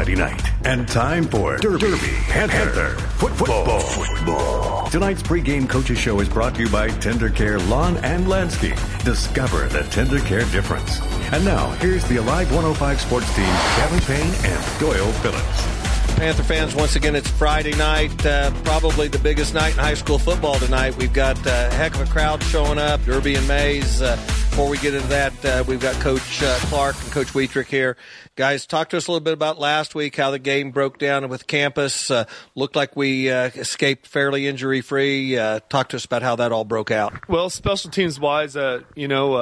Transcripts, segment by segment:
It's Friday night and time for Derby, Derby Panther, football. football. Tonight's pregame coaches show is brought to you by Tender Care Lawn and Landscape. Discover the Tender Care difference. And now, here's the Alive 105 sports team, Kevin Payne and Doyle Phillips. Panther fans, once again, it's Friday night, uh, probably the biggest night in high school football tonight. We've got uh, a heck of a crowd showing up, Derby and Maize. Uh, before we get into that, uh, we've got Coach uh, Clark and Coach Wietrich here. Guys, talk to us a little bit about last week, how the game broke down with campus. Uh, looked like we uh, escaped fairly injury free. Uh, talk to us about how that all broke out. Well, special teams wise, uh, you know,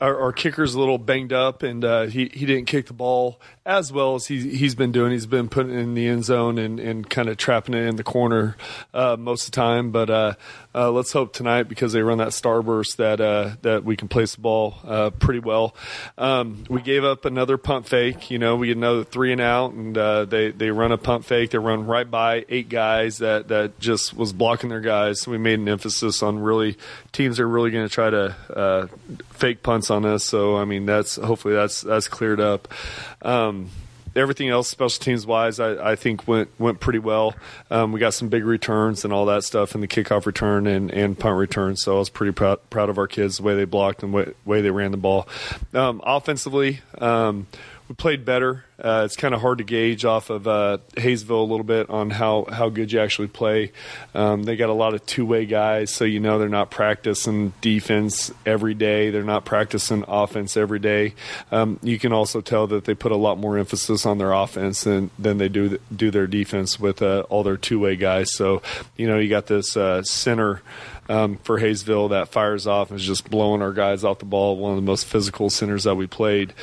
our, our, kicker's a little banged up, and he he didn't kick the ball as well as he he's been doing. He's been putting in the end zone and, and kind of trapping it in the corner most of the time. But let's hope tonight because they run that starburst that that we can place the ball pretty well. Um, we gave up another punt fake. You know know, we get another three and out, and uh, they they run a pump fake. They run right by eight guys that that just was blocking their guys. So we made an emphasis on really teams are really going to try to uh, fake punts on us. So I mean, that's hopefully that's that's cleared up. Um, everything else, special teams wise, I, I, think went went pretty well. Um, we got some big returns and all that stuff and the kickoff return and, and punt return. So I was pretty proud, proud of our kids the way they blocked and the way, way they ran the ball. Um, offensively. We played better. Uh, it's kind of hard to gauge off of uh, Haysville a little bit on how, how good you actually play. Um, they got a lot of two way guys, so you know they're not practicing defense every day. They're not practicing offense every day. Um, you can also tell that they put a lot more emphasis on their offense than, than they do do their defense with uh, all their two way guys. So you know you got this uh, center um, for Haysville that fires off and is just blowing our guys off the ball. One of the most physical centers that we played,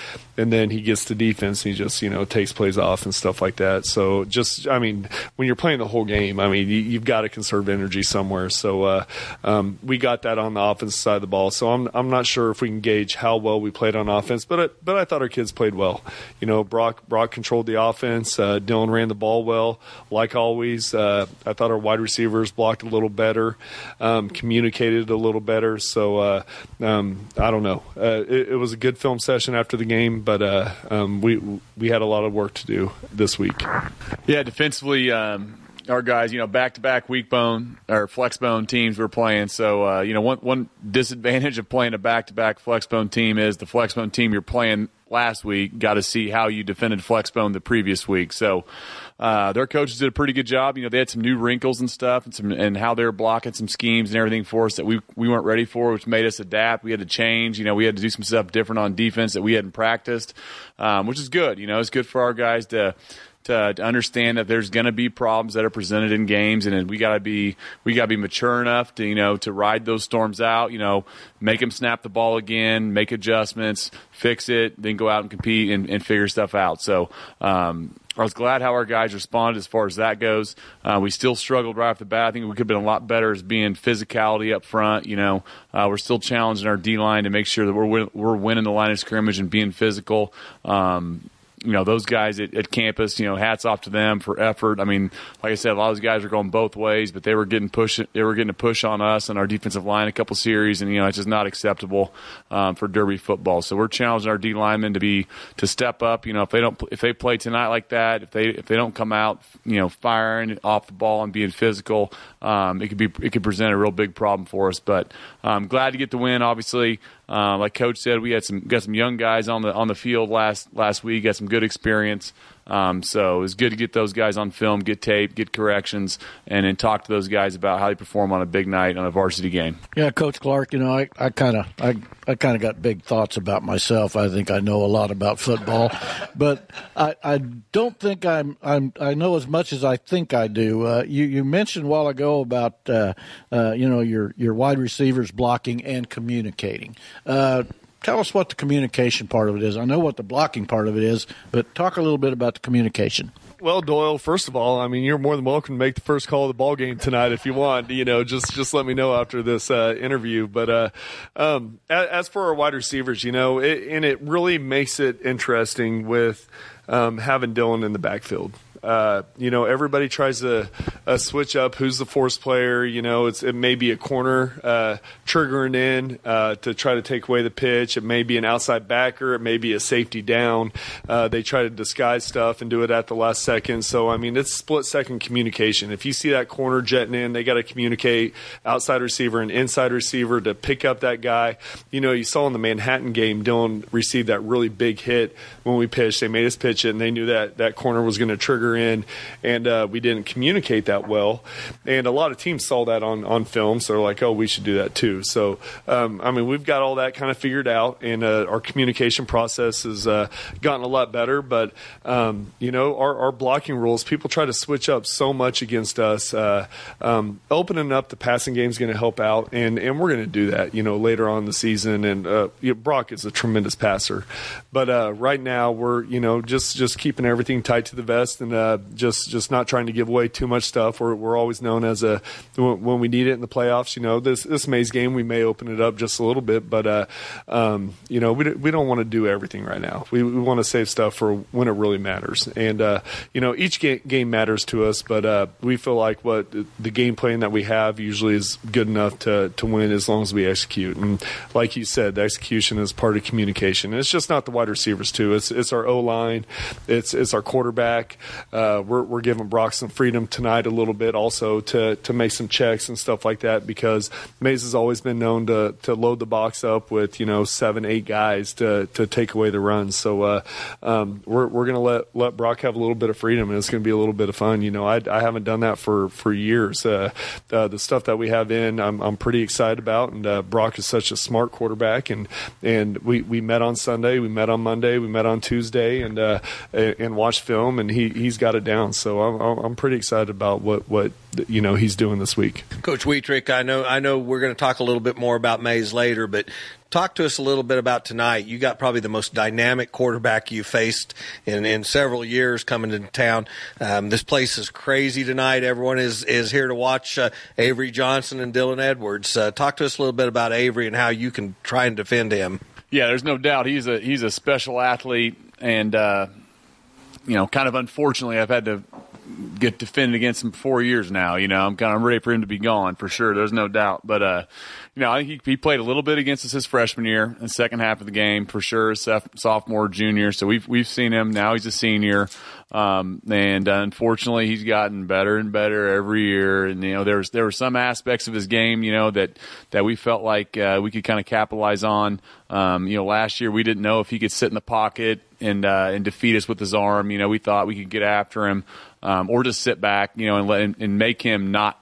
and then he gets to defense and he just you know takes plays off and stuff like that. So just I mean when you're playing the whole game, I mean you, have got to conserve energy somewhere. So uh, um, we got that on the offense side of the ball. So I'm I'm not sure if we can gauge how well we played on offense, but I, but I thought our kids played well. You know Brock Brock controlled the offense. Uh, Dylan ran the ball well, like always. Uh, I thought our wide receivers blocked a little better. Um, communicated a little better. So uh, um, I don't know. Uh, it, it, was a good film session after the game, but uh, um, we we had a lot of work to do this week. Yeah, defensively. Um, our guys, you know, back to back weak bone or flex bone teams we're playing. So, uh, you know, one one disadvantage of playing a back to back flex bone team is the flex bone team you're playing last week got to see how you defended flex bone the previous week. So, uh, their coaches did a pretty good job. You know, they had some new wrinkles and stuff, and some and how they were blocking some schemes and everything for us that we we weren't ready for, which made us adapt. We had to change. You know, we had to do some stuff different on defense that we hadn't practiced, um, which is good. You know, it's good for our guys to to, to understand that there's going to be problems that are presented in games, and we got to be we got to be mature enough to you know to ride those storms out. You know, make them snap the ball again, make adjustments, fix it, then go out and compete and, and figure stuff out. So. Um, I was glad how our guys responded as far as that goes. Uh, we still struggled right off the bat. I think we could have been a lot better as being physicality up front. You know, uh, we're still challenging our D line to make sure that we're we're winning the line of scrimmage and being physical. Um, you know those guys at, at, campus. You know, hats off to them for effort. I mean, like I said, a lot of those guys are going both ways, but they were getting push. They were getting a push on us and our defensive line a couple series, and you know it's just not acceptable um, for Derby football. So we're challenging our D linemen to be to step up. You know, if they don't if they play tonight like that, if they if they don't come out, you know, firing off the ball and being physical, um, it could be it could present a real big problem for us. But um, glad to get the win. Obviously, uh, like Coach said, we had some got some young guys on the on the field last last week. Got some good experience. Um, so it was good to get those guys on film, get tape, get corrections, and then talk to those guys about how they perform on a big night on a varsity game. Yeah, Coach Clark. You know, I kind of I, I kind of got big thoughts about myself. I think I know a lot about football, but I, I don't think I'm I'm I know as much as I think I do. Uh, you you mentioned a while ago about uh, uh, you know your your wide receivers blocking and communicating. Tell us what the communication part of it is. I know what the blocking part of it is, but talk a little bit about the communication. Well, Doyle, first of all, I mean, you're more than welcome to make the first call of the ball game tonight if you want. You know, just just let me know after this uh, interview. But uh, um, as for our wide receivers, you know, it, and it really makes it interesting with um, having Dylan in the backfield. Uh, you know, everybody tries to uh, switch up who's the force player. You know, it may be a corner uh, triggering in uh, to try to take away the pitch. It may be an outside backer. It may be a safety down. Uh, they try to disguise stuff and do it at the last second. So I mean, it's split second communication. If you see that corner jetting in, they got to communicate outside receiver and inside receiver to pick up that guy. You know, you saw in the Manhattan game, Dylan received that really big hit when we pitched. They made us pitch it, and they knew that that corner was going to trigger in, and uh, we didn't communicate that well. And a lot of teams saw that on on film, so they're like, "Oh, we should do that too." So, um, I mean, we've got all that kind of figured out, and uh, our communication process has uh, gotten a lot better. But um, you know, our, our, blocking rules, people try to switch up so much against us. Uh, um, opening up the passing game is going to help out, and and we're going to do that. You know, later on the season, and uh, you know, Brock is a tremendous passer, but uh, right now we're you know just just keeping everything tight to the vest and uh, just just not trying to give away too much stuff. We're we're always known as a when we need it in the playoffs. You know, this this Maize game we may open it up just a little bit, but uh, um, you know we we don't want to do everything right now. We, we want to save stuff for when it really matters. And uh, you know each ga- game matters to us, but uh, we feel like what the game plan that we have usually is good enough to to win as long as we execute. And like you said, the execution is part of communication. And it's just not the wide receivers too. It's it's our O line, it's it's our quarterback. Uh, we're we're giving Brock some freedom tonight a little bit also to to make some checks and stuff like that because Maize has always been known to to load the box up with you know seven eight guys to to take away the runs. So uh, um, we're we're gonna let let Brock have a little bit of freedom and it's gonna be a little bit of fun. You know, I I haven't done that for for years. Uh, uh the stuff that we have in, I'm I'm pretty excited about, and uh, Brock is such a smart quarterback, and and we we met on Sunday, we met on Monday, we met on Tuesday, and uh, and watched film, and he he's got it down. So I'm I'm pretty excited about what what you know he's doing this week. Coach Wietrich, I know I know we're going to talk a little bit more about Maize later, but talk to us a little bit about tonight. You got probably the most dynamic quarterback you faced in, in several years coming into town. Um, this place is crazy tonight. Everyone is is here to watch uh, Avery Johnson and Dylan Edwards. Uh, talk to us a little bit about Avery and how you can try and defend him. Yeah, there's no doubt he's a he's a special athlete, and uh, you know, kind of unfortunately, I've had to get defended against him four years now. You know, I'm kind of ready for him to be gone for sure. There's no doubt. But uh, you know, I think he, he played a little bit against us his freshman year, the second half of the game for sure. Sophomore, junior. So we've we've seen him now. He's a senior, um, and unfortunately, he's gotten better and better every year. And you know, there was there were some aspects of his game, you know, that that we felt like uh, we could kind of capitalize on. Um, you know, last year we didn't know if he could sit in the pocket and uh, and defeat us with his arm. You know, we thought we could get after him um, or just sit back, you know, and let and make him not.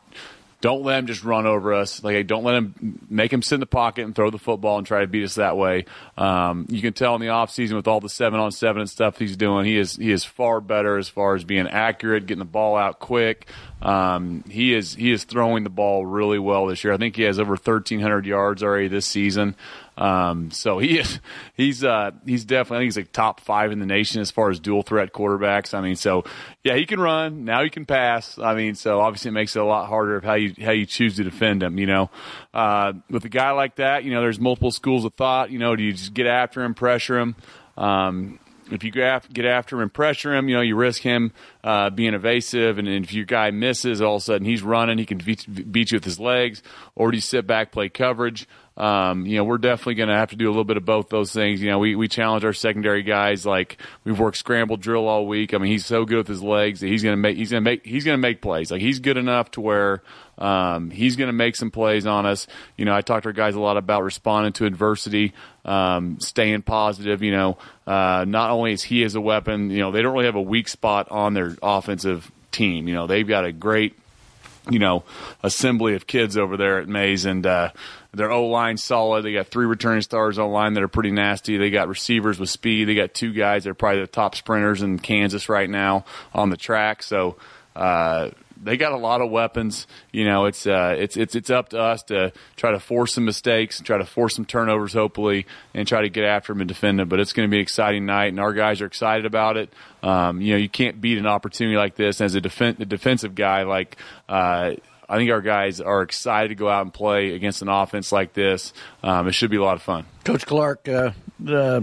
Don't let him just run over us. Like, hey, don't let him make him sit in the pocket and throw the football and try to beat us that way. Um, you can tell in the offseason with all the seven on seven and stuff he's doing, he is he is far better as far as being accurate, getting the ball out quick. Um, he is he is throwing the ball really well this year. I think he has over 1,300 yards already this season. Um, so he is, he's, uh, he's definitely, I think he's like top five in the nation as far as dual threat quarterbacks. I mean, so yeah, he can run. Now he can pass. I mean, so obviously it makes it a lot harder of how you, how you choose to defend him, you know. Uh, with a guy like that, you know, there's multiple schools of thought. You know, do you just get after him, pressure him? Um, if you get after him and pressure him, you know, you risk him uh, being evasive. And if your guy misses, all of a sudden he's running, he can beat, beat you with his legs. Or do you sit back, play coverage? Um, you know, we're definitely going to have to do a little bit of both those things. You know, we, we challenge our secondary guys. Like we've worked scramble drill all week. I mean, he's so good with his legs that he's going to make, he's going to make, he's going to make plays. Like he's good enough to where, um, he's going to make some plays on us. You know, I talked to our guys a lot about responding to adversity, um, staying positive. You know, uh, not only is he as a weapon, you know, they don't really have a weak spot on their offensive team. You know, they've got a great, you know, assembly of kids over there at Maize, and uh, their O line solid. They got three returning stars on line that are pretty nasty. They got receivers with speed. They got two guys that are probably the top sprinters in Kansas right now on the track. So uh, they got a lot of weapons. You know, it's uh, it's it's it's up to us to try to force some mistakes, try to force some turnovers, hopefully, and try to get after them and defend them. But it's going to be an exciting night, and our guys are excited about it. Um, you know, you can't beat an opportunity like this as a, defen- a defensive guy. Like uh, I think our guys are excited to go out and play against an offense like this. Um, it should be a lot of fun. Coach Clark, uh, uh,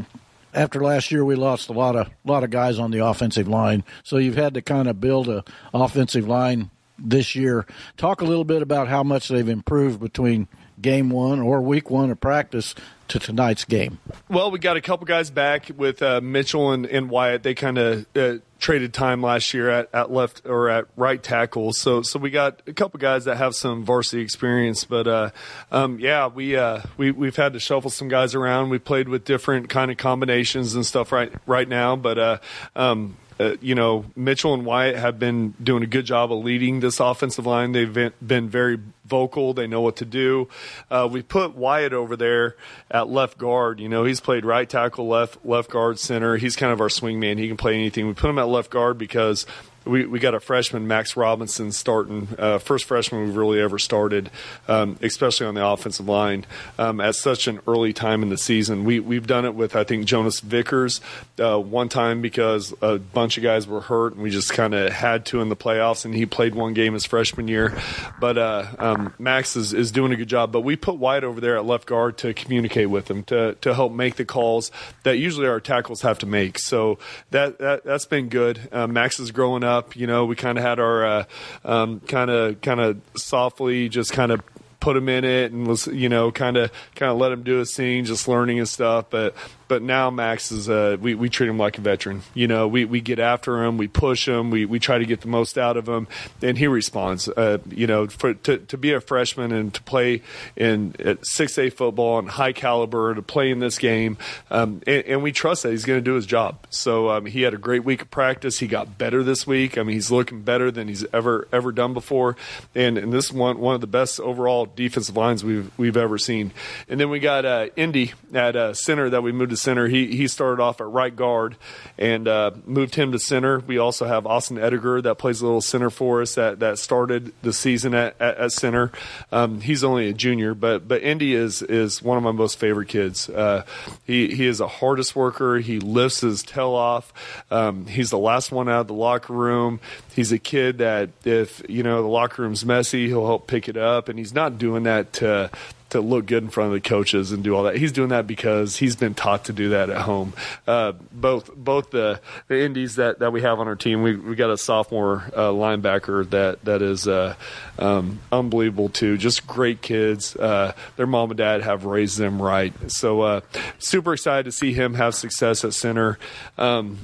after last year, we lost a lot of lot of guys on the offensive line, so you've had to kind of build a offensive line this year. Talk a little bit about how much they've improved between game one or week one of practice to tonight's game. Well, we got a couple guys back with uh, Mitchell and, and, Wyatt. They kind of uh, traded time last year at, at left or at right tackle. So so we got a couple guys that have some varsity experience. But uh, um, yeah, we uh, we we've had to shuffle some guys around. We played with different kind of combinations and stuff right right now. But uh, um, uh, you know, Mitchell and Wyatt have been doing a good job of leading this offensive line. They've been, been very vocal. They know what to do. Uh, we put Wyatt over there at left guard. You know, he's played right tackle, left left guard, center. He's kind of our swing man. He can play anything. We put him at left guard because we, we got a freshman, Max Robinson, starting. Uh, first freshman we've really ever started, um, especially on the offensive line um, at such an early time in the season. We, we've done it with, I think, Jonas Vickers uh, one time because a bunch of guys were hurt and we just kind of had to in the playoffs, and he played one game his freshman year. But uh, um, Max is, is doing a good job. But we put Wyatt over there at left guard to communicate with him, to, to help make the calls that usually our tackles have to make. So that, that, that's been good. Uh, Max is growing up up. You know, we kind of had our kind of kind of softly just kind of put him in it and was you know kind of kind of let him do his thing, just learning and stuff. But but now Max is uh, we we treat him like a veteran. You know, we, we get after him, we push him, we, we try to get the most out of him, and he responds. Uh, you know, for to, to be a freshman and to play in six A football and high caliber to play in this game, um, and, and, we trust that he's going to do his job. So um, he had a great week of practice. He got better this week. I mean, he's looking better than he's ever ever done before, and and this one one of the best overall defensive lines we've we've ever seen. And then we got uh, Indy at uh, center that we moved to center. He he started off at right guard and uh, moved him to center. We also have Austin Ediger that plays a little center for us that, that started the season at, at, at center. Um, he's only a junior, but but Indy is is one of my most favorite kids. Uh, he he is a hardest worker. He lifts his tail off. Um, he's the last one out of the locker room. He's a kid that if you know the locker room's messy, he'll help pick it up, and he's not doing that to to look good in front of the coaches and do all that. He's doing that because he's been taught to do that at home. Uh, both both the the indies that, that we have on our team, we we got a sophomore uh, linebacker that that is uh, um, unbelievable too. Just great kids. Uh, their mom and dad have raised them right. So uh, super excited to see him have success at center. Um,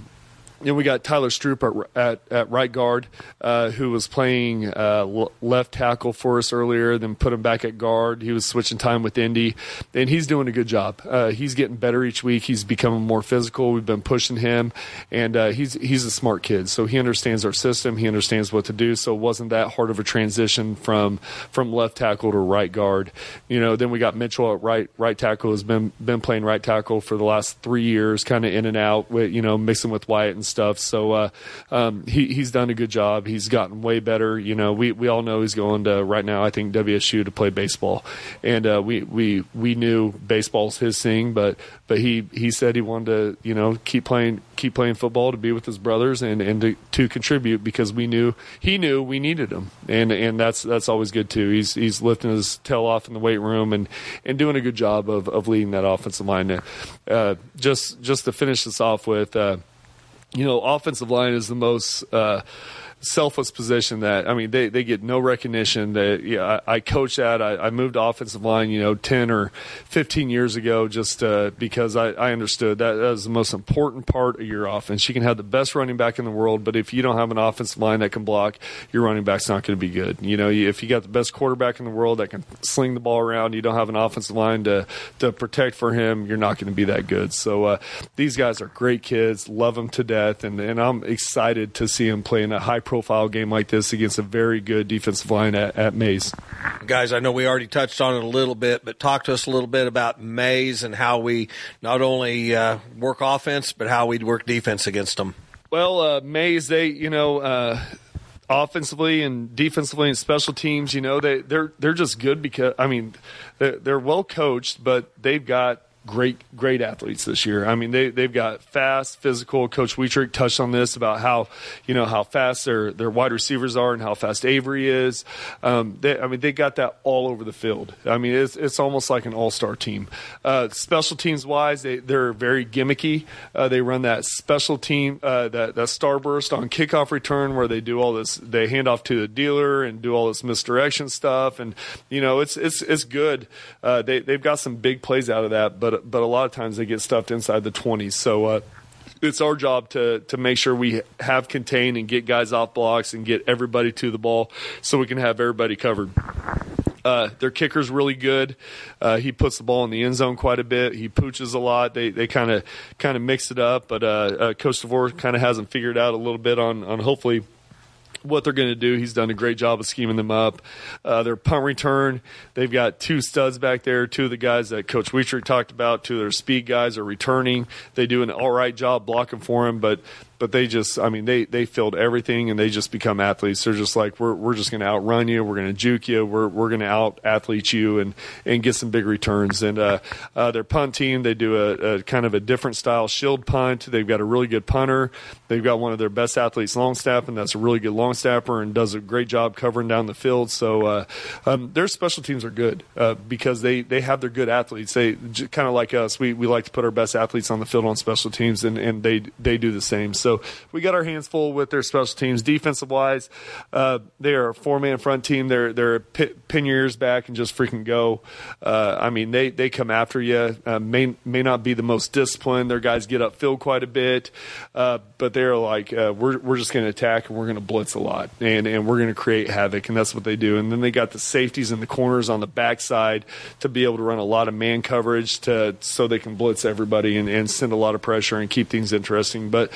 and we got Tyler Stroop at, at, at right guard, uh, who was playing uh, left tackle for us earlier, then put him back at guard. He was switching time with Indy, and he's doing a good job. Uh, he's getting better each week. He's becoming more physical. We've been pushing him, and uh, he's he's a smart kid, so he understands our system. He understands what to do. So it wasn't that hard of a transition from from left tackle to right guard. You know, then we got Mitchell at right right tackle. Has been been playing right tackle for the last three years, kind of in and out with you know mixing with Wyatt and stuff. So uh, um, he, he's done a good job. He's gotten way better. You know, we, we all know he's going to right now. I think WSU to play baseball, and uh, we we we knew baseball's his thing, but but he he said he wanted to you know keep playing keep playing football to be with his brothers and and to, to contribute because we knew he knew we needed him, and and that's that's always good too. He's he's lifting his tail off in the weight room and and doing a good job of of leading that offensive line. Uh, just just to finish this off with. Uh, you know, offensive line is the most uh, selfless position that I mean they, they get no recognition. That yeah, I, I coached that. I, I, moved offensive line, you know, ten or fifteen years ago, just uh, because I, I understood that that is the most important part of your offense. You can have the best running back in the world, but if you don't have an offensive line that can block, your running back's not going to be good. You know, if you got the best quarterback in the world that can sling the ball around, you don't have an offensive line to to protect for him, you're not going to be that good. So uh, these guys are great kids, love them to death, and and I'm excited to see them play in a high profile game like this against a very good defensive line at, at Maize. Guys, I know we already touched on it a little bit, but talk to us a little bit about Maize and how we not only uh, work offense, but how we work defense against them. Well, uh, Maize, they, you know, uh, offensively and defensively and special teams, you know, they they're they're just good because I mean, they're, they're well coached, but they've got great great athletes this year. I mean, they they've got fast, physical. Coach Wietrich touched on this about how you know how fast their their wide receivers are and how fast Avery is. Um, they, I mean, they got that all over the field. I mean, it's it's almost like an all star team. Uh, special teams wise, they they're very gimmicky. Uh, they run that special team uh, that that starburst on kickoff return where they do all this. They hand off to the dealer and do all this misdirection stuff, and you know it's it's it's good. Uh, they they've got some big plays out of that, but but a lot of times they get stuffed inside the twenties. So uh, it's our job to to make sure we have contain and get guys off blocks and get everybody to the ball so we can have everybody covered. Uh, their kicker's really good. Uh, he puts the ball in the end zone quite a bit. He pooches a lot. They they kind of kind of mix it up, but uh, Coach DeVore kind of hasn't figured out a little bit on on hopefully what they're going to do. He's done a great job of scheming them up. Uh, their punt return, they've got two studs back there. Two of the guys that Coach Wietrich talked about, two of their speed guys are returning. They do an all right job blocking for him, but but they just I mean they they filled everything and they just become athletes. They're just like we're we're just going to outrun you, we're going to juke you, we're we're going to out athlete you and and get some big returns. And uh, uh, their punt team they do a, a, kind of a different style shield punt. They've got a really good punter. They've got one of their best athletes Longstaff, and that's a really good long snapper and does a great job covering down the field. So uh, um, their special teams are good uh, because they they have their good athletes. They kind of like us. We we like to put our best athletes on the field on special teams, and and they they do the same. So so we got our hands full with their special teams. Defensive wise, uh, they are a four man front team. They're they're pin your ears back and just freaking go. Uh, I mean, they they come after you. Uh, may may not be the most disciplined. Their guys get upfield quite a bit, uh, but they're like uh, we're we're just going to attack and we're going to blitz a lot and and we're going to create havoc and that's what they do. And then they got the safeties in the corners on the backside to be able to run a lot of man coverage to so they can blitz everybody and, and send a lot of pressure and keep things interesting. But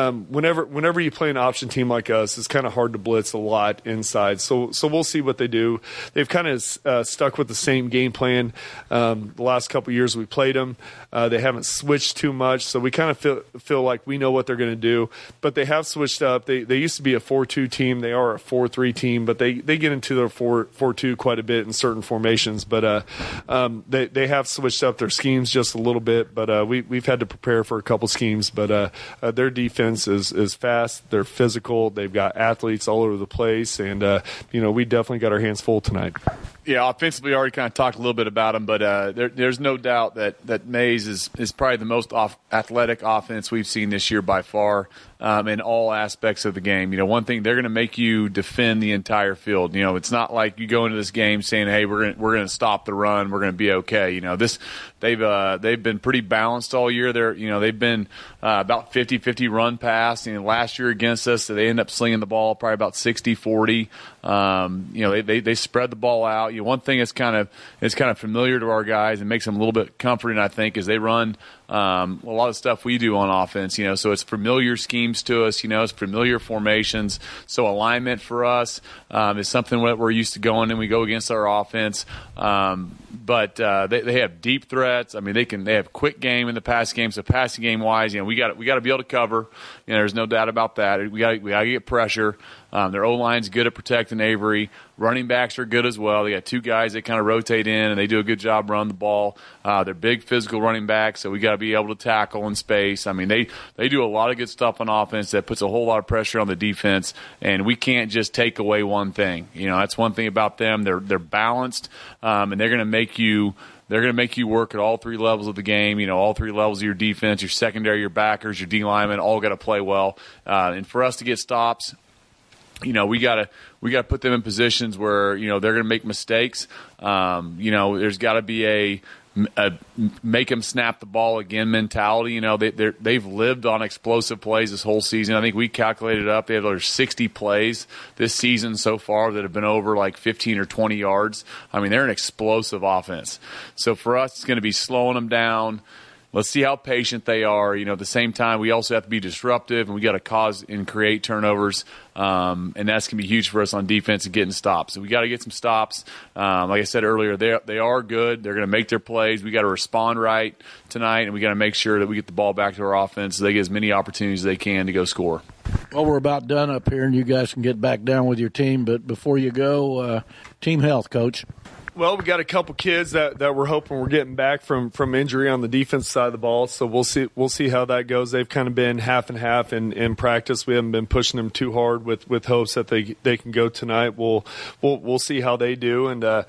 um, whenever whenever you play an option team like us, it's kind of hard to blitz a lot inside. So so we'll see what they do. They've kind of uh, stuck with the same game plan um, the last couple years we played them. Uh, they haven't switched too much, so we kind of feel feel like we know what they're going to do. But they have switched up. They they used to be a four two team. They are a four three team, but they, they get into their four four two quite a bit in certain formations. But uh, um, they they have switched up their schemes just a little bit. But uh, we we've had to prepare for a couple schemes. But uh, uh, their defense is is fast. They're physical. They've got athletes all over the place, and uh, you know we definitely got our hands full tonight. Yeah, offensively, already kind of talked a little bit about him, but uh, there, there's no doubt that that Maize is is probably the most off, athletic offense we've seen this year by far um, in all aspects of the game. You know, one thing they're going to make you defend the entire field. You know, it's not like you go into this game saying, "Hey, we're going we're going to stop the run, we're going to be okay." You know, this they've uh, they've been pretty balanced all year. They're you know they've been uh, about 50-50 run pass. You know, last year against us, they end up slinging the ball probably about 60-40. Um, you know, they, they, they spread the ball out. You one thing that's kind of is kind of familiar to our guys and makes them a little bit comforting, I think, is they run um, a lot of stuff we do on offense, you know, so it's familiar schemes to us, you know, it's familiar formations. So alignment for us um, is something that we're used to going and we go against our offense. Um, but uh, they, they have deep threats. I mean, they can they have quick game in the pass game. So passing game wise, you know, we got we got to be able to cover. You know, there's no doubt about that. We got we got to get pressure. Um, their O line's good at protecting Avery. Running backs are good as well. They got two guys that kind of rotate in and they do a good job running the ball. Uh, they're big physical running backs, so we got to be able to tackle in space. I mean, they they do a lot of good stuff on offense that puts a whole lot of pressure on the defense, and we can't just take away one thing. You know, that's one thing about them. They're they're balanced, um, and they're going to make you they're going to make you work at all three levels of the game. You know, all three levels of your defense, your secondary, your backers, your D linemen, all got to play well. Uh, and for us to get stops, you know, we gotta we gotta put them in positions where you know they're gonna make mistakes. Um, you know, there's got to be a, a, make them snap the ball again mentality. You know, they they've lived on explosive plays this whole season. I think we calculated up they have over 60 plays this season so far that have been over like 15 or 20 yards. I mean, they're an explosive offense. So for us, it's going to be slowing them down let's see how patient they are. You know, at the same time, we also have to be disruptive, and we got to cause and create turnovers, um, and that's gonna be huge for us on defense and getting stops. So we got to get some stops. Um, like I said earlier, they they are good. They're going to make their plays. We got to respond right tonight, and we got to make sure that we get the ball back to our offense so they get as many opportunities as they can to go score. Well, we're about done up here, and you guys can get back down with your team. But before you go, uh, team health, coach. Well, we got a couple kids that, that we're hoping we're getting back from, from injury on the defense side of the ball. So we'll see we'll see how that goes. They've kind of been half and half in, in practice. We haven't been pushing them too hard with, with hopes that they they can go tonight. We'll we'll we'll see how they do. And uh,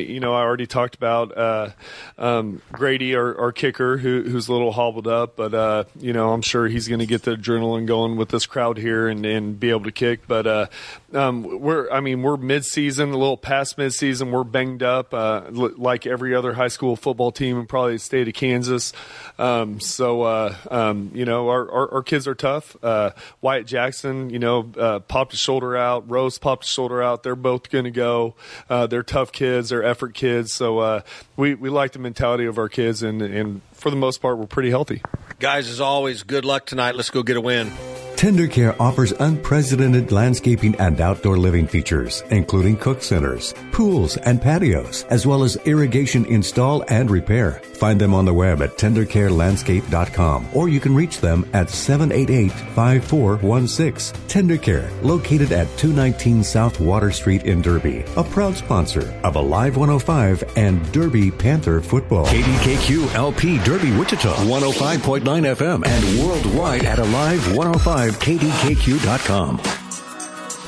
you know, I already talked about uh, um, Grady, our, our kicker, who, who's a little hobbled up, but uh, you know, I'm sure he's going to get the adrenaline going with this crowd here and, and be able to kick. But uh, um, we're, I mean, we're mid-season, a little past mid-season. We're banged up, uh, like every other high school football team in probably the state of Kansas. Um, so, uh, um, you know, our, our, our, kids are tough. Uh, Wyatt Jackson, you know, popped his shoulder out. Rose popped his shoulder out. They're both going to go. they're tough kids. They're effort kids. So uh, we we like the mentality of our kids, and and for the most part, we're pretty healthy. Guys, as always, good luck tonight. Let's go get a win. TenderCare offers unprecedented landscaping and outdoor living features, including cook centers, pools, and patios, as well as irrigation install and repair. Find them on the web at tendercarelandscape.com or you can reach them at 788-5416. TenderCare, located at 219 South Water Street in Derby, a proud sponsor of Alive 105 and Derby Panther football. KDKQ LP Derby Wichita 105.9 FM and worldwide at Alive 105 KDKQ.com.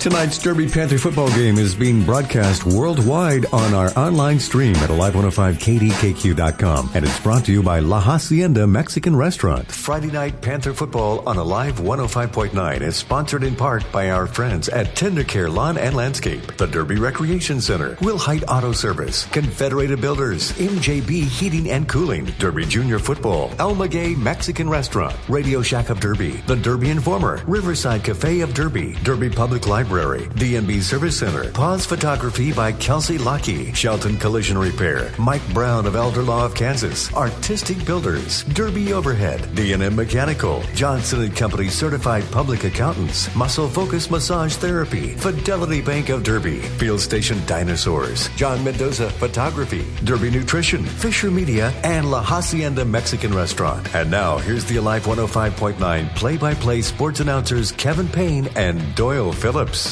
Tonight's Derby Panther football game is being broadcast worldwide on our online stream at alive105kdkq.com and it's brought to you by La Hacienda Mexican Restaurant. Friday night Panther football on Alive 105.9 is sponsored in part by our friends at Tender Care Lawn and Landscape, the Derby Recreation Center, Wilhite Auto Service, Confederated Builders, MJB Heating and Cooling, Derby Junior Football, El Maguey Mexican Restaurant, Radio Shack of Derby, the Derby Informer, Riverside Cafe of Derby, Derby Public Library, Library, DNB Service Center, Pause Photography by Kelsey Lockey, Shelton Collision Repair, Mike Brown of Elder Law of Kansas, Artistic Builders, Derby Overhead, DNM Mechanical, Johnson and Company Certified Public Accountants, Muscle Focus Massage Therapy, Fidelity Bank of Derby, Field Station Dinosaurs, John Mendoza Photography, Derby Nutrition, Fisher Media, and La Hacienda Mexican Restaurant. And now here's the Alive 105.9 play-by-play sports announcers Kevin Payne and Doyle Phillips.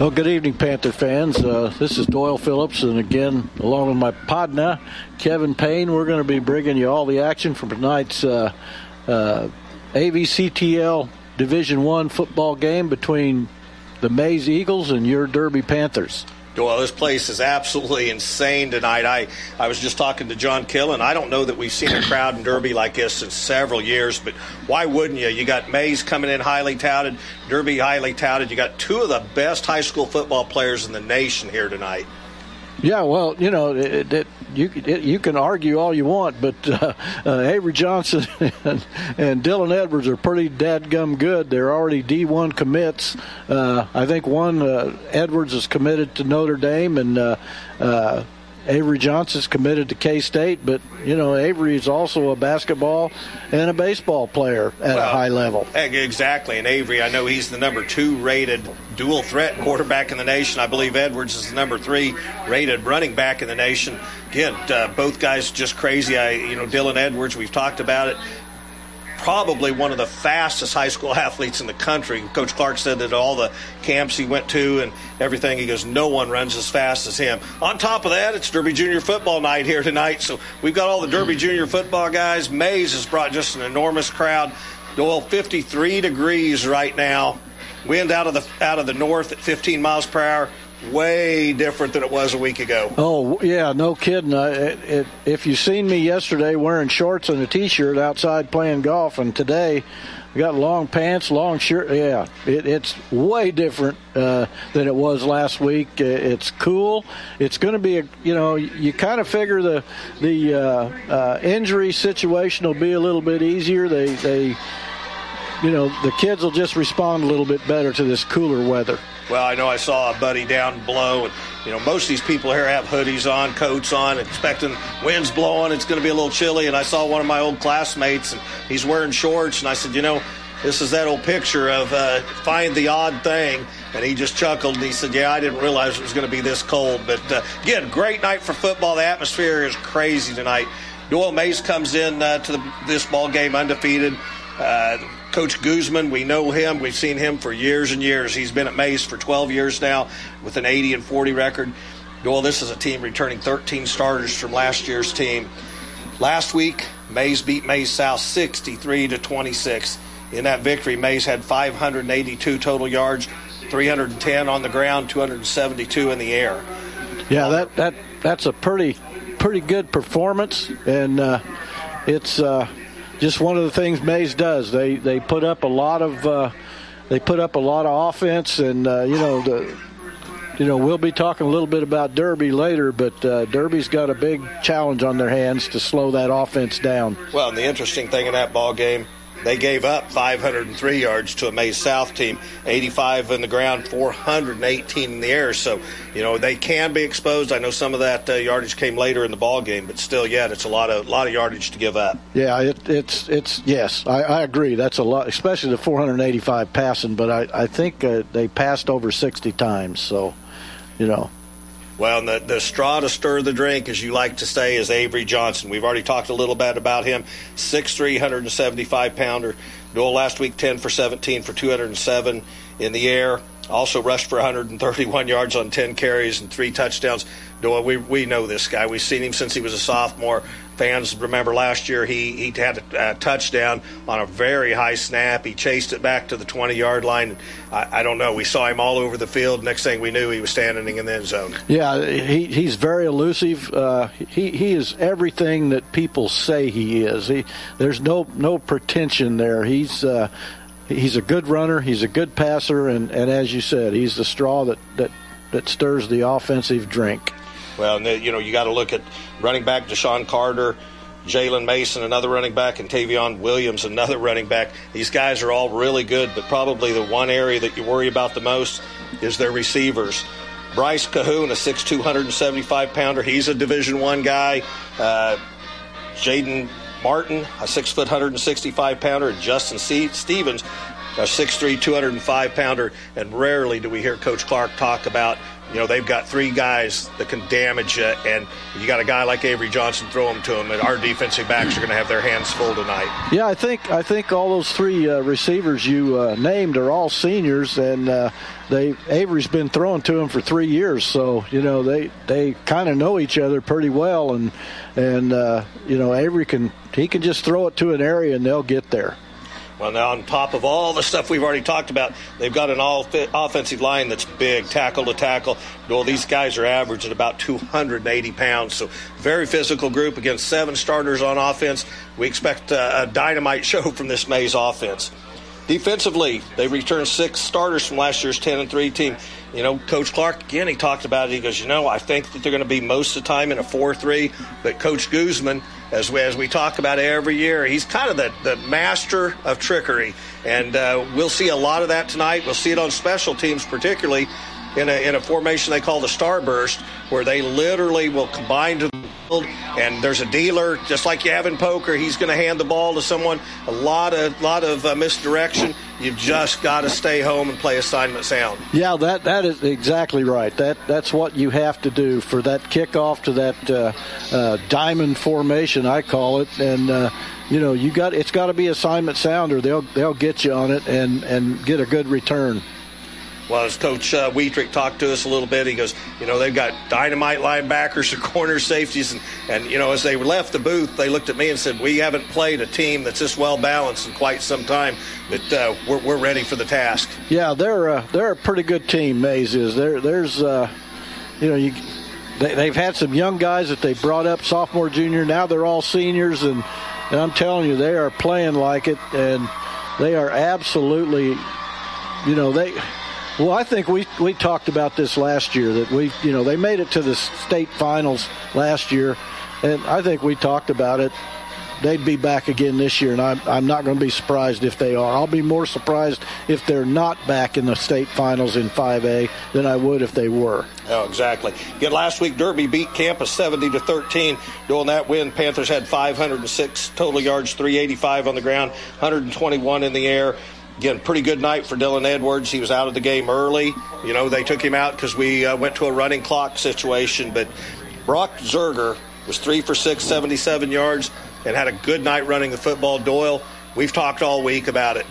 Well, good evening, Panther fans. Uh, this is Doyle Phillips, and again, along with my partner, Kevin Payne, we're going to be bringing you all the action from tonight's uh, uh, AVCTL Division One football game between the Maize Eagles and your Derby Panthers. Well, this place is absolutely insane tonight. I, I was just talking to John Killen. I don't know that we've seen a crowd in Derby like this in several years, but why wouldn't you? You got Maize coming in highly touted, Derby highly touted. You got two of the best high school football players in the nation here tonight. Yeah, well, you know, it, it, you it, you can argue all you want, but uh, uh, Avery Johnson and, and, Dylan Edwards are pretty dadgum good. They're already D1 commits. Uh, I think one uh, Edwards is committed to Notre Dame, and uh, uh, Avery Johnson's committed to K State, but you know Avery is also a basketball and a baseball player at well, a high level. Exactly, and Avery, I know he's the number two rated dual threat quarterback in the nation. I believe Edwards is the number three rated running back in the nation. Again, uh, both guys just crazy. I, you know, Dylan Edwards, we've talked about it probably one of the fastest high school athletes in the country. Coach Clark said that all the camps he went to and everything, he goes, no one runs as fast as him. On top of that, it's Derby Junior football night here tonight, so we've got all the Derby mm. Junior football guys. Maize has brought just an enormous crowd. Doyle, 53 degrees right now. Wind out of the out of the north at 15 miles per hour way different than it was a week ago. Oh yeah, no kidding. I, it, it, if you seen me yesterday wearing shorts and a t-shirt outside playing golf, and today I got long pants, long shirt. Yeah, it, it's way different uh, than it was last week. It's cool. It's going to be a you know you kind of figure the the uh, uh, injury situation will be a little bit easier. They they you know the kids will just respond a little bit better to this cooler weather. Well, I know I saw a buddy down below, and you know most of these people here have hoodies on, coats on, expecting winds blowing. It's going to be a little chilly, and I saw one of my old classmates, and he's wearing shorts, and I said, you know, this is that old picture of uh, find the odd thing. And he just chuckled and he said, Yeah, I didn't realize it was going to be this cold. But uh, again, great night for football. The atmosphere is crazy tonight. Doyle Maize comes in uh, to the, this ball game undefeated. Uh, Coach Guzman, we know him. We've seen him for years and years. He's been at Maize for 12 years now with an 80 and 40 record. Well, this is a team returning 13 starters from last year's team. Last week, Maize beat Maize South 63 to 26. In that victory, Maize had 582 total yards, 310 on the ground, 272 in the air. Yeah, that that that's a pretty pretty good performance, and uh, it's uh, just one of the things Maize does. They they put up a lot of uh, they put up a lot of offense, and uh, you know the you know, we'll be talking a little bit about Derby later, but uh, Derby's got a big challenge on their hands to slow that offense down. Well, and the interesting thing in that ball game, they gave up 503 yards to a Maize South team, 85 in the ground, 418 in the air. So, you know, they can be exposed. I know some of that uh, yardage came later in the ball game, but still, yet it's a lot of lot of yardage to give up. Yeah, it, it's it's yes, I, I, agree. That's a lot, especially the 485 passing. But I I think uh, they passed over 60 times, so you know. Well, the, the straw to stir the drink, as you like to say, is Avery Johnson. We've already talked a little bit about him. 6'3", 175 pounder. Duel last week, 10 for 17 for 207 in the air. Also rushed for 131 yards on 10 carries and three touchdowns. Doyle, we, we know this guy. We've seen him since he was a sophomore. Fans remember last year he, he had a, a touchdown on a very high snap. He chased it back to the 20 yard line. I, I, don't know. We saw him all over the field. Next thing we knew, he was standing in the end zone. Yeah, he, he's very elusive. Uh, he, he is everything that people say he is. He, there's no, no pretension there. He's. Uh, he's a good runner. He's a good passer, and, and as you said, he's the straw that, that, that stirs the offensive drink. Well, and you know, you got to look at running back Deshaun Carter, Jalen Mason, another running back, and Tavion Williams, another running back. These guys are all really good, but probably the one area that you worry about the most is their receivers. Bryce Cahoon, a 6'2", 175 pounder, he's a Division One guy. Uh, Jaden Martin, a six foot, 165 pounder, and Justin Stevens, a 6'3", 205 pounder. And rarely do we hear Coach Clark talk about you know they've got three guys that can damage you, and you got a guy like Avery Johnson throw them to them, and our defensive backs are going to have their hands full tonight. Yeah, I think I think all those three uh, receivers you uh, named are all seniors, and uh, they Avery's been throwing to them for three years, so you know they they kind of know each other pretty well, and and uh, you know Avery can he can just throw it to an area and they'll get there. Well, now on top of all the stuff we've already talked about, they've got an all offensive line that's big, tackle to tackle. Well, these guys are averaging about 280 pounds, so very physical group against seven starters on offense. We expect a, a dynamite show from this Maize offense. Defensively, they returned six starters from last year's 10 and 3 team. You know, Coach Clark, again, he talked about it. He goes, you know, I think that they're going to be most of the time in a 4 3, but Coach Guzman, as we, as we talk about every year. He's kind of the, the master of trickery, and uh, we'll see a lot of that tonight. We'll see it on special teams, particularly in a, in a formation they call the Starburst, where they literally will combine to and there's a dealer, just like you have in poker. He's going to hand the ball to someone. A lot of lot of uh, misdirection. You've just got to stay home and play assignment sound. Yeah, that that is exactly right. That that's what you have to do for that kickoff to that uh, uh, diamond formation, I call it, and uh, you know you got it's got to be assignment sound, or they'll they'll get you on it and and get a good return. Well, as Coach uh, Wietrich talked to us a little bit, he goes, you know, they've got dynamite linebackers and corner safeties. And, and, you know, as they left the booth, they looked at me and said, we haven't played a team that's this well balanced in quite some time, but uh, we're, we're ready for the task. Yeah, they're, uh, they're a pretty good team, Maize is. There, there's, uh, you know, you, they, they've had some young guys that they brought up, sophomore, junior. Now they're all seniors. And, and I'm telling you, they are playing like it. And they are absolutely, you know, they well, I think we we talked about this last year that we you know they made it to the state finals last year, and I think we talked about it. They'd be back again this year, and I'm, I'm not going to be surprised if they are. I'll be more surprised if they're not back in the state finals in 5A than I would if they were. Oh, exactly. Again, last week Derby beat Campus 70 to 13. During that win, Panthers had 506 total yards, 385 on the ground, 121 in the air. Again, pretty good night for Dylan Edwards. He was out of the game early. You know, they took him out because we uh, went to a running clock situation. But Brock Zerger was three for six, 77 yards, and had a good night running the football. Doyle, We've talked all week about it.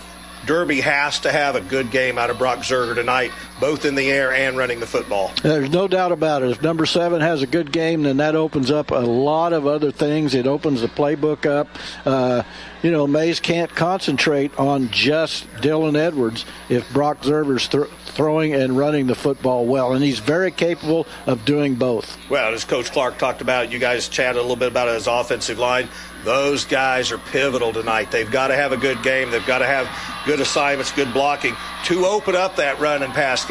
Derby has to have a good game out of Brock Zerger tonight, both in the air and running the football. There's no doubt about it. If number seven has a good game, then that opens up a lot of other things. It opens the playbook up. Uh, you know, Maize can't concentrate on just Dylan Edwards if Brock Zerger's th- throwing and running the football well, and he's very capable of doing both. Well, as Coach Clark talked about, you guys chatted a little bit about his offensive line. Those guys are pivotal tonight. They've got to have a good game. They've got to have good assignments, good blocking to open up that run and pass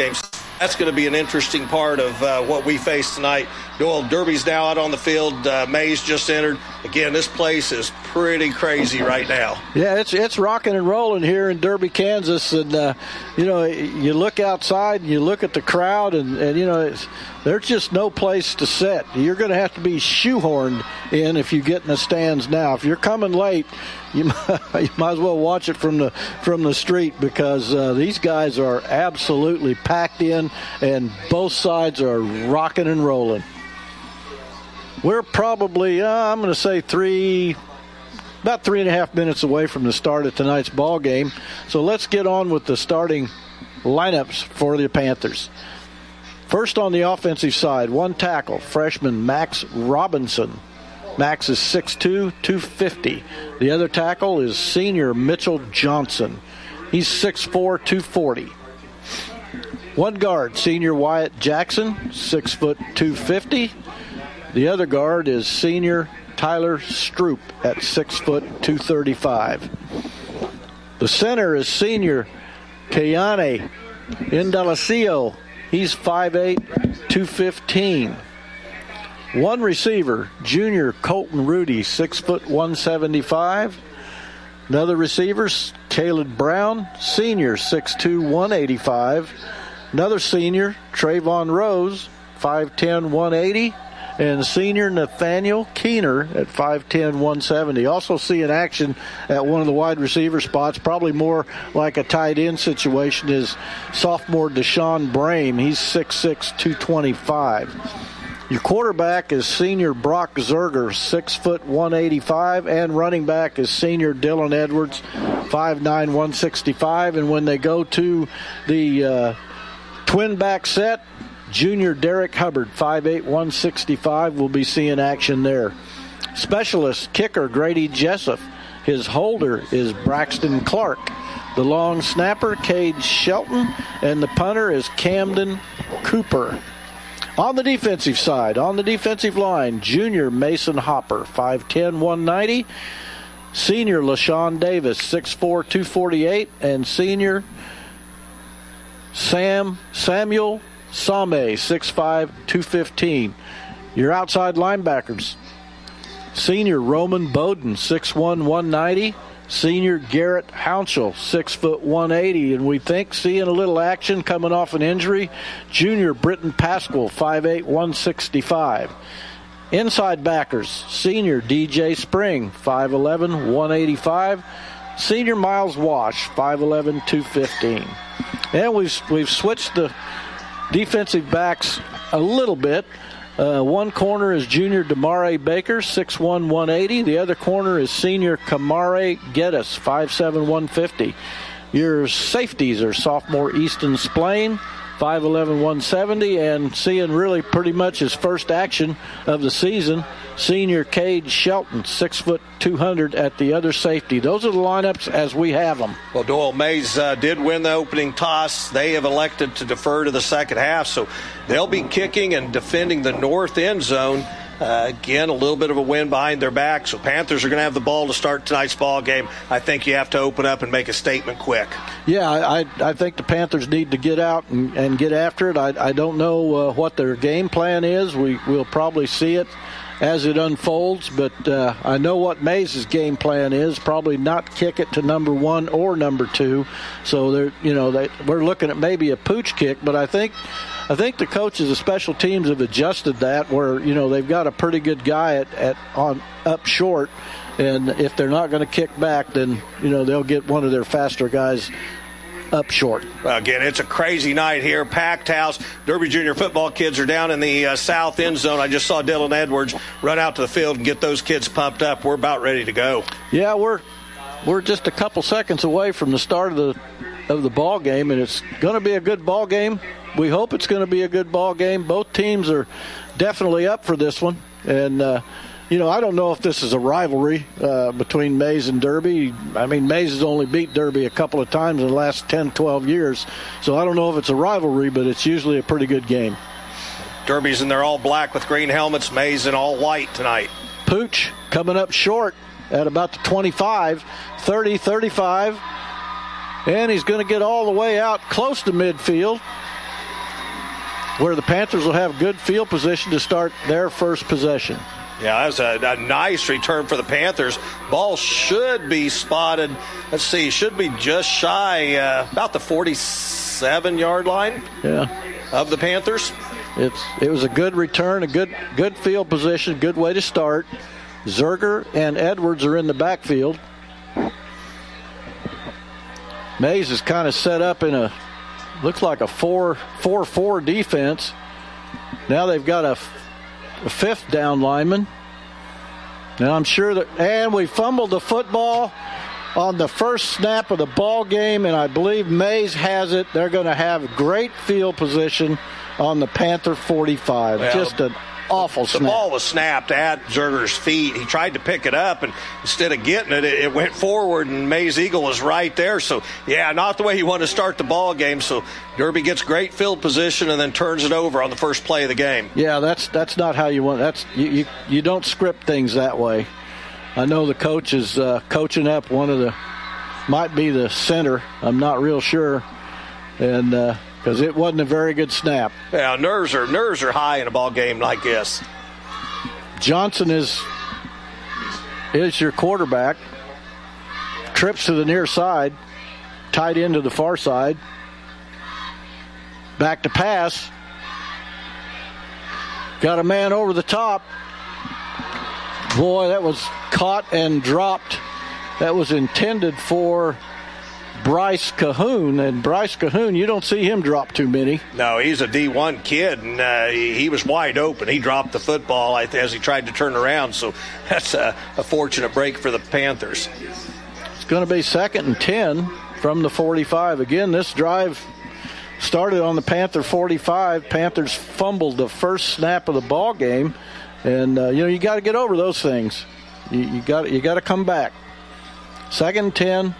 That's going to be an interesting part of uh, what we face tonight. Doyle Derby's now out on the field. Uh, Maize just entered. Again, this place is pretty crazy right now. Yeah, it's it's rocking and rolling here in Derby, Kansas, and uh, you know you look outside and you look at the crowd, and, and you know there's just no place to sit. You're going to have to be shoehorned in if you get in the stands now. If you're coming late, you might, you might as well watch it from the from the street because uh, these guys are absolutely packed in, and both sides are rocking and rolling. We're probably, uh, I'm going to say three, about three and a half minutes away from the start of tonight's ball game. So let's get on with the starting lineups for the Panthers. First on the offensive side, one tackle, freshman Max Robinson. Max is 6'2, 250. The other tackle is senior Mitchell Johnson. He's 6'4, 240. One guard, senior Wyatt Jackson, 6 foot 250. The other guard is senior Tyler Stroop at 6 foot 235. The center is senior Kayane Indalacio. He's 5'8, 215. One receiver, junior Colton Rudy, 6 foot 175. Another receiver, Caleb Brown, senior, 6'2, 185. Another senior, Trayvon Rose, 5'10, 180 and senior Nathaniel Keener at 5'10, 170. Also see in action at one of the wide receiver spots, probably more like a tight end situation, is sophomore Deshaun Brame. He's 6'6, 225. Your quarterback is senior Brock Zerger, six foot 185, and running back is senior Dylan Edwards, 5'9, 165. And when they go to the uh, twin back set, Junior Derek Hubbard, 5'8, 165, will be seeing action there. Specialist kicker Grady Jessup. His holder is Braxton Clark. The long snapper, Cade Shelton. And the punter is Camden Cooper. On the defensive side, on the defensive line, junior Mason Hopper, 5'10, 190. Senior LaShawn Davis, 6'4, 248. And senior Sam Samuel Same, 6'5, 215. Your outside linebackers. Senior Roman Bowden, 6'1, 190. Senior Garrett Hounshell, 6 foot 180. And we think seeing a little action coming off an injury. Junior Britton Pascal, 5'8, 165. Inside backers, senior DJ Spring, 5'11, 185. Senior Miles Wash, 5'11, 215. And we've, we've switched the defensive backs a little bit. Uh, one corner is junior Damare Baker, 6'1", 180. The other corner is senior Kamare Geddes, 5'7", 150. Your safeties are sophomore Easton Splain, 5'11", 170, and seeing really pretty much his first action of the season, senior Cade Shelton, 6 foot 200 at the other safety. Those are the lineups as we have them. Well, Doyle Maize uh, did win the opening toss. They have elected to defer to the second half, so they'll be kicking and defending the north end zone. Uh, again, a little bit of a win behind their back, so Panthers are going to have the ball to start tonight's ball game. I think you have to open up and make a statement quick. Yeah, I, I think the Panthers need to get out and, and get after it. I, I don't know uh, what their game plan is. We will probably see it as it unfolds, but uh, I know what Maize's game plan is. Probably not kick it to number one or number two. So they're you know they, we're looking at maybe a pooch kick, but I think I think the coaches of special teams have adjusted that where you know they've got a pretty good guy at, at on up short, and if they're not going to kick back, then you know they'll get one of their faster guys up short. Again, it's a crazy night here. Packed house. Derby Junior football kids are down in the uh, south end zone. I just saw Dylan Edwards run out to the field and get those kids pumped up. We're about ready to go. Yeah, we're we're just a couple seconds away from the start of the of the ball game, and it's going to be a good ball game. We hope it's going to be a good ball game. Both teams are definitely up for this one, and. Uh, you know, I don't know if this is a rivalry uh, between Maize and Derby. I mean, Maize has only beat Derby a couple of times in the last 10, 12 years. So I don't know if it's a rivalry, but it's usually a pretty good game. Derby's in there all black with green helmets, Maize in all white tonight. Pooch coming up short at about the 25, 30, 35. And he's going to get all the way out close to midfield, where the Panthers will have good field position to start their first possession. Yeah, that's a, a, nice return for the Panthers. Ball should be spotted. Let's see, should be just shy uh, about the 47 yard line. Yeah. Of the Panthers. It's it was a good return, a good good field position, good way to start. Zerger and Edwards are in the backfield. Maize is kind of set up in a looks like a 4 4 4 defense. Now they've got a fifth down lineman. And I'm sure that, and we fumbled the football on the first snap of the ball game, and I believe Maize has it. They're going to have great field position on the Panther 45. Well, Just an awful the snap. ball was snapped at Zerger's feet. He tried to pick it up, and instead of getting it, it, went forward, and Maize Eagle was right there. So, yeah, not the way you want to start the ball game. So, Derby gets great field position and then turns it over on the first play of the game. Yeah, that's that's not how you want. That's you you, you don't script things that way. I know the coach is uh, coaching up one of the might be the center. I'm not real sure, and. Uh, because it wasn't a very good snap. Yeah, nerves are nerves are high in a ball game like this. Johnson is is your quarterback. Trips to the near side, tight end to the far side. Back to pass. Got a man over the top. Boy, that was caught and dropped. That was intended for Bryce Cahoon. And Bryce Cahoon, you don't see him drop too many. No, he's a D1 kid, and uh, he was wide open. He dropped the football as he tried to turn around, so that's a, a fortunate break for the Panthers. It's going to be second and 10 from the 45. Again, this drive started on the Panther 45. Panthers fumbled the first snap of the ball game, and uh, you know you got to get over those things. You, you got you got to come back. Second and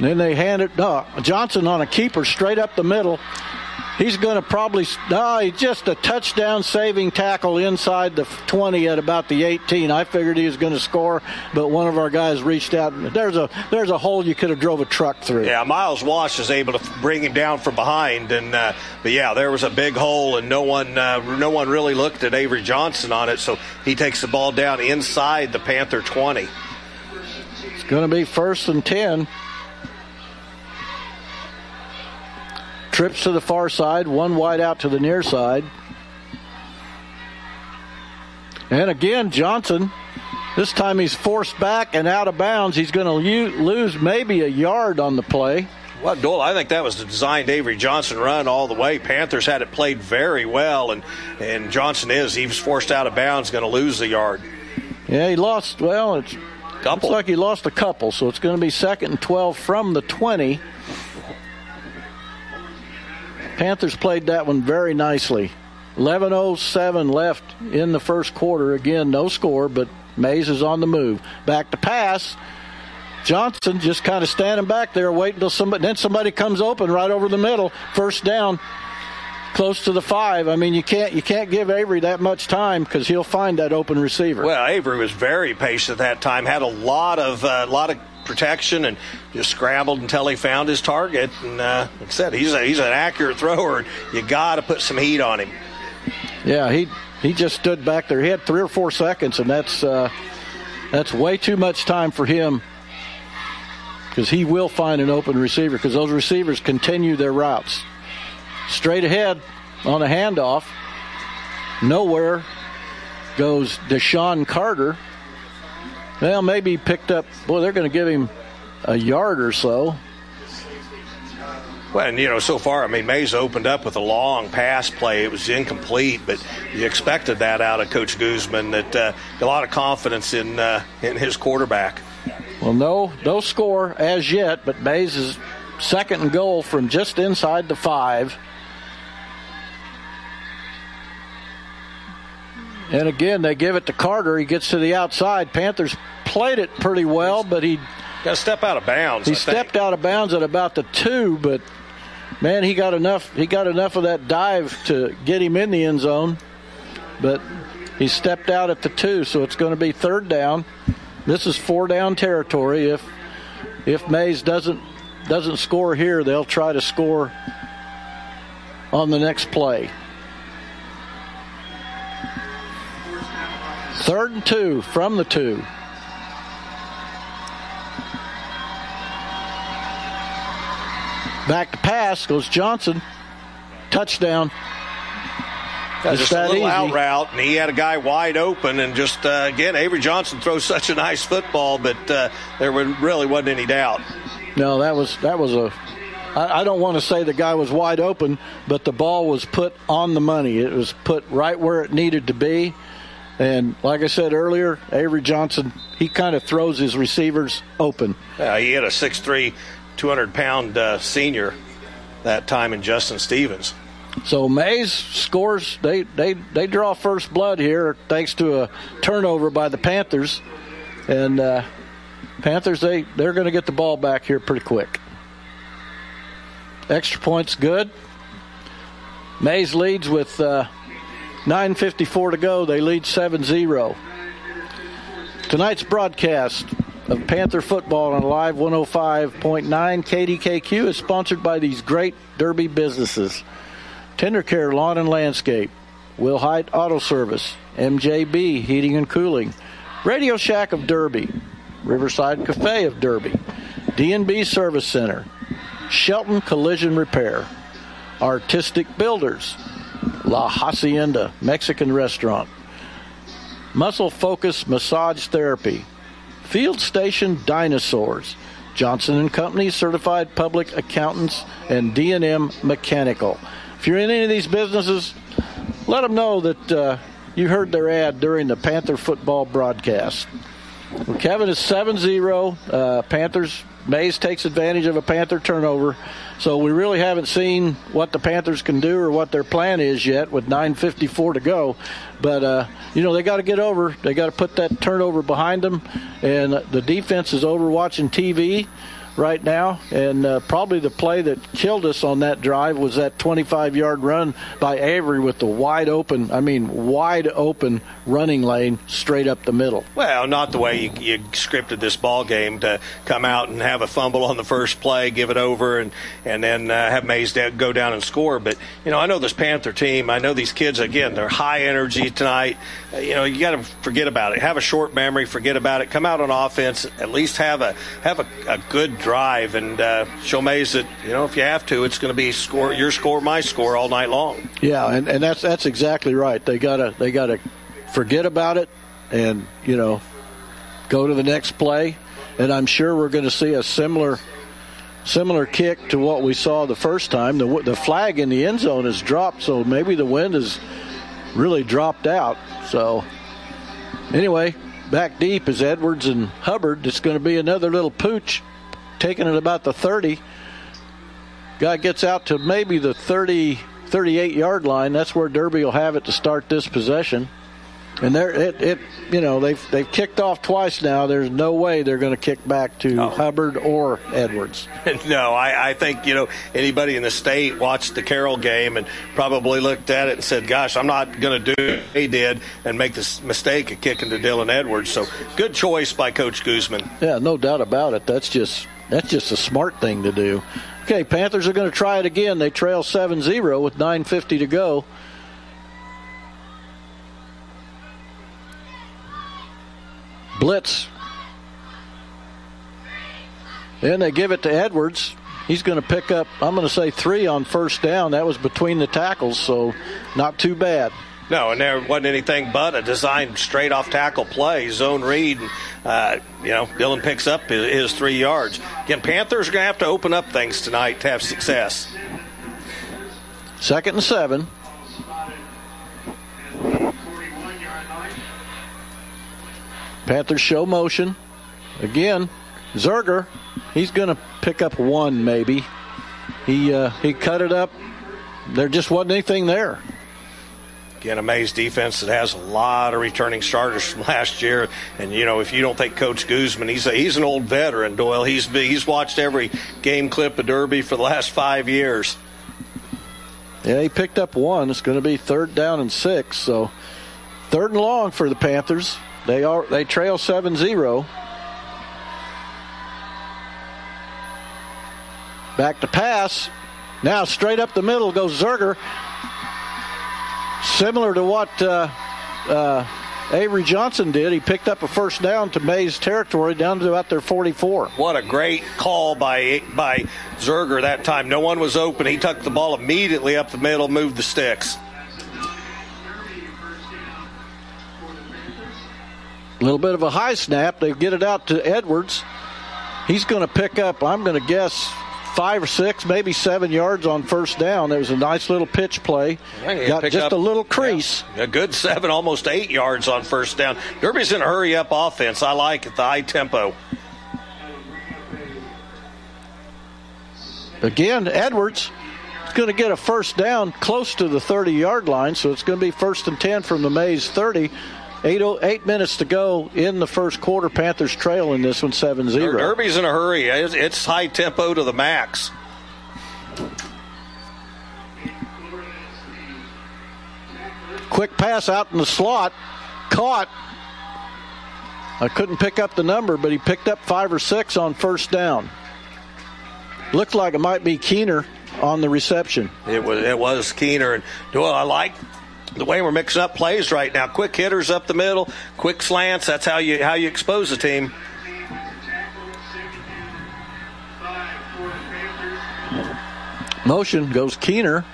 And then they hand it uh, Johnson on a keeper straight up the middle. He's going to probably no, just a touchdown saving tackle inside the 20 at about the 18. I figured he was going to score, but one of our guys reached out. There's a there's a hole you could have drove a truck through. Yeah, Miles Wash is able to bring him down from behind, and uh, but yeah, there was a big hole, and no one uh, no one really looked at Avery Johnson on it, so he takes the ball down inside the Panther 20. It's going to be first and 10. Trips to the far side, one wide out to the near side. And again, Johnson, this time he's forced back and out of bounds. He's going to lose maybe a yard on the play. Well, Doyle, I think that was the designed Avery Johnson run all the way. Panthers had it played very well, and, and Johnson is. He was forced out of bounds, going to lose the yard. Yeah, he lost, well, it's, couple. looks like he lost a couple, so it's going to be second and 12 from the 20. Panthers played that one very nicely. 11.07 left in the first quarter. Again, no score, but Maize is on the move. Back to pass. Johnson just kind of standing back there, waiting until somebody. Then somebody comes open right over the middle. First down, close to the five. I mean, you can't you can't give Avery that much time because he'll find that open receiver. Well, Avery was very patient at that time. Had a lot of a uh, lot of protection and just scrambled until he found his target. And uh, like I said, he's a, he's an accurate thrower. You got to put some heat on him. Yeah, he he just stood back there. He had three or four seconds, and that's uh, that's way too much time for him because he will find an open receiver because those receivers continue their routes straight ahead on a handoff. Nowhere goes Deshaun Carter well, maybe picked up. Boy, they're going to give him a yard or so. Well, and you know, so far, I mean, Maize opened up with a long pass play. It was incomplete, but you expected that out of Coach Guzman. That uh, a lot of confidence in uh, in his quarterback. Well, no, no score as yet, but Maize is second and goal from just inside the five. And again, they give it to Carter. He gets to the outside. Panthers played it pretty well, but he got to step out of bounds. He stepped out of bounds at about the two, but man, he got enough. He got enough of that dive to get him in the end zone, but he stepped out at the two, so it's going to be third down. This is four down territory. If if Maize doesn't doesn't score here, they'll try to score on the next play. Third and two from the two. Back to pass goes Johnson. Touchdown. Yeah, just a little easy. out route, and he had a guy wide open. And just uh, again, Avery Johnson throws such a nice football, but uh, there really wasn't any doubt. No, that was that was a. I, I don't want to say the guy was wide open, but the ball was put on the money. It was put right where it needed to be. And like I said earlier, Avery Johnson, he kind of throws his receivers open. Yeah, he had a 6'3, 200 pound uh, senior that time in Justin Stevens. So Maize scores. They they they draw first blood here thanks to a turnover by the Panthers, and uh, Panthers they they're going to get the ball back here pretty quick. Extra points good. Maize leads with uh, 9:54 to go. They lead 7-0. Tonight's broadcast of Panther football on Live 105.9 KDKQ is sponsored by these great Derby businesses. Tender Care Lawn and Landscape, Wilhite Auto Service, MJB Heating and Cooling, Radio Shack of Derby, Riverside Cafe of Derby, D&B Service Center, Shelton Collision Repair, Artistic Builders, La Hacienda Mexican Restaurant, Muscle Focus Massage Therapy, Field Station Dinosaurs, Johnson and Company Certified Public Accountants, and D&M Mechanical. If you're in any of these businesses, let them know that uh, you heard their ad during the Panther football broadcast. Well, Kevin is 7 0. Uh, Panthers, Maize takes advantage of a Panther turnover. So we really haven't seen what the Panthers can do or what their plan is yet with 9.54 to go. But, uh, you know, they got to get over. They got to put that turnover behind them. And the defense is over watching TV right now. And uh, probably the play that killed us on that drive was that 25 yard run by Avery with the wide open, I mean, wide open running lane straight up the middle. Well, not the way you, you scripted this ball game to come out and have a fumble on the first play, give it over, and, and then uh, have Maize go down and score. But, you know, I know this Panther team, I know these kids, again, they're high energy tonight. Uh, you know, you got to forget about it. Have a short memory, forget about it. Come out on offense, at least have a have a, a good drive and uh, show Maize that you know if you have to, it's going to be score your score, my score all night long. Yeah, and, and that's that's exactly right. They gotta they gotta forget about it and you know go to the next play. And I'm sure we're going to see a similar similar kick to what we saw the first time. The the flag in the end zone is dropped, so maybe the wind has really dropped out. So anyway, back deep is Edwards and Hubbard. It's going to be another little pooch, taking it about the 30. Guy gets out to maybe the 30, 38 yard line. That's where Derby will have it to start this possession. And they're it, it you know they've they've kicked off twice now. There's no way they're going to kick back to oh. Hubbard or Edwards. no, I, I think you know anybody in the state watched the Carroll game and probably looked at it and said, "Gosh, I'm not going to do what he did and make this mistake of kicking to Dylan Edwards." So good choice by Coach Guzman. Yeah, no doubt about it. That's just that's just a smart thing to do. Okay, Panthers are going to try it again. They trail 7-0 with 9:50 to go. blitz. And they give it to Edwards. He's going to pick up, I'm going to say three on first down. That was between the tackles, so not too bad. No, and there wasn't anything but a designed straight off tackle play, zone read. Uh, you know, Dylan picks up his, his three yards. Again, Panthers are going to have to open up things tonight to have success. Second and seven. Panthers show motion. Again, Zerger, he's going to pick up one maybe. He uh, he cut it up. There just wasn't anything there. Again, a Maize defense that has a lot of returning starters from last year, and you know if you don't think Coach Guzman, he's a, he's an old veteran. Doyle, he's he's watched every game clip of Derby for the last five years. Yeah, he picked up one. It's going to be third down and six. So third and long for the Panthers. They are they trail 7-0. Back to pass. Now straight up the middle goes Zerger. Similar to what uh, uh, Avery Johnson did. He picked up a first down to Maize territory down to about their 44. What a great call by by Zerger that time. No one was open. He tucked the ball immediately up the middle, moved the sticks. A little bit of a high snap. They get it out to Edwards. He's going to pick up, I'm going to guess, five or six, maybe seven yards on first down. It was a nice little pitch play. Yeah, Got just up- a little crease. Yeah, a good seven, almost eight yards on first down. Derby's in a hurry up offense. I like it, the high tempo. Again, Edwards is going to get a first down close to the 30 yard line, so it's going to be first and 10 from the Maize 30. Eight, oh- eight minutes to go in the first quarter. Panthers trail in this one 7 0. Derby's in a hurry. It's, high tempo to the max. Quick pass out in the slot. Caught. I couldn't pick up the number, but he picked up five or six on first down. Looked like it might be Keener on the reception. It was it was Keener and Doyle. I like the way we're mixing up plays right now. Quick hitters up the middle, quick slants. That's how you how you expose the team. Motion goes Keener.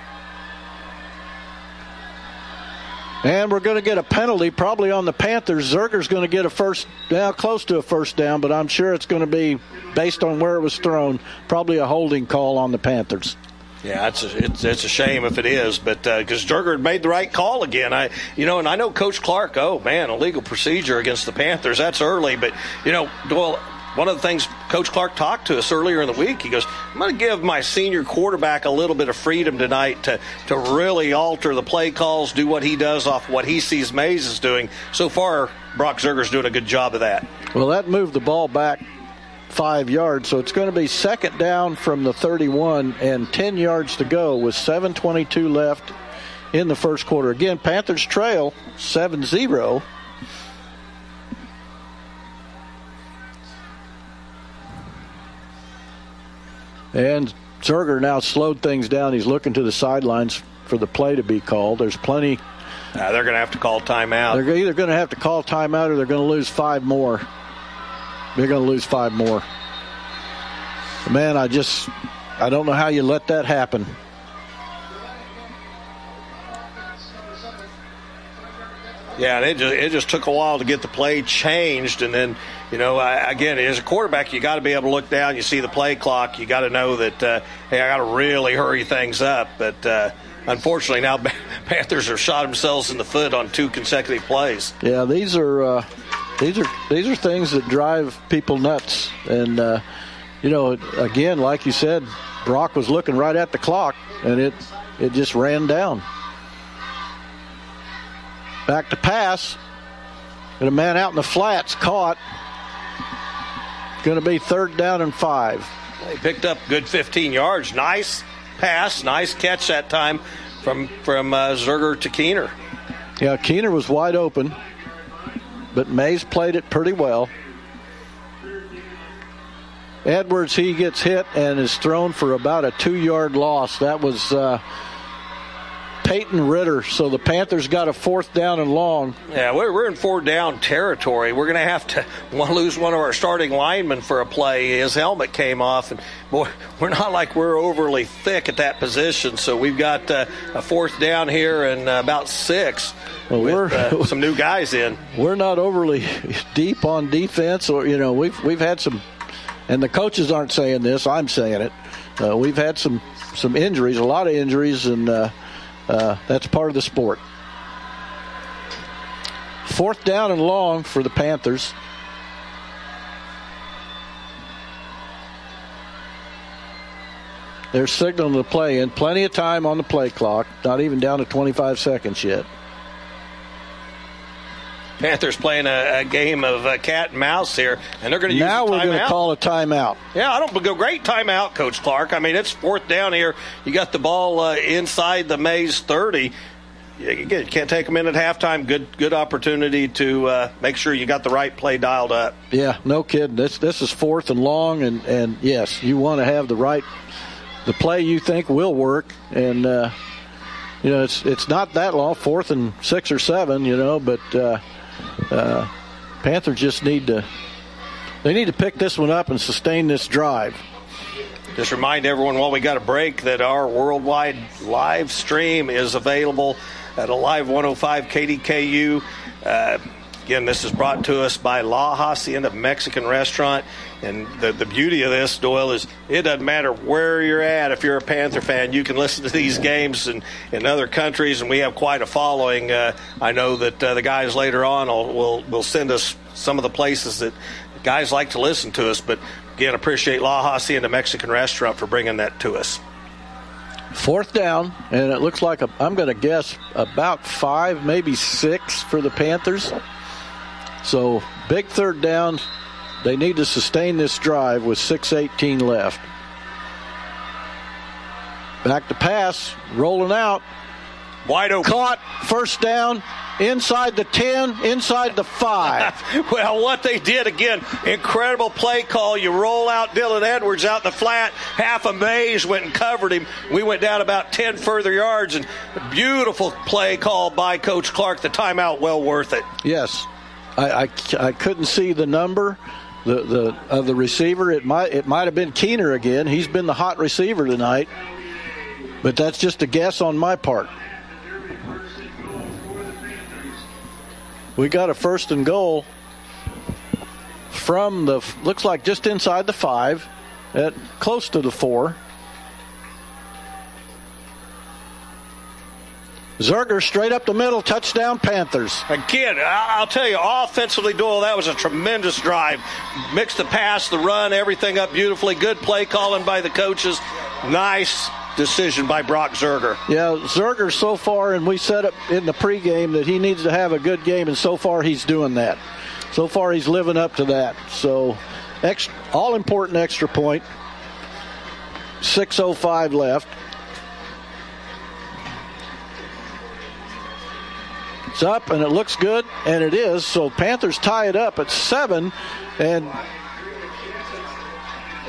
And we're going to get a penalty probably on the Panthers. Zerger's going to get a first down, close to a first down, but I'm sure it's going to be based on where it was thrown, probably a holding call on the Panthers. Yeah, it's a, it's, it's a shame if it is, but uh, because Zerger had made the right call again, I you know, and I know Coach Clark. Oh man, illegal procedure against the Panthers. That's early, but you know, Doyle. One of the things Coach Clark talked to us earlier in the week, he goes, "I'm going to give my senior quarterback a little bit of freedom tonight to to really alter the play calls, do what he does off what he sees Maize is doing." So far, Brock Zerger's doing a good job of that. Well, that moved the ball back five yards, so it's going to be second down from the 31 and 10 yards to go with 7.22 left in the first quarter. Again, Panthers trail 7 0. And Zerger now slowed things down. He's looking to the sidelines for the play to be called. There's plenty. Uh, they're going to have to call timeout. They're either going to have to call timeout or they're going to lose five more. They're going to lose five more. Man, I just, I don't know how you let that happen. Yeah, and it just it just took a while to get the play changed, and then you know I, again as a quarterback you got to be able to look down. You see the play clock, you got to know that uh, hey I got to really hurry things up. But uh, unfortunately now Panthers have shot themselves in the foot on two consecutive plays. Yeah, these are uh, these are these are things that drive people nuts, and uh, you know, again, like you said, Brock was looking right at the clock, and it it just ran down. Back to pass, and a man out in the flats caught. Going to be third down and five. They picked up good 15 yards. Nice pass, nice catch that time from from uh, Zerger to Keener. Yeah, Keener was wide open, but Maize played it pretty well. Edwards, he gets hit and is thrown for about a two yard loss. That was uh, Peyton Ritter. So the Panthers got a fourth down and long. Yeah, we're, we're in four down territory. We're going to have to lose one of our starting linemen for a play. His helmet came off, and boy, we're not like we're overly thick at that position. So we've got uh, a fourth down here and uh, about six. Well, with, uh, some new guys in. We're not overly deep on defense, or you know, we've we've had some, and the coaches aren't saying this. I'm saying it. Uh, we've had some some injuries, a lot of injuries, and uh, uh, that's part of the sport. Fourth down and long for the Panthers. They're signaling the play in. Plenty of time on the play clock. Not even down to 25 seconds yet. Panthers playing a, a game of uh, cat and mouse here, and they're going to use now we're going to call a timeout. Yeah, I don't go great timeout, Coach Clark. I mean, it's fourth down here. You got the ball uh, inside the Maize 30. You can't take them in at halftime. Good, good opportunity to uh, make sure you got the right play dialed up. Yeah, no kidding. This this is fourth and long, and and yes, you want to have the right, the play you think will work, and uh, you know it's it's not that long, fourth and six or seven, you know, but uh, Panthers just need to they need to pick this one up and sustain this drive. Just remind everyone while we got a break that our worldwide live stream is available at Alive 105 KDKQ. Uh, again, this is brought to us by La Hacienda Mexican Restaurant. And the, the beauty of this, Doyle, is it doesn't matter where you're at. If you're a Panther fan, you can listen to these games in, in other countries, and we have quite a following. Uh, I know that uh, the guys later on will, will, will send us some of the places that guys like to listen to us. But again, appreciate La Hacienda Mexican Restaurant for bringing that to us. Fourth down, and it looks like i am going to guess about five, maybe six for the Panthers. So big third down, they need to sustain this drive with 6.18 left. Back to pass, rolling out. Wide open. Caught, first down, inside the 10, inside the 5. well, what they did again, incredible play call. You roll out Dylan Edwards out in the flat, half a Maize went and covered him. We went down about 10 further yards, and beautiful play call by Coach Clark. The timeout, well worth it. Yes. I, I, I couldn't see the number the the of the receiver. It might it might have been Keener again. He's been the hot receiver tonight, but that's just a guess on my part. We got a first and goal from the looks like just inside the five, at close to the four. Zerger straight up the middle, touchdown Panthers. Again, I'll tell you, offensively, Doyle, that was a tremendous drive. Mixed the pass, the run, everything up beautifully. Good play calling by the coaches. Nice decision by Brock Zerger. Yeah, Zerger so far, and we said it in the pregame that he needs to have a good game, and so far he's doing that. So far he's living up to that. So, all important extra point. 6.05 left. It's up and it looks good, and it is. So Panthers tie it up at seven, and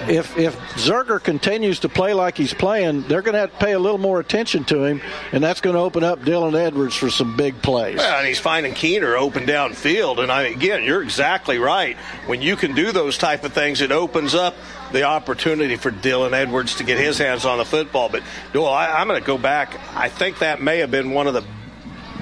if if Zerger continues to play like he's playing, they're going to have to pay a little more attention to him, and that's going to open up Dylan Edwards for some big plays. Yeah, and he's finding Keener open downfield, and I again, you're exactly right. When you can do those type of things, it opens up the opportunity for Dylan Edwards to get his hands on the football. But Doyle, I, I'm going to go back. I think that may have been one of the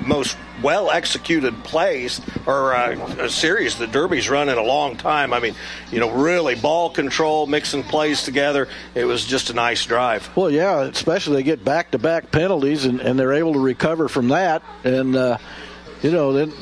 most well executed plays or uh, a series the Derby's run in a long time. I mean, you know, really ball control, mixing plays together. It was just a nice drive. Well, yeah, especially they get back to back penalties and, and they're able to recover from that. And, uh, you know, then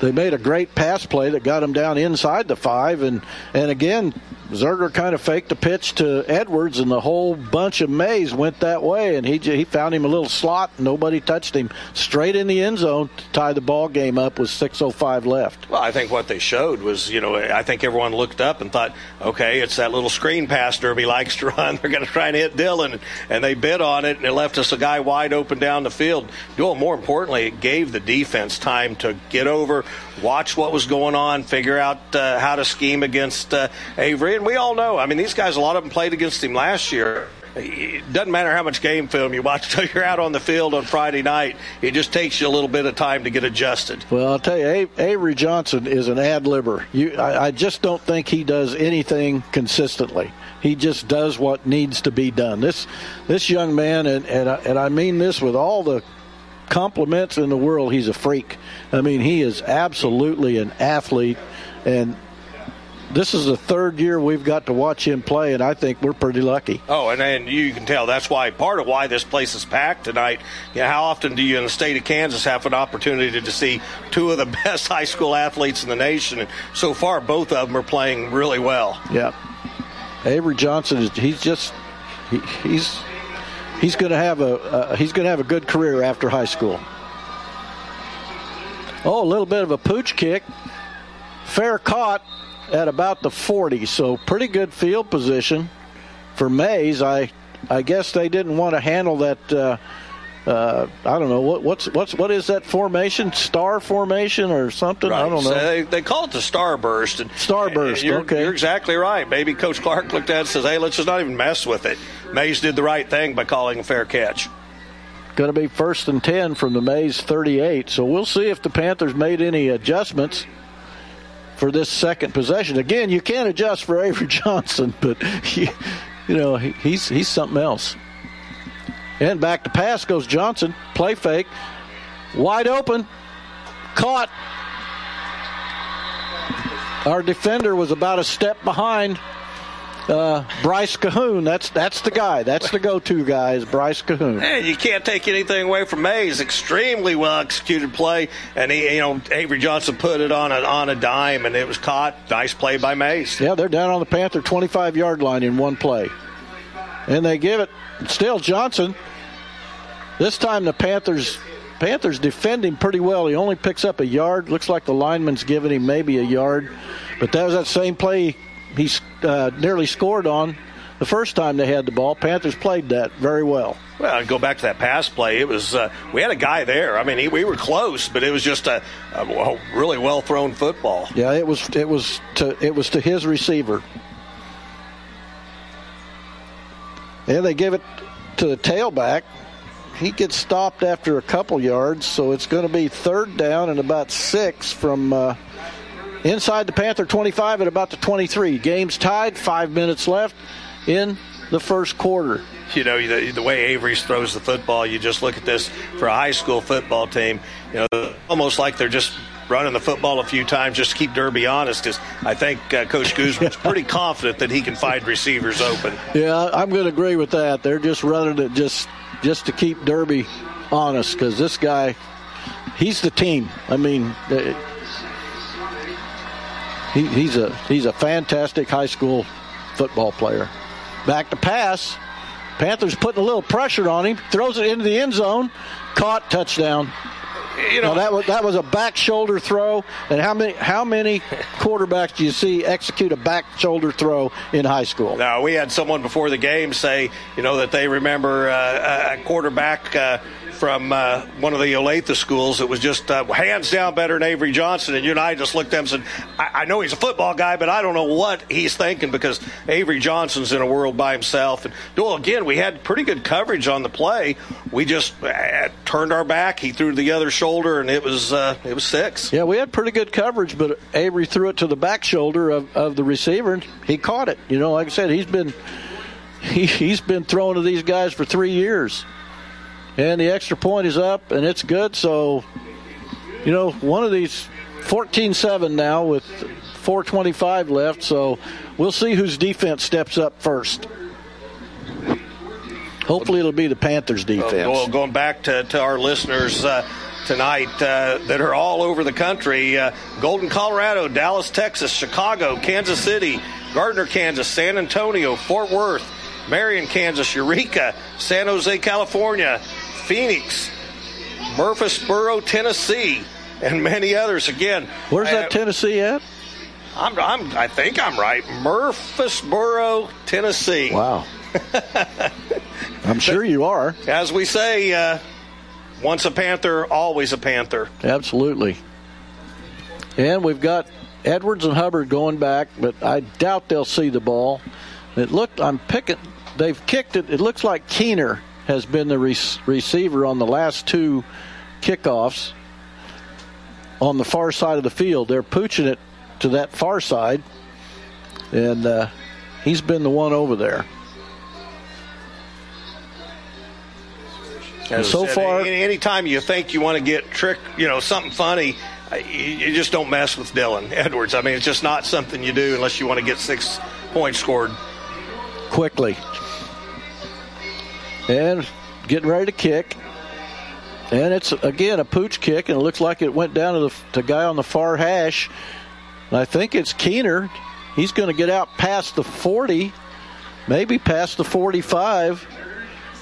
they made a great pass play that got them down inside the five. And, and again, Zerger kind of faked a pitch to Edwards, and the whole bunch of Maize went that way, and he he found him a little slot. Nobody touched him. Straight in the end zone to tie the ball game up with 6:05 left. Well, I think what they showed was, you know, I think everyone looked up and thought, okay, it's that little screen pass Derby likes to run. They're going to try and hit Dylan, and they bid on it, and it left us a guy wide open down the field. Well, more importantly, it gave the defense time to get over, watch what was going on, figure out uh, how to scheme against uh, Avery. And we all know, I mean, these guys, a lot of them played against him last year. It doesn't matter how much game film you watch until you're out on the field on Friday night. It just takes you a little bit of time to get adjusted. Well, I'll tell you, Avery Johnson is an ad libber. You, I, I just don't think he does anything consistently. He just does what needs to be done. This this young man, and and I, and I mean this with all the compliments in the world. He's a freak. I mean, he is absolutely an athlete, and this is the third year we've got to watch him play, and I think we're pretty lucky. Oh, and, and you can tell that's why part of why this place is packed tonight. You know, how often do you in the state of Kansas have an opportunity to see two of the best high school athletes in the nation? And so far, both of them are playing really well. Yeah. Avery Johnson is he's just he, he's he's going to have a uh, he's going to have a good career after high school. Oh, a little bit of a pooch kick. Fair caught at about the 40, so pretty good field position for Maize. I I guess they didn't want to handle that uh, uh, I don't know what what's what's what is that formation? Star formation or something? Right. I don't know. So they, they, call it the starburst. And starburst. You're, okay, you're exactly right. Maybe Coach Clark looked at it and says, "Hey, let's just not even mess with it." Maize did the right thing by calling a fair catch. Going to be first and ten from the Maize 38. So we'll see if the Panthers made any adjustments for this second possession. Again, you can't adjust for Avery Johnson, but he, you know he, he's he's something else. And back to pass goes Johnson. Play fake. Wide open. Caught. Our defender was about a step behind uh, Bryce Cahoon. That's that's the guy. That's the go-to guy is Bryce Cahoon. Hey, you can't take anything away from Maize. Extremely well executed play, and he, you know, Avery Johnson put it on a on a dime, and it was caught. Nice play by Maize. Yeah, they're down on the Panther 25 yard line in one play, and they give it still Johnson. This time the Panthers Panthers defending pretty well. He only picks up a yard. Looks like the lineman's giving him maybe a yard, but that was that same play he uh, nearly scored on the first time they had the ball. Panthers played that very well. Well, and go back to that pass play. It was uh, we had a guy there. I mean, he, we were close, but it was just a, a really well thrown football. Yeah, it was. It was to it was to his receiver. And they give it to the tailback. He gets stopped after a couple yards, so it's going to be third down and about six from uh, inside the Panther 25 at about the 23. Game's tied, five minutes left in the first quarter. You know, the, the way Avery throws the football, you just look at this for a high school football team, you know, almost like they're just running the football a few times just to keep Derby honest. Because I think uh, Coach Guzman's pretty confident that he can find receivers open. Yeah, I'm going to agree with that. They're just running it just just to keep Derby honest because this guy, he's the team. I mean, he, he's a he's a fantastic high school football player. Back to pass. Panthers putting a little pressure on him. Throws it into the end zone. Caught touchdown. You know now that was that was a back shoulder throw. And how many how many quarterbacks do you see execute a back shoulder throw in high school? Now we had someone before the game say, you know, that they remember uh, a quarterback. Uh, from uh, one of the Olathe schools. It was just uh, hands down better than Avery Johnson. And you and I just looked at him and said, I-, I know he's a football guy, but I don't know what he's thinking because Avery Johnson's in a world by himself. And well, again, we had pretty good coverage on the play. We just uh, turned our back. He threw to the other shoulder, and it was uh, it was six. Yeah, we had pretty good coverage, but Avery threw it to the back shoulder of, of the receiver, and he caught it. You know, like I said, he's been he, he's been throwing to these guys for three years. And the extra point is up, and it's good. So, you know, one of these 14 7 now with 425 left. So we'll see whose defense steps up first. Hopefully, it'll be the Panthers' defense. Well, going back to, to our listeners uh, tonight uh, that are all over the country uh, Golden, Colorado, Dallas, Texas, Chicago, Kansas City, Gardner, Kansas, San Antonio, Fort Worth, Marion, Kansas, Eureka, San Jose, California, Phoenix, Murfreesboro, Tennessee, and many others. Again, where's that Tennessee at? I'm, I'm, I think I'm right. Murfreesboro, Tennessee. Wow. I'm sure you are. As we say, uh, once a Panther, always a Panther. Absolutely. And we've got Edwards and Hubbard going back, but I doubt they'll see the ball. It looked, I'm picking, they've kicked it. It looks like Keener has been the re- receiver on the last two kickoffs on the far side of the field. They're pooching it to that far side, and uh, he's been the one over there. As so said, far, any, anytime you think you want to get trick, you know, something funny, you just don't mess with Dylan Edwards. I mean, it's just not something you do unless you want to get six points scored quickly. And getting ready to kick. And it's again a pooch kick, and it looks like it went down to the to guy on the far hash. And I think it's Keener. He's going to get out past the 40, maybe past the 45.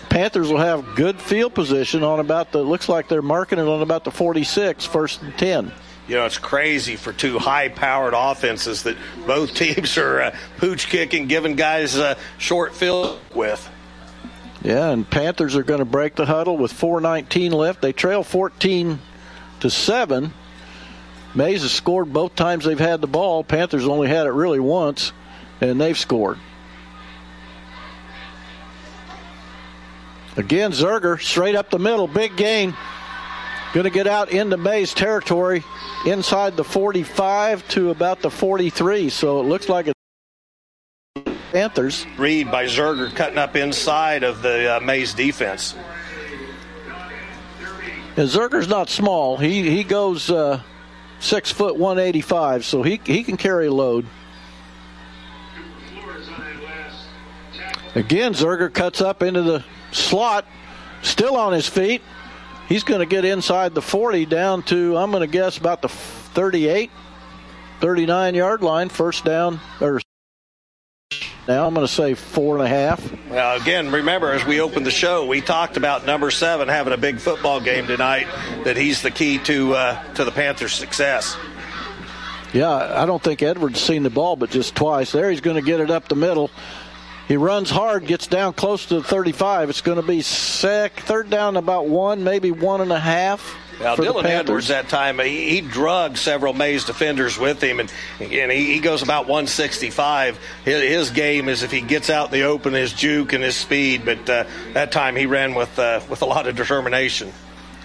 Panthers will have good field position on about the. Looks like they're marking it on about the 46, first and 10. You know, it's crazy for two high-powered offenses that both teams are uh, pooch kicking, giving guys uh, short field with. Yeah, and Panthers are going to break the huddle with 4:19 left. They trail 14 to seven. Maize has scored both times they've had the ball. Panthers only had it really once, and they've scored. Again, Zerger straight up the middle, big gain. Going to get out into Maize territory inside the 45 to about the 43. So it looks like it's Panthers. Reed by Zerger cutting up inside of the uh, Maize defense. And Zerger's not small. He he goes uh, six foot 185, so he he can carry a load. Again, Zerger cuts up into the slot, still on his feet. He's going to get inside the 40 down to, I'm going to guess, about the 38, 39 yard line. First down, or now I'm going to say four and a half. Well, again, remember, as we opened the show, we talked about number seven having a big football game tonight, that he's the key to, uh, to the Panthers' success. Yeah, I don't think Edwards seen the ball, but just twice. There he's going to get it up the middle. He runs hard, gets down close to the 35. It's going to be sec, third down about one, maybe one and a half. Now, Dylan Edwards that time, he, he drugged several Maize defenders with him, and, and he, he goes about 165. His, his, game is if he gets out in the open, his juke and his speed, but uh, that time he ran with, uh, with a lot of determination.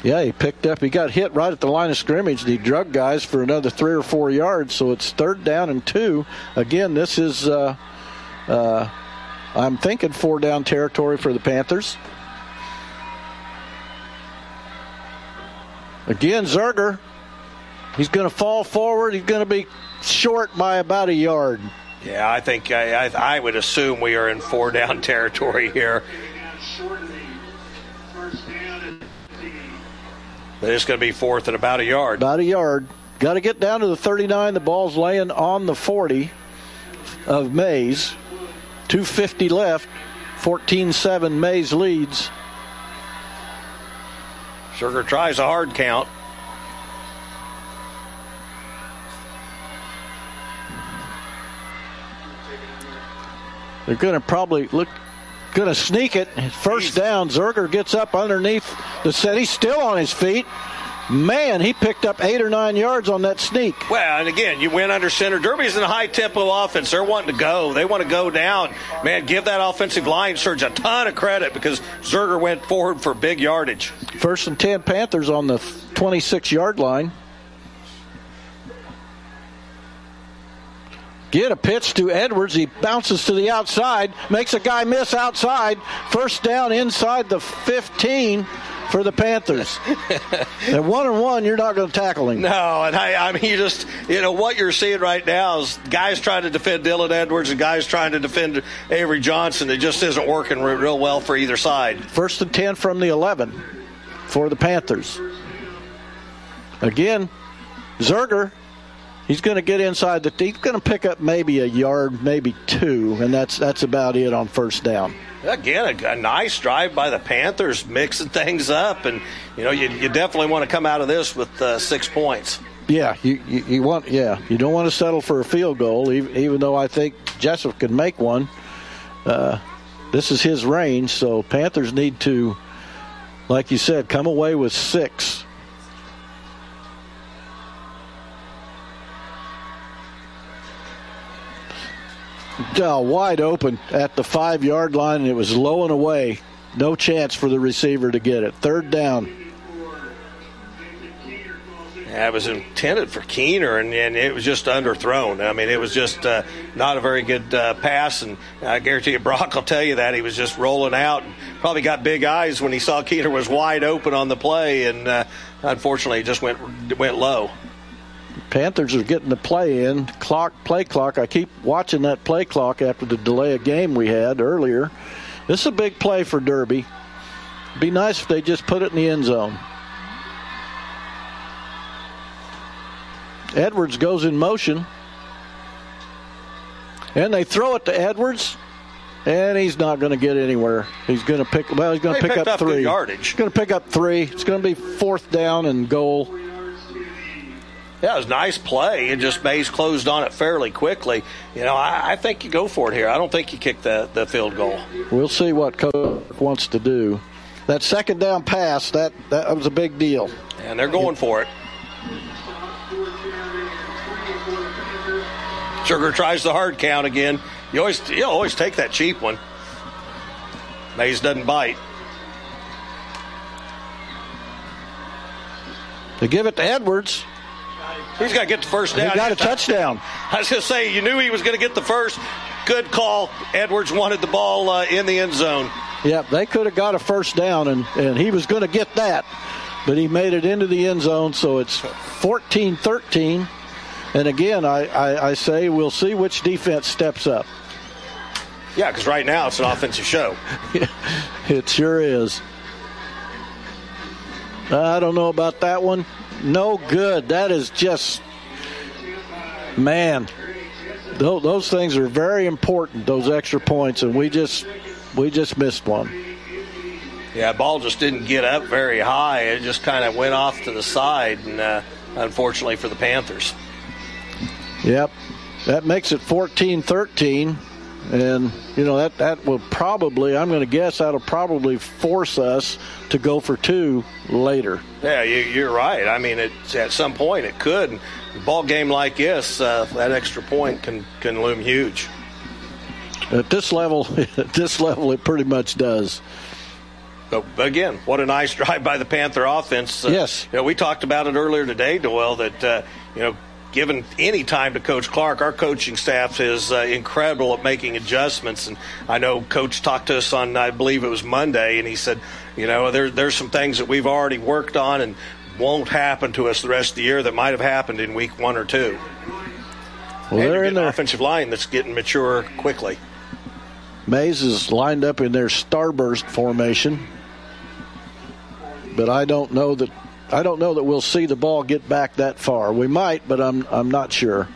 Yeah, he picked up. He got hit right at the line of scrimmage. And he drug guys for another three or four yards. So it's third down and two. Again, this is, uh, uh, I'm thinking four down territory for the Panthers. Again, Zerger. He's going to fall forward. He's going to be short by about a yard. Yeah, I think I, I, I would assume we are in four down territory here. But it's going to be fourth at about a yard. About a yard. Got to get down to the 39. The ball's laying on the 40 of Maize. 250 left. 14-7 Maize leads. Zerger tries a hard count. They're going to probably look going to sneak it. First down. Zerger gets up underneath the set. He's still on his feet. Man, he picked up eight or nine yards on that sneak. Well, and again, you went under center. Derby's in a high tempo offense. They're wanting to go. They want to go down. Man, give that offensive line surge a ton of credit because Zerger went forward for big yardage. First and 10 Panthers on the 26 yard line. Get a pitch to Edwards. He bounces to the outside, makes a guy miss outside. First down inside the 15 for the Panthers. At one and one, you're not going to tackle him. No, and I, I mean, you just, you know, what you're seeing right now is guys trying to defend Dylan Edwards and guys trying to defend Avery Johnson. It just isn't working real well for either side. First and 10 from the 11 for the Panthers. Again, Zerger He's going to get inside the. He's going to pick up maybe a yard, maybe two, and that's that's about it on first down. Again, a, a nice drive by the Panthers, mixing things up, and you know you, you definitely want to come out of this with uh, six points. Yeah, you, you, you, want yeah you don't want to settle for a field goal, even, even though I think Jessup can make one. Uh, this is his range, so Panthers need to, like you said, come away with six uh, wide open at the five yard line, and it was low and away. No chance for the receiver to get it. Third down. Yeah, it was intended for Keener, and, and it was just underthrown. I mean, it was just uh, not a very good uh, pass, and I guarantee you, Brock will tell you that he was just rolling out, and probably got big eyes when he saw Keener was wide open on the play, and uh, unfortunately, it just went went low. Panthers are getting the play in. Clock, play clock. I keep watching that play clock after the delay of game we had earlier. This is a big play for Derby. Be nice if they just put it in the end zone. Edwards goes in motion. And they throw it to Edwards. And he's not going to get anywhere. He's going to pick. Well, he's going to pick up, up three. yardage. He's going to pick up three. It's going to be fourth down and goal. Yeah, it was a nice play. It just Maize closed on it fairly quickly. You know, I, I, think you go for it here. I don't think you kick the, the field goal. We'll see what coach wants to do. That second down pass, that, that was a big deal. And they're going for it. Zerger tries the hard count again. You always you always take that cheap one. Maize doesn't bite. They give it to Edwards. He's got to get the first down. He got a touchdown. I was going to say, you knew he was going to get the first. Good call. Edwards wanted the ball uh, in the end zone. Yep, they could have got a first down, and, and he was going to get that. But he made it into the end zone, so it's 14 13. And again, I, I, I say we'll see which defense steps up. Yeah, because right now it's an offensive show. it sure is. I don't know about that one. No good. That is just, man. Those, those things are very important. Those extra points, and we just we just missed one. Yeah, ball just didn't get up very high. It just kind of went off to the side, and uh, unfortunately for the Panthers. Yep. That makes it 14 13. And, you know, that, that will probably, I'm going to guess that'll probably force us to go for two later. Yeah, you, are right. I mean, it's, at some point it could. A ball game like this, uh, that extra point can, can loom huge. At this level, at this level, it pretty much does. But again, what a nice drive by the Panther offense. Uh, yes. You know, we talked about it earlier today, Doyle, that, uh, you know, given any time to Coach Clark, our coaching staff is uh, incredible at making adjustments. And I know Coach talked to us on, I believe it was Monday, and he said, you know, there, there's some things that we've already worked on and won't happen to us the rest of the year that might have happened in week one or two. Well, and they're in their offensive line that's getting mature quickly. Maize is lined up in their starburst formation, but I don't know that I don't know that we'll see the ball get back that far. We might, but I'm I'm not sure.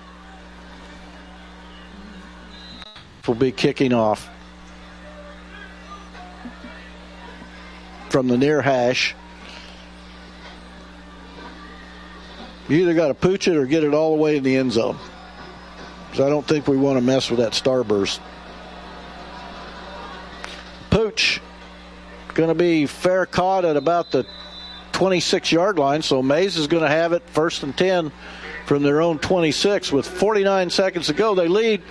We'll be kicking off from the near hash. You either got to pooch it or get it all the way in the end zone. So I don't think we want to mess with that starburst. Pooch going to be fair caught at about the 26 yard line. So Maize is going to have it first and 10 from their own 26 with 49 seconds to go. They lead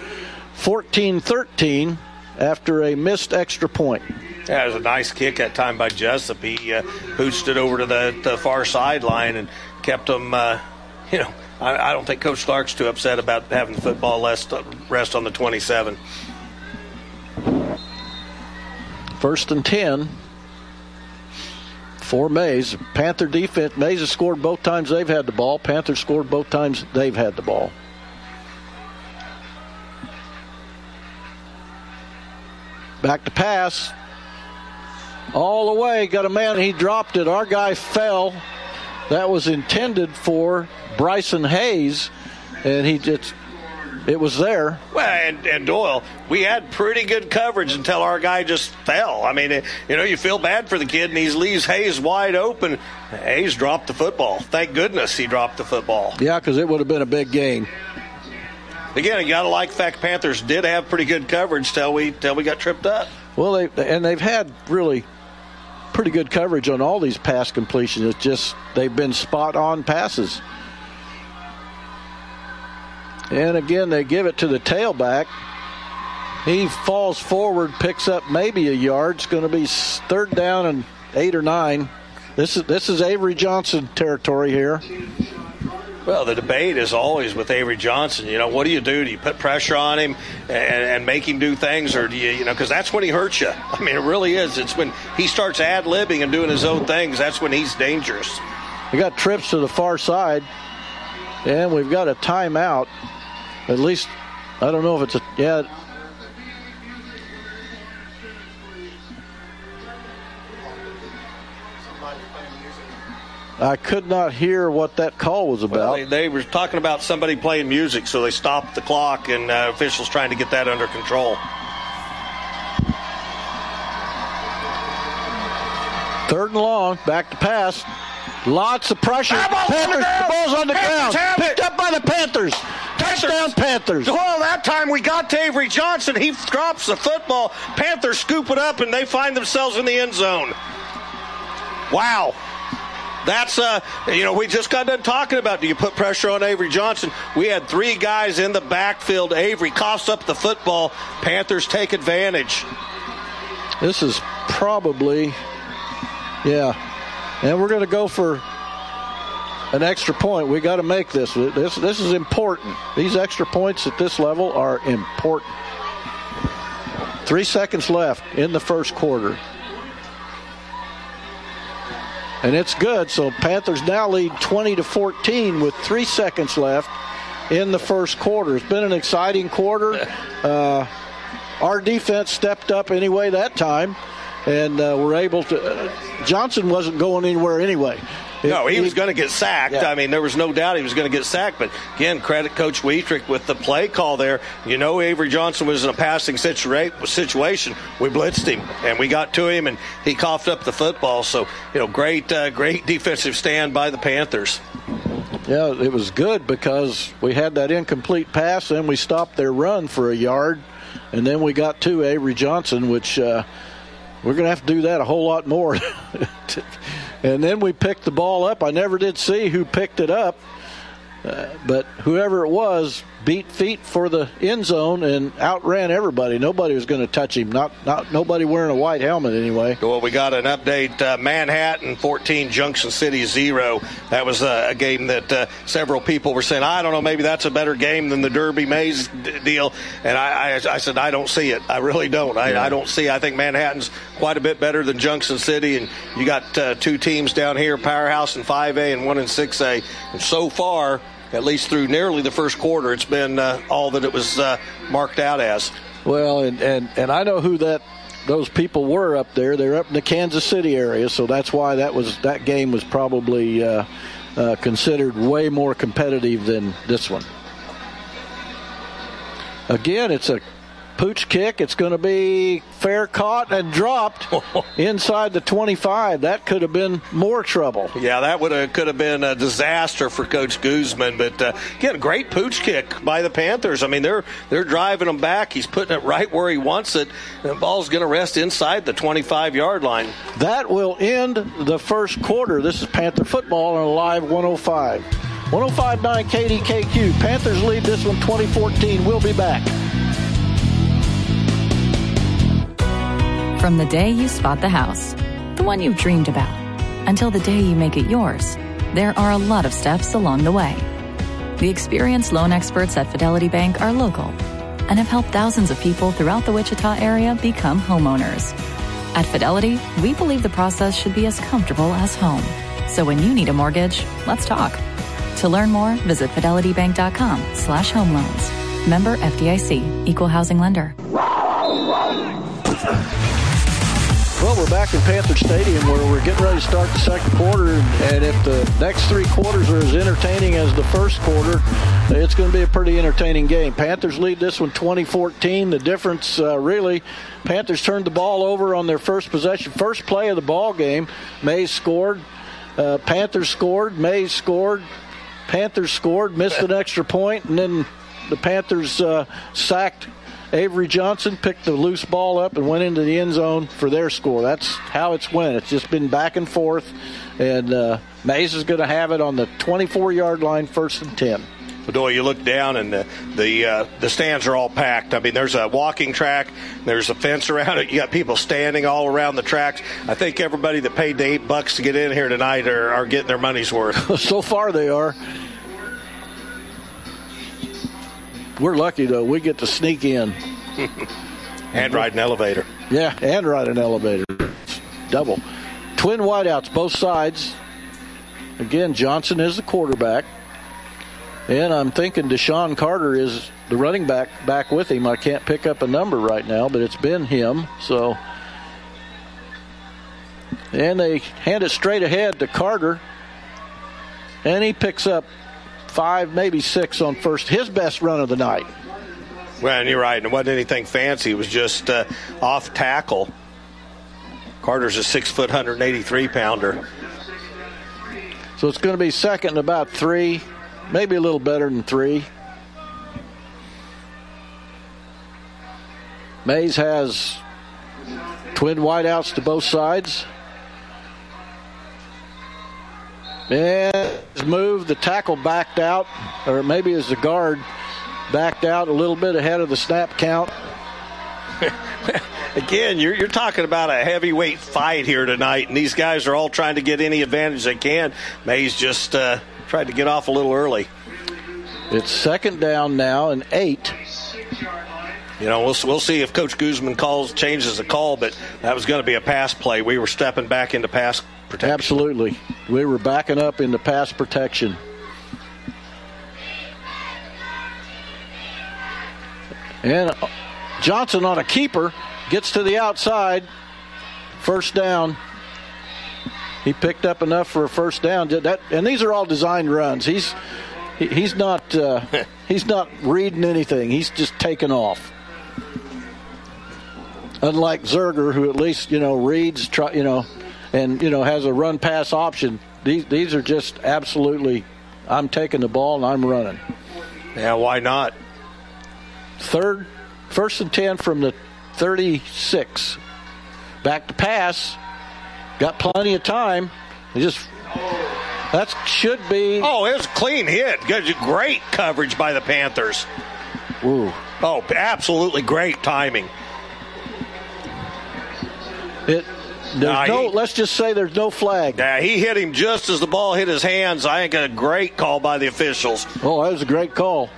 14 13 after a missed extra point. Yeah, it was a nice kick that time by Jessup. He uh, boosted it over to the, the far sideline and kept them, uh, you know, I, I, don't think Coach Clark's too upset about having the football rest, rest on the 27. First and 10 for Maize. Panther defense, Maize has scored both times they've had the ball. Panthers scored both times they've had the ball. Back to pass. All the way. Got a man. He dropped it. Our guy fell. That was intended for Bryson Hayes. And he just it was there. Well, and, and Doyle, we had pretty good coverage until our guy just fell. I mean, you know, you feel bad for the kid, and he leaves Hayes wide open. Hayes dropped the football. Thank goodness he dropped the football. Yeah, because it would have been a big game. Again, you got to like the fact Panthers did have pretty good coverage till we till we got tripped up. Well, they and they've had really pretty good coverage on all these pass completions. It's just they've been spot on passes. And again, they give it to the tailback. He falls forward, picks up maybe a yard. It's going to be third down and eight or nine. This is this is Avery Johnson territory here. Well, the debate is always with Avery Johnson. You know, what do you do? Do you put pressure on him and, and make him do things, or do you, you know, because that's when he hurts you. I mean, it really is. It's when he starts ad libbing and doing his own things. That's when he's dangerous. We got trips to the far side, and we've got a timeout. At least, I don't know if it's a yeah. I could not hear what that call was about. Well, they, they, were talking about somebody playing music, so they stopped the clock, and uh, officials trying to get that under control. Third and long, back to pass. Lots of pressure. Panthers, the ball's on the Panthers ground. Picked up by the Panthers. Touchdown Panthers. Well, that time we got to Avery Johnson. He drops the football. Panthers scoop it up, and they find themselves in the end zone. Wow. That's uh, you know, we just got done talking about. Do you put pressure on Avery Johnson? We had three guys in the backfield. Avery coughs up the football. Panthers take advantage. This is probably, yeah, and we're going to go for an extra point. We got to make this. This this is important. These extra points at this level are important. Three seconds left in the first quarter and it's good. So Panthers now lead 20 to 14 with three seconds left in the first quarter. It's been an exciting quarter. Uh, our defense stepped up anyway that time, and uh, we're able to. Uh, Johnson wasn't going anywhere anyway. No, he, he was going to get sacked. Yeah. I mean, there was no doubt he was going to get sacked. But again, credit Coach Wietrich with the play call there. You know, Avery Johnson was in a passing situa- situation. We blitzed him and we got to him, and he coughed up the football. So, you know, great, uh, great defensive stand by the Panthers. Yeah, it was good because we had that incomplete pass, and we stopped their run for a yard, and then we got to Avery Johnson, which uh, we're going to have to do that a whole lot more. And then we picked the ball up. I never did see who picked it up, uh, but whoever it was beat feet for the end zone and outran everybody. Nobody was going to touch him. Not not nobody wearing a white helmet anyway. Well, we got an update. Uh, Manhattan 14, Junction City 0. That was uh, a game that uh, several people were saying, I don't know, maybe that's a better game than the Derby Maize d- deal. And I, I, I, said, I don't see it. I really don't. I, yeah. I, don't see. I think Manhattan's quite a bit better than Junction City. And you got uh, two teams down here, Powerhouse in 5A and one in 6A. And so far, at least through nearly the first quarter, it's been uh, all that it was uh, marked out as. Well, and, and, and I know who that those people were up there. They're up in the Kansas City area, so that's why that was that game was probably uh, uh considered way more competitive than this one. Again, it's a Pooch kick. It's going to be fair caught and dropped inside the 25. That could have been more trouble. Yeah, that would have could have been a disaster for Coach Guzman. But uh, again, great pooch kick by the Panthers. I mean, they're they're driving him back. He's putting it right where he wants it. The ball's going to rest inside the 25 yard line. That will end the first quarter. This is Panther football on Live 105. 105.9 KDKQ. Panthers lead this one 2014. We'll be back. From the day you spot the house, the one you've dreamed about, until the day you make it yours, there are a lot of steps along the way. The experienced loan experts at Fidelity Bank are local and have helped thousands of people throughout the Wichita area become homeowners. At Fidelity, we believe the process should be as comfortable as home. So when you need a mortgage, let's talk. To learn more, visit fidelitybank.com slash home loans. Member FDIC, equal housing lender. Well, we're back in Panther Stadium where we're getting ready to start the second quarter. And if the next three quarters are as entertaining as the first quarter, it's going to be a pretty entertaining game. Panthers lead this one 2014. The difference, uh, really, Panthers turned the ball over on their first possession. First play of the ball game, Maize scored. Uh, Panthers scored. Maize scored. Panthers scored, missed an extra point, and then the Panthers uh, sacked Avery Johnson picked the loose ball up and went into the end zone for their score. That's how it's went. It's just been back and forth, and uh, Maize is going to have it on the 24 yard line, first and 10. Bedoya, you look down and the the, uh, the stands are all packed. I mean, there's a walking track, there's a fence around it. You got people standing all around the tracks. I think everybody that paid the eight bucks to get in here tonight are, are getting their money's worth. so far, they are. We're lucky though; we get to sneak in and ride an elevator. Yeah, and ride an elevator. Double. Twin wideouts, both sides. Again, Johnson is the quarterback. And I'm thinking Deshaun Carter is the running back back with him. I can't pick up a number right now, but it's been him. So, and they hand it straight ahead to Carter, and he picks up five, maybe six on first. His best run of the night. Well, and you're right. And it wasn't anything fancy. It was just uh, off tackle. Carter's a six foot, 183 pounder. So it's going to be second and about three maybe a little better than three. Maize has twin wideouts to both sides. And moved, the tackle backed out, or maybe as the guard backed out a little bit ahead of the snap count. Again, you're, you're talking about a heavyweight fight here tonight, and these guys are all trying to get any advantage they can. Maize just uh, tried to get off a little early. It's second down now and eight. You know, we'll, we'll see if Coach Guzman calls changes the call, but that was going to be a pass play. We were stepping back into pass protection. Absolutely, we were backing up into pass protection. And Johnson on a keeper gets to the outside. First down. He picked up enough for a first down. That, and these are all designed runs. He's he's not uh, he's not reading anything. He's just taking off. Unlike Zerger, who at least you know reads, try, you know, and you know has a run pass option. These these are just absolutely. I'm taking the ball and I'm running. Yeah, why not? Third, first and ten from the 36. Back to pass. Got plenty of time. He just that should be. Oh, it was a clean hit. Good, great coverage by the Panthers. Ooh. Oh, absolutely great timing. It. There's nah, no. He, let's just say there's no flag. Yeah, he hit him just as the ball hit his hands. I think a great call by the officials. Oh, that was a great call.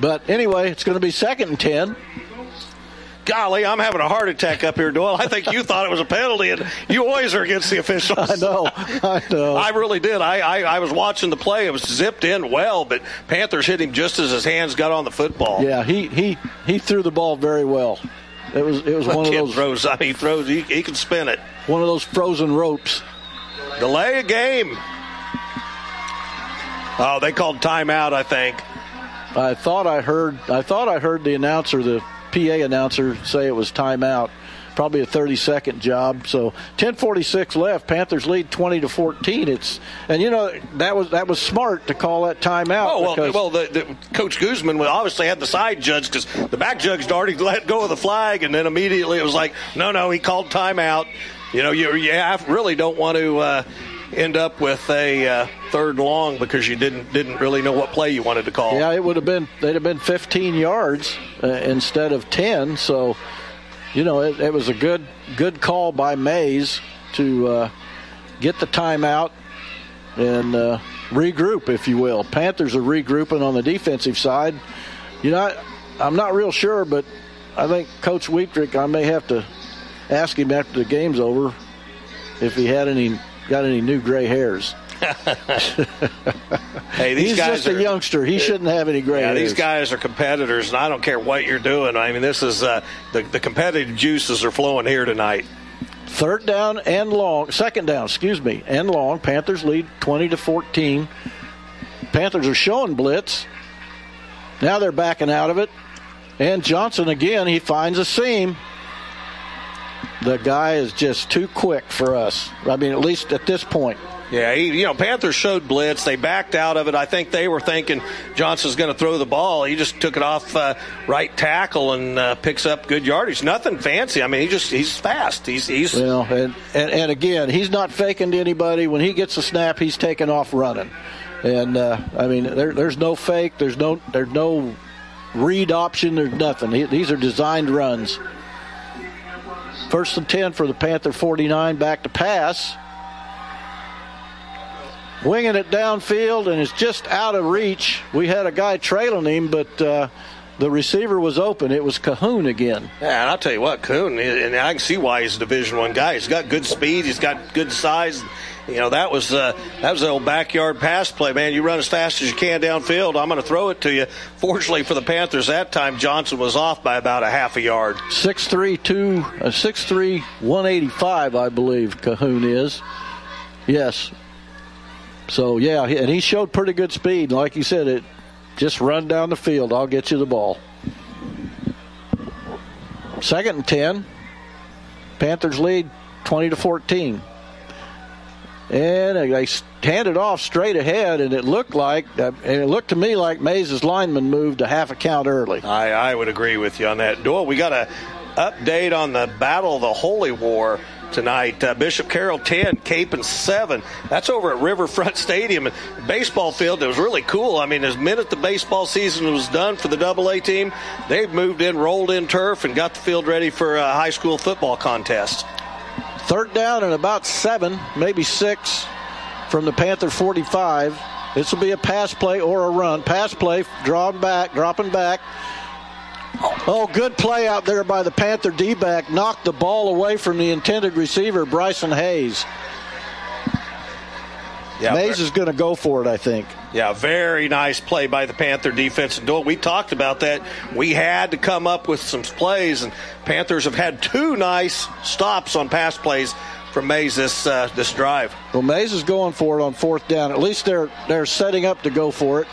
But anyway, it's going to be second and ten golly, I'm having a heart attack up here, Doyle. I think you thought it was a penalty, and you always are against the officials. I know, I know. I really did. I, I, I was watching the play. It was zipped in well, but Panthers hit him just as his hands got on the football. Yeah, he he he threw the ball very well. It was it was one of those throws. I mean, throws. He, he can spin it. One of those frozen ropes. Delay a game. Oh, they called timeout. I think. I thought I heard. I thought I heard the announcer, the PA announcer say it was timeout. Probably a 30 second job. So 10:46 left. Panthers lead 20 to 14. It's and you know that was that was smart to call that timeout. Oh well, well, the, the, Coach Guzman obviously had the side judge because the back judge had already let go of the flag, and then immediately it was like, no, no, he called timeout. You know, you, you really don't want to. Uh, end up with a uh, third long because you didn't didn't really know what play you wanted to call. Yeah, it would have been they'd have been 15 yards uh, instead of 10. So, you know, it, it, was a good good call by Maize to uh, get the timeout and uh, regroup, if you will. Panthers are regrouping on the defensive side. You know, I, I'm not real sure, but I think Coach Wietrich, I may have to ask him after the game's over if he had any got any new gray hairs. hey, these He's guys just are, a youngster. He shouldn't have any gray yeah. These guys are competitors, and I don't care what you're doing. I mean, this is uh, the the competitive juices are flowing here tonight. Third down and long, second down, excuse me, and long. Panthers lead 20 to 14. Panthers are showing blitz. Now they're backing out of it. And Johnson again, he finds a seam the guy is just too quick for us. I mean, at least at this point. Yeah, he, you know, Panthers showed blitz. They backed out of it. I think they were thinking Johnson's going to throw the ball. He just took it off uh, right tackle and uh, picks up good yardage. Nothing fancy. I mean, he just he's fast. He's he's well, and, and and again, he's not faking to anybody. When he gets a snap, he's taking off running. And uh, I mean, there, there's no fake. There's no there's no read option. There's nothing. These are designed runs. First and ten for the Panther 49. Back to pass. Winging it downfield and it's just out of reach. We had a guy trailing him, but. Uh, the receiver was open. It was Cahoon again. Yeah, and I'll tell you what, Cahoon, and I can see why he's a Division One guy. He's got good speed. He's got good size. You know that was uh, that was an old backyard pass play, man. You run as fast as you can downfield. I'm going to throw it to you. Fortunately for the Panthers, that time Johnson was off by about a half a yard. Six three two, uh, six three one eighty five, I believe Cahoon is. Yes. So yeah, and he showed pretty good speed. Like you said, it just run down the field. I'll get you the ball. Second and 10. Panthers lead 20 to 14. And they handed off straight ahead, and it looked like, uh, and it looked to me like Maize's lineman moved a half a count early. I, I would agree with you on that. Doyle, we got an update on the Battle of the Holy War tonight. Uh, Bishop Carroll 10, Kapaun 7. That's over at Riverfront Stadium. And baseball field, it was really cool. I mean, as minute the baseball season was done for the Double A team, they've moved in, rolled in turf, and got the field ready for a high school football contest. Third down and about seven, maybe six from the Panther 45. This will be a pass play or a run. Pass play, drawing back, dropping back. Oh, good play out there by the Panther D back. Knocked the ball away from the intended receiver, Bryson Hayes. Yeah, Maize is going to go for it, I think. Yeah, very nice play by the Panther defense. And we talked about that. We had to come up with some plays, and Panthers have had two nice stops on pass plays from Maize this uh, this drive. Well, Maize is going for it on fourth down. At least they're they're setting up to go for it.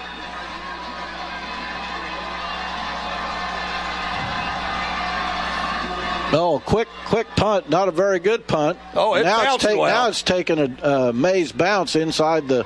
Oh, quick, quick punt. Not a very good punt. Oh, it now it's, take, well. now it's taken a uh, Maize bounce inside the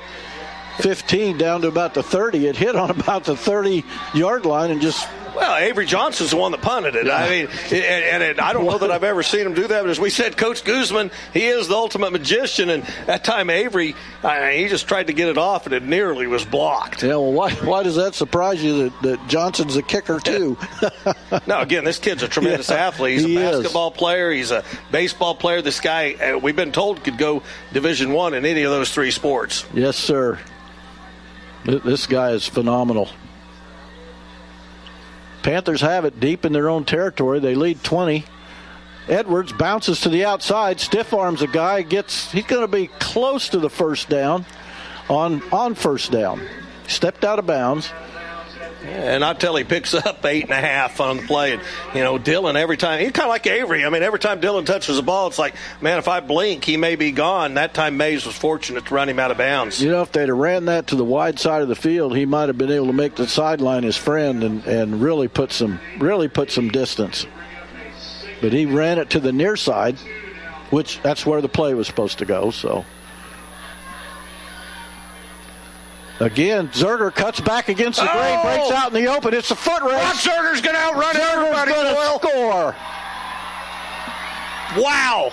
15 down to about the 30. It hit on about the 30 yard line and just well, Avery Johnson's the one that punted it. Yeah. I mean, and, and it, I don't know that I've ever seen him do that. But as we said, Coach Guzman, he is the ultimate magician. And that time, Avery, I, he just tried to get it off, and it nearly was blocked. Yeah, well, why, why does that surprise you that, that Johnson's a kicker, too? no, again, this kid's a tremendous yeah, athlete. He's he a basketball is. player. He's a baseball player. This guy, uh, we've been told, could go Division One in any of those three sports. Yes, sir. This guy is phenomenal. Panthers have it deep in their own territory. They lead 20. Edwards bounces to the outside, stiff arms a guy, gets he's going to be close to the first down on on first down. Stepped out of bounds. And I tell he picks up eight and a half on the play. And, you know, Dylan, every time, he's kind of like Avery. I mean, every time Dylan touches the ball, it's like, man, if I blink, he may be gone. That time Maize was fortunate to run him out of bounds. You know, if they'd have ran that to the wide side of the field, he might have been able to make the sideline his friend and, and really put some really put some distance. But he ran it to the near side, which that's where the play was supposed to go, so. Again, Zerger cuts back against the oh! grain, breaks out in the open. It's a foot race. Brock Zerger's going to outrun Zerger's everybody. going to score. Wow.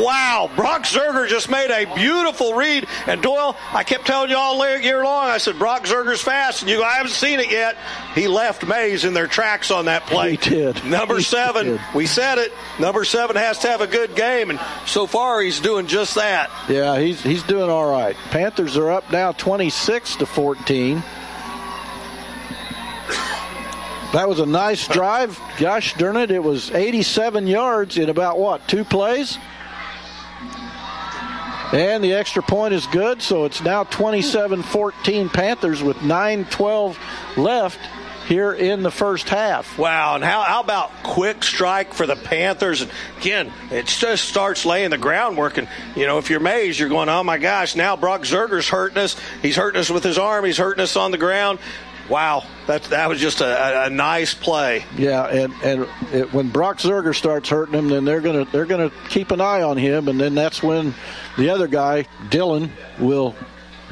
Wow, Brock Zerger just made a beautiful read. And Doyle, I kept telling you all year long, I said, Brock Zerger's fast. And you go, I haven't seen it yet. He left Maize in their tracks on that play. He did. Number he seven, did. we said it. Number seven has to have a good game. And so far, he's doing just that. Yeah, he's, he's doing all right. Panthers are up now 26 to 14. That was a nice drive. Gosh darn it, it was 87 yards in about what, two plays? And the extra point is good, so it's now 27 14 Panthers with 9 12 left here in the first half. Wow, and how, how about quick strike for the Panthers? And again, it just starts laying the groundwork. And, you know, if you're Maize, you're going, oh my gosh, now Brock Zerger's hurting us. He's hurting us with his arm, he's hurting us on the ground. Wow, that that was just a, a, nice play. Yeah, and and it, when Brock Zerger starts hurting him, then they're gonna they're gonna keep an eye on him, and then that's when the other guy Dylan will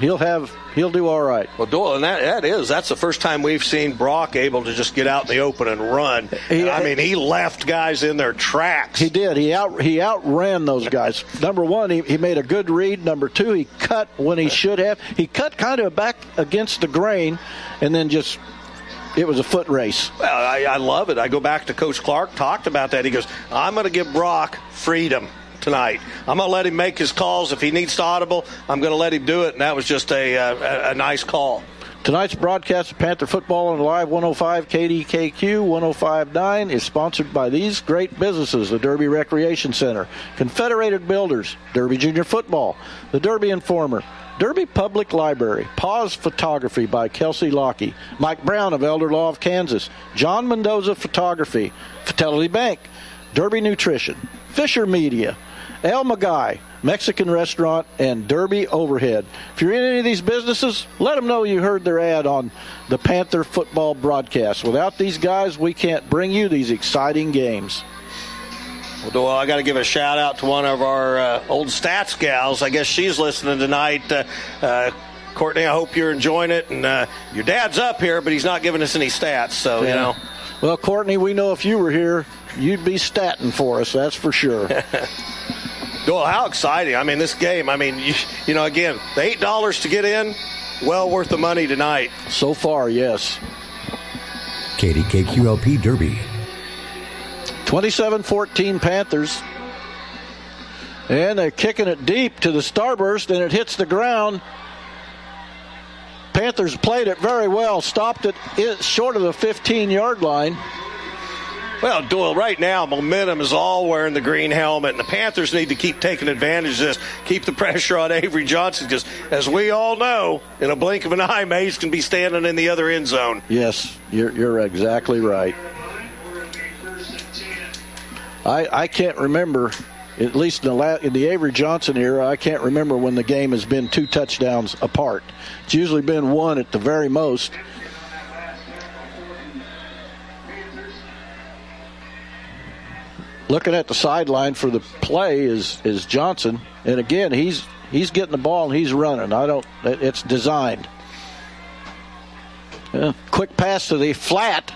he'll have he'll do all right. Well, Doyle, and that, that is that's the first time we've seen Brock able to just get out in the open and run. He- I mean, he left guys in their tracks. He did. He out he outran those guys. Number one, he, he made a good read. Number two, he cut when he should have. He cut kind of back against the grain, and then just it was a foot race. Well, I, I love it. I go back to Coach Clark, talked about that. He goes, I'm going to give Brock freedom tonight. I'm going to let him make his calls. If he needs to audible, I'm going to let him do it. And that was just a, uh, a, a nice call. Tonight's broadcast of Panther Football on Live 105 KDKQ 1059 is sponsored by these great businesses the Derby Recreation Center, Confederated Builders, Derby Junior Football, the Derby Informer, Derby Public Library, Pause Photography by Kelsey Lockey, Mike Brown of Elder Law of Kansas, John Mendoza Photography, Fidelity Bank, Derby Nutrition, Fisher Media, El Maguey, Mexican Restaurant, and Derby Overhead. If you're in any of these businesses, let them know you heard their ad on the Panther football broadcast. Without these guys, we can't bring you these exciting games. Well, Doyle, I got to give a shout out to one of our uh, old stats gals. I guess she's listening tonight. Uh, uh, Courtney, I hope you're enjoying it. And uh, your dad's up here, but he's not giving us any stats. So, you know. Well, Courtney, we know if you were here, you'd be statting for us. That's for sure. Doyle, how exciting. I mean, this game, I mean, you, you know, again, the $8 to get in, well worth the money tonight. so far, yes. KDKQLP Derby. 27 14 Panthers. And they're kicking it deep to the starburst, and it hits the ground. Panthers played it very well, stopped it short of the 15 yard line. Well, Doyle, right now, momentum is all wearing the green helmet, and the Panthers need to keep taking advantage of this, keep the pressure on Avery Johnson, because as we all know, in a blink of an eye, Maize can be standing in the other end zone. Yes, you're, you're exactly right. I, I can't remember, at least in the, la- in the Avery Johnson era, I can't remember when the game has been two touchdowns apart. It's usually been one at the very most. Looking at the sideline for the play is is Johnson, and again he's he's getting the ball and he's running. I don't. It's designed. Yeah, quick pass to the flat.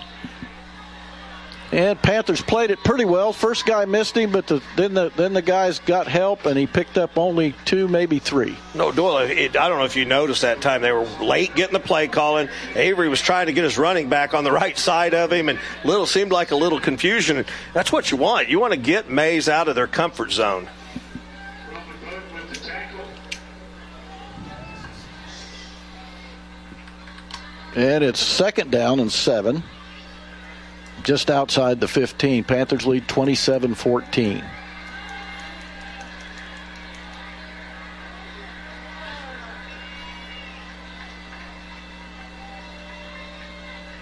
And Panthers played it pretty well. First guy missed him, but the, then the then the guys got help, and he picked up only two, maybe three. No, Doyle, it, I don't know if you noticed that time. They were late getting the play calling. Avery was trying to get his running back on the right side of him, and little seemed like a little confusion. That's what you want. You want to get Maize out of their comfort zone. And it's second down and seven, just outside the 15. Panthers lead 27 14.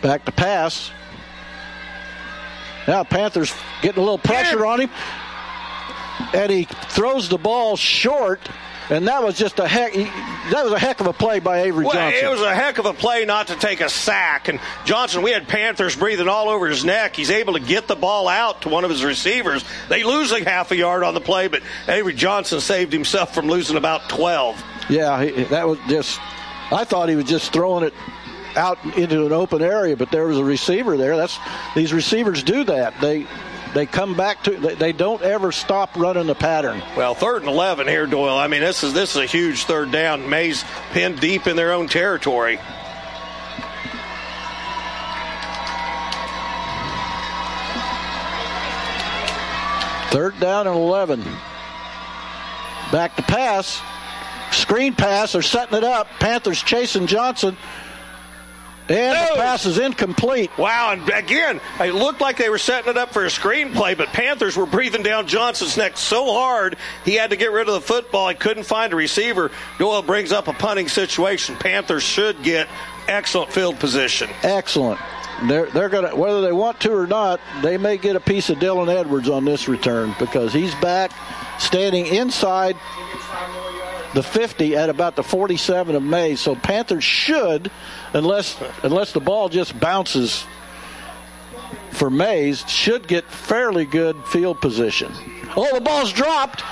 Back to pass. Now Panthers getting a little pressure on him. And he throws the ball short. And that was just a heck. That was a heck of a play by Avery Well, Johnson. it was a heck of a play not to take a sack. And Johnson, we had Panthers breathing all over his neck. He's able to get the ball out to one of his receivers. They lose like half a yard on the play, but Avery Johnson saved himself from losing about 12. Yeah, he, that was just. I thought he was just throwing it out into an open area, but there was a receiver there. That's these receivers do that. They they come back to. They, don't ever stop running the pattern. Well, third and 11 here, Doyle. I mean, this is this is a huge third down. Maize pinned deep in their own territory. Third down and eleven. Back to pass. Screen pass. They're setting it up. Panthers chasing Johnson. And the pass is incomplete. Wow, and again, it looked like they were setting it up for a screenplay, but Panthers were breathing down Johnson's neck so hard he had to get rid of the football. He couldn't find a receiver. Doyle brings up a punting situation. Panthers should get excellent field position. Excellent. They're they're gonna whether they want to or not, they may get a piece of Dylan Edwards on this return because he's back standing inside the 50 at about the 47 of Maize. So Panthers should, unless unless the ball just bounces for Maize, should get fairly good field position. Oh, the ball's dropped.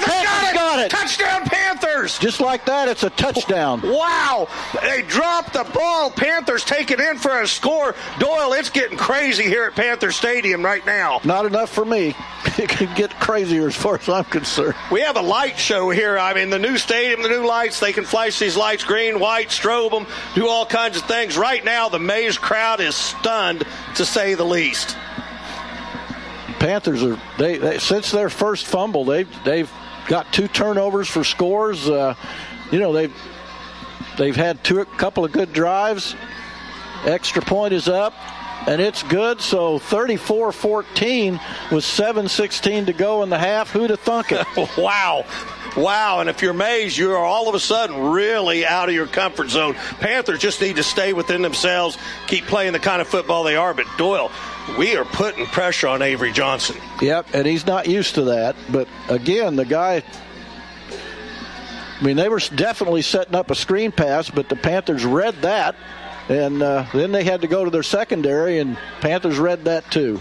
Panthers Panthers, got, it. got it. Touchdown, Panthers! Just like that, it's a touchdown. Wow! They dropped the ball. Panthers take it in for a score. Doyle, it's getting crazy here at Panther Stadium right now. Not enough for me. It can get crazier as far as I'm concerned. We have a light show here. I mean, the new stadium, the new lights, they can flash these lights green, white, strobe them, do all kinds of things. Right now, the Maize crowd is stunned, to say the least. Panthers are they, they since their first fumble they've they've got two turnovers for scores. Uh, you know they've they've had two a couple of good drives. Extra point is up. And it's good. So 34 14 with 7.16 to go in the half. Who'd have thunk it? wow. Wow. And if you're Maize, you are all of a sudden really out of your comfort zone. Panthers just need to stay within themselves, keep playing the kind of football they are. But Doyle, we are putting pressure on Avery Johnson. Yep, and he's not used to that. But again, the guy. I mean, they were definitely setting up a screen pass, but the Panthers read that, and uh, then they had to go to their secondary, and Panthers read that too.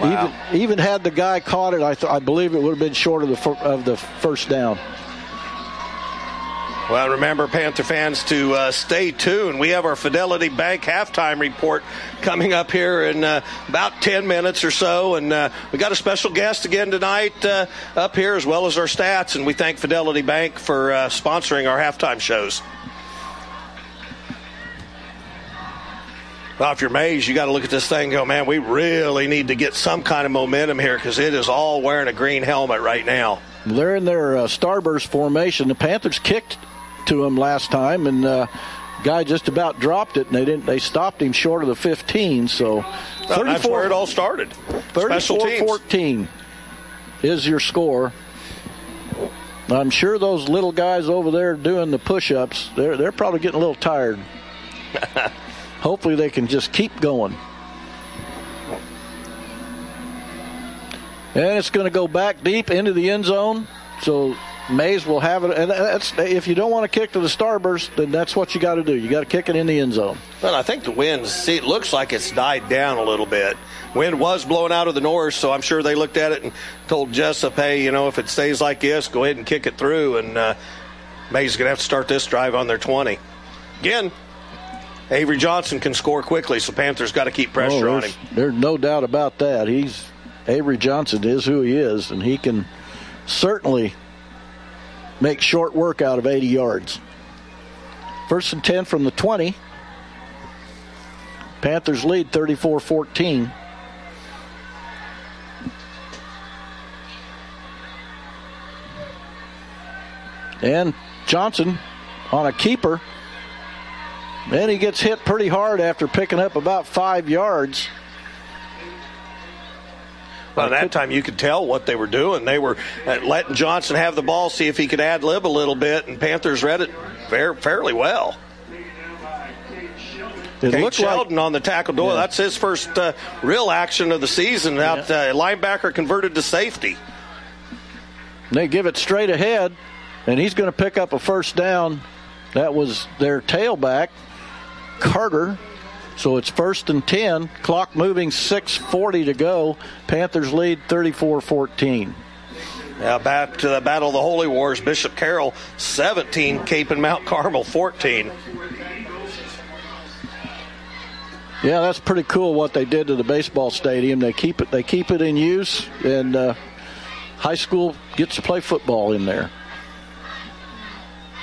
Wow. Even, even had the guy caught it, I, th- I believe it would have been short of the fir- of the first down. Well, remember, Panther fans, to uh, stay tuned. We have our Fidelity Bank halftime report coming up here in uh, about 10 minutes or so. And uh, we got a special guest again tonight uh, up here, as well as our stats. And we thank Fidelity Bank for uh, sponsoring our halftime shows. Well, if you're you got to look at this thing go, man, we really need to get some kind of momentum here because it is all wearing a green helmet right now. They're in their uh, starburst formation. The Panthers kicked to him last time, and uh, guy just about dropped it, and they didn't. They stopped him short of the 15. So, Well, that's where it all started. 34-14 is your score. I'm sure those little guys over there doing the push-ups, they're they're probably getting a little tired. Hopefully, they can just keep going. And it's going to go back deep into the end zone. So Maize will have it. And that's if you don't want to kick to the starburst, then that's what you got to do. You got to kick it in the end zone. Well, I think the wind, see, it looks like it's died down a little bit. Wind was blowing out of the north, so I'm sure they looked at it and told Jessup, hey, you know, if it stays like this, go ahead and kick it through. And uh, Maize is going to have to start this drive on their 20. Again, Avery Johnson can score quickly, so Panthers got to keep pressure Oh, on him. there's no doubt about that. He's Avery Johnson is who he is, and he can certainly make short work out of 80 yards. First and 10 from the 20. Panthers lead 34 14. And Johnson on a keeper. And he gets hit pretty hard after picking up about five yards. By that time, you could tell what they were doing. They were uh, letting Johnson have the ball, see if he could ad lib a little bit, and Panthers read it fair, fairly well. It Kate looked like Sheldon on the tackle door. Yeah. That's his first uh, real action of the season. Out uh, linebacker converted to safety. they give it straight ahead, and he's going to pick up a first down. That was their tailback, Carter. So it's first and 10. Clock moving 6.40 to go. Panthers lead 34 14. Now back to the Battle of the Holy Wars. Bishop Carroll 17, Kapaun Mount Carmel 14. Yeah, that's pretty cool what they did to the baseball stadium. They keep it they keep it in use, and uh, high school gets to play football in there.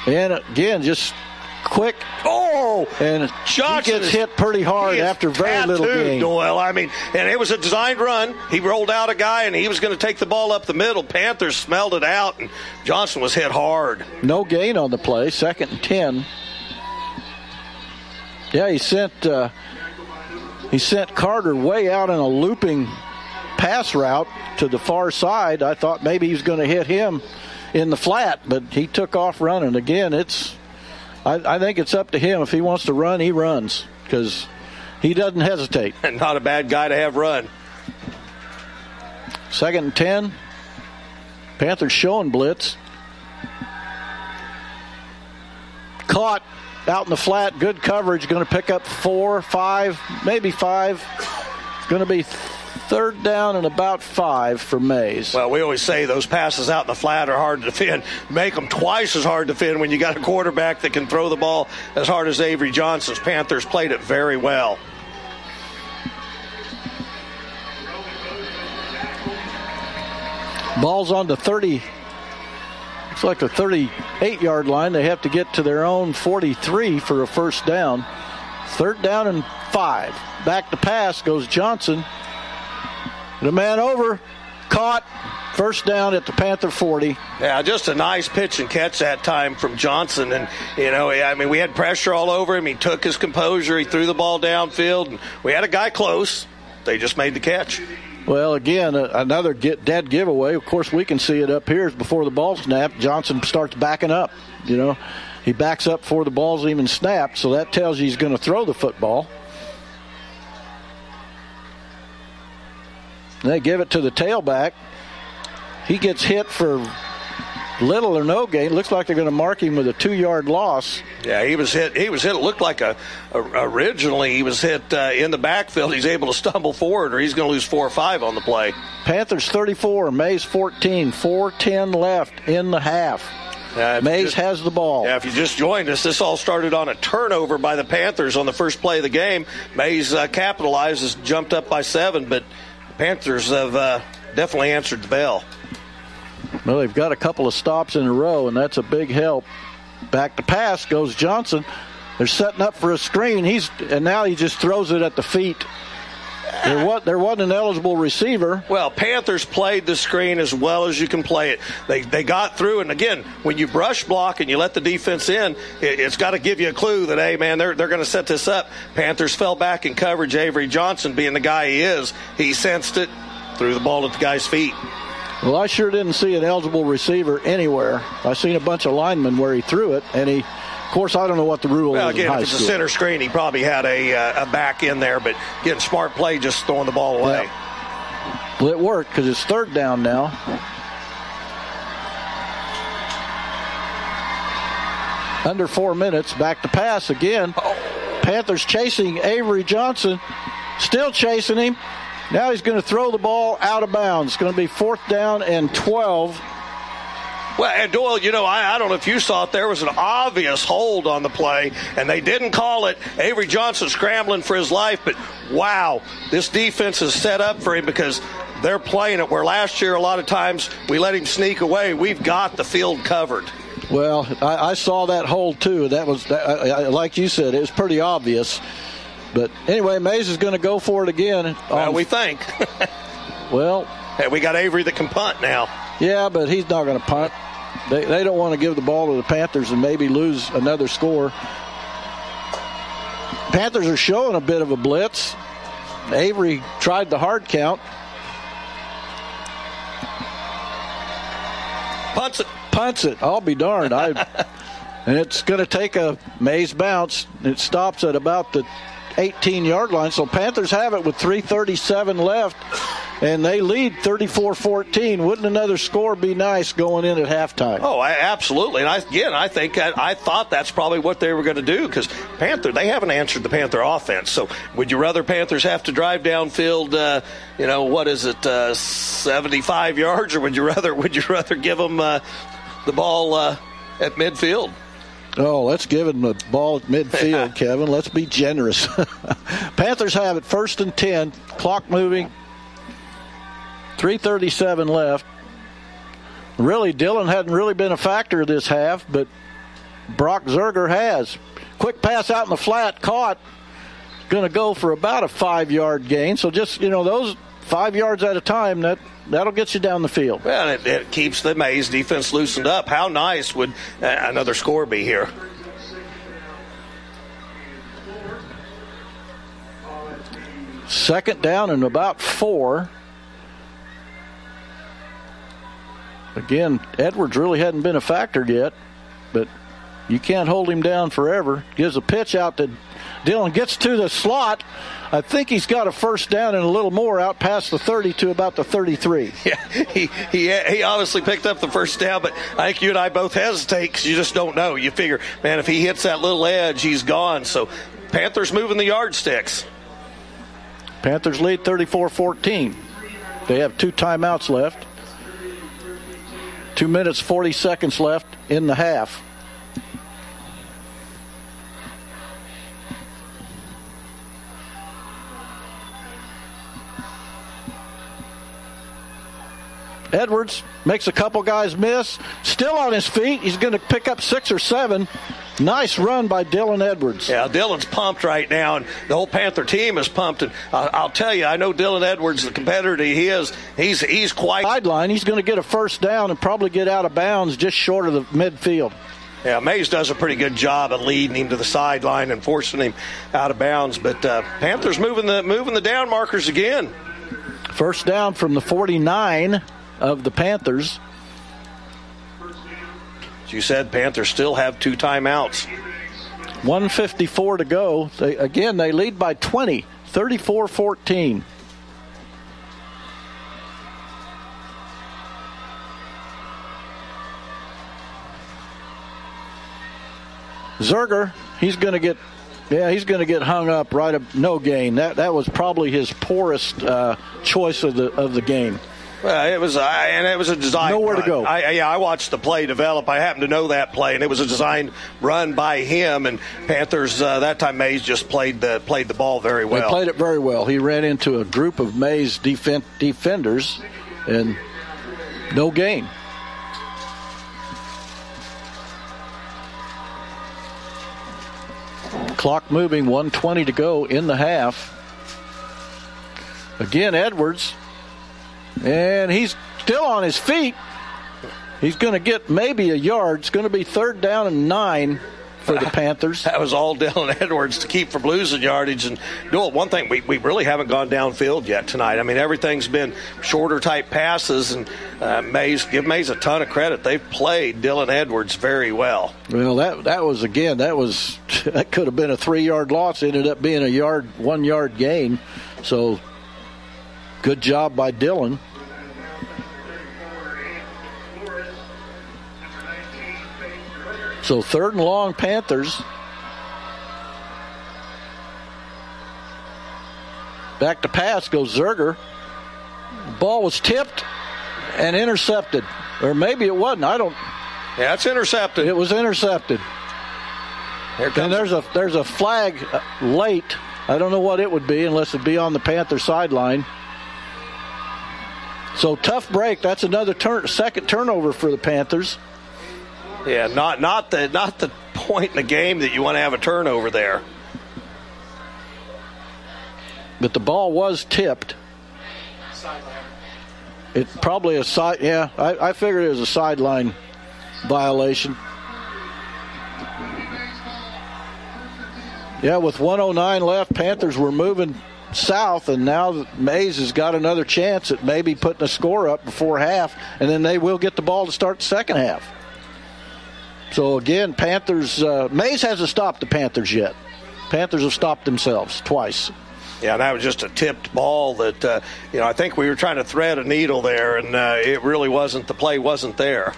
And again, just quick. Oh, and Johnson he gets hit pretty hard after very little gain. Doyle. I mean, and it was a designed run. He rolled out a guy, and he was going to take the ball up the middle. Panthers smelled it out, and Johnson was hit hard. No gain on the play. Second and ten. Yeah, he sent uh, he sent Carter way out in a looping pass route to the far side. I thought maybe he was going to hit him in the flat, but he took off running. Again, it's I, I think it's up to him. If he wants to run, he runs because he doesn't hesitate. And not a bad guy to have run. Second and ten. Panthers showing blitz. Caught out in the flat. Good coverage. Going to pick up four, five, maybe five. going to be third down and about five for Maize. Well, we always say those passes out in the flat are hard to defend. Make them twice as hard to defend when you got a quarterback that can throw the ball as hard as Avery Johnson's. Panthers played it very well. Ball's on the 30. Looks like the 38 yard line. They have to get to their own 43 for a first down. Third down and five. Back to pass goes Johnson. The man over, caught, first down at the Panther 40. Yeah, just a nice pitch and catch that time from Johnson. And, you know, I mean, we had pressure all over him. He took his composure. He threw the ball downfield. And we had a guy close. They just made the catch. Well, again, another get, dead giveaway. Of course, we can see it up here before the ball snapped. Johnson starts backing up. You know, he backs up before the ball's even snapped, so that tells you he's going to throw the football. They give it to the tailback. He gets hit for little or no gain. Looks like they're going to mark him with a two-yard loss. Yeah, he was hit. He was hit. It looked like a, a originally he was hit uh, in the backfield. He's able to stumble forward, or he's going to lose four or five on the play. Panthers 34, Maize 14, 4:10 left in the half. Uh, Maize just, has the ball. Yeah, if you just joined us, this all started on a turnover by the Panthers on the first play of the game. Maize uh, capitalizes, jumped up by seven, but Panthers have uh, definitely answered the bell. Well, they've got a couple of stops in a row, and that's a big help. Back to pass goes Johnson. They're setting up for a screen. He's and now he just throws it at the feet. There, was, there wasn't an eligible receiver. Well, Panthers played the screen as well as you can play it. They, they got through, and again, when you brush block and you let the defense in, it, has got to give you a clue that, hey, man, they're, they're going to set this up. Panthers fell back in coverage. Avery Johnson, being the guy he is, he sensed it, threw the ball at the guy's feet. Well, I sure didn't see an eligible receiver anywhere. I seen a bunch of linemen where he threw it, and he of course, I don't know what the rule well, is. Again, if it's school. a center screen, he probably had a, uh, a back in there, but getting smart play, just throwing the ball away. Yeah. Well, it worked because it's third down now. Under four minutes, back to pass again. Panthers chasing Avery Johnson, still chasing him. Now he's going to throw the ball out of bounds. It's going to be fourth down and 12 well, and Doyle, you know, I, I don't know if you saw it. There was an obvious hold on the play, and they didn't call it. Avery Johnson scrambling for his life, but wow, this defense is set up for him because they're playing it where last year a lot of times we let him sneak away. We've got the field covered. Well, I, I saw that hold too. That was, like you said, it was pretty obvious. But anyway, Maize is going to go for it again. Well, we think. well, hey, we got Avery that can punt now. Yeah, but he's not going to punt. They, they don't want to give the ball to the Panthers and maybe lose another score. Panthers are showing a bit of a blitz. Avery tried the hard count. Punts it. Punts it. I'll be darned. I, and it's going to take a maze bounce. It stops at about the 18 yard line. So Panthers have it with 337 left and they lead 34-14. Wouldn't another score be nice going in at halftime? Oh, I, absolutely. And I, again, I think I, I, thought that's probably what they were going to do because Panther they haven't answered the Panther offense. So would you rather Panthers have to drive downfield? Uh, you know what is it, uh, 75 yards, or would you rather would you rather give them uh, the ball uh, at midfield? Oh, let's give him the ball at midfield, Kevin. Let's be generous. Panthers have it first and 10. Clock moving. 337 left. Really, Dylan hadn't really been a factor this half, but Brock Zerger has. Quick pass out in the flat, caught. Going to go for about a five yard gain. So just, you know, those five yards at a time, that that'll get you down the field. Well, it, it keeps the Maize defense loosened up. How nice would uh, another score be here? Second down and about four. Again, Edwards really hadn't been a factor yet, but you can't hold him down forever. Gives a pitch out to Dylan, gets to the slot. I think he's got a first down and a little more out past the 30 to about the 33. Yeah, he, he, he obviously picked up the first down, but I think you and I both hesitate because you just don't know. You figure, man, if he hits that little edge, he's gone. So Panthers moving the yardsticks. Panthers lead 34 14. They have two timeouts left. Two minutes, 40 seconds left in the half. Edwards makes a couple guys miss. Still on his feet. He's going to pick up six or seven. Nice run by Dylan Edwards. Yeah, Dylan's pumped right now, and the whole Panther team is pumped. And uh, I'll tell you, I know Dylan Edwards, the competitor he is, he's he's quite sideline. He's going to get a first down and probably get out of bounds just short of the midfield. Yeah, Maize does a pretty good job of leading him to the sideline and forcing him out of bounds. But uh, Panthers moving the moving the down markers again. First down from the 49 of the Panthers. As you said, Panthers still have two timeouts. 154 to go. They, again, they lead by 20, 34 14. Zerger, he's going to get, yeah, he's going to get hung up right up no gain. That that was probably his poorest uh, choice of the of the game. Well, it was, uh, and it was a design. Nowhere run. to go. I, yeah, I watched the play develop. I happened to know that play, and it was a design run by him. And Panthers uh, that time Maize just played the played the ball very well. They played it very well. He ran into a group of Maize defen- defenders, and no gain. Clock moving, 120 to go in the half. Again, Edwards and he's still on his feet. He's going to get maybe a yard. It's going to be third down and nine for the Panthers. That was all Dylan Edwards to keep from losing yardage. And no, one thing we, we really haven't gone downfield yet tonight. I mean, everything's been shorter type passes, and uh, Maize give Maize a ton of credit. They've played Dylan Edwards very well. Well, that that was again that was that could have been a three yard loss. Ended up being a yard one yard gain. So good job by Dylan. So third and long, Panthers. Back to pass goes Zerger. Ball was tipped and intercepted, or maybe it wasn't. I don't. Yeah, it's intercepted. It was intercepted. Here comes and there's a there's a flag late. I don't know what it would be unless it be on the Panther sideline. So tough break. That's another turn, second turnover for the Panthers. Yeah, not not the not the point in the game that you want to have a turnover there. But the ball was tipped. It's probably a side. Yeah, I, I figured it was a sideline violation. Yeah, with 109 left, Panthers were moving south, and now Maize has got another chance at maybe putting a score up before half, and then they will get the ball to start the second half. So again, Panthers. Uh, Maize hasn't stopped the Panthers yet. Panthers have stopped themselves twice. Yeah, that was just a tipped ball that uh, you know. I think we were trying to thread a needle there, and uh, it really wasn't. The play wasn't there.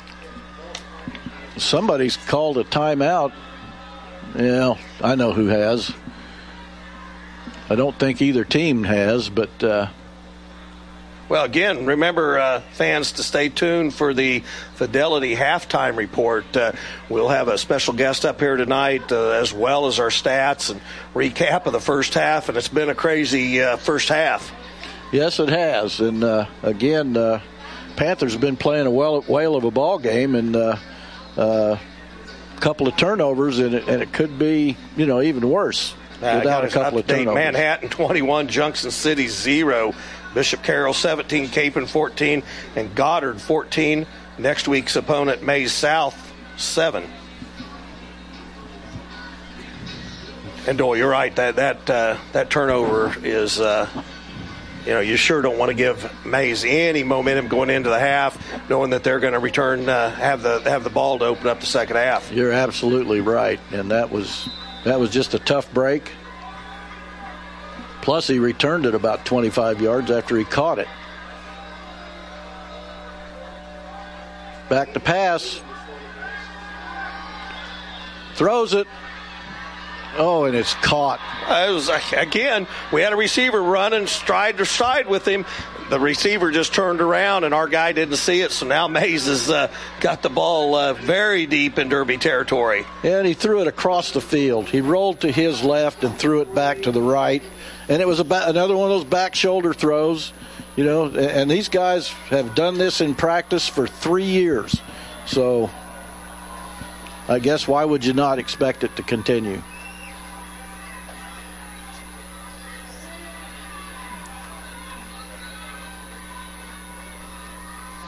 Somebody's called a timeout. Yeah, I know who has. I don't think either team has, but uh, well, again, remember, uh, fans, to stay tuned for the Fidelity halftime report. Uh, we'll have a special guest up here tonight, uh, as well as our stats and recap of the first half. And it's been a crazy uh, first half. Yes, it has. And uh, again, uh, Panthers have been playing a well, whale of a ball game, and a couple of turnovers, and it, and it could be, you know, even worse without a couple of turnovers. Manhattan 21, Junction City 0. Bishop Carroll 17, Kapaun 14, and Goddard 14. Next week's opponent, Maize South 7. And Doyle, you're right. That that uh, that turnover is, uh, you know, you sure don't want to give Maize any momentum going into the half, knowing that they're going to return, uh, have the have the ball to open up the second half. You're absolutely right, and that was that was just a tough break. Plus, he returned it about 25 yards after he caught it. Back to pass. Throws it. Oh, and it's caught. It was again. We had a receiver running stride to stride with him. The receiver just turned around, and our guy didn't see it. So now Maize has uh, got the ball uh, very deep in Derby territory. And he threw it across the field. He rolled to his left and threw it back to the right. And it was ba- another one of those back shoulder throws, you know. And these guys have done this in practice for three years. So I guess why would you not expect it to continue?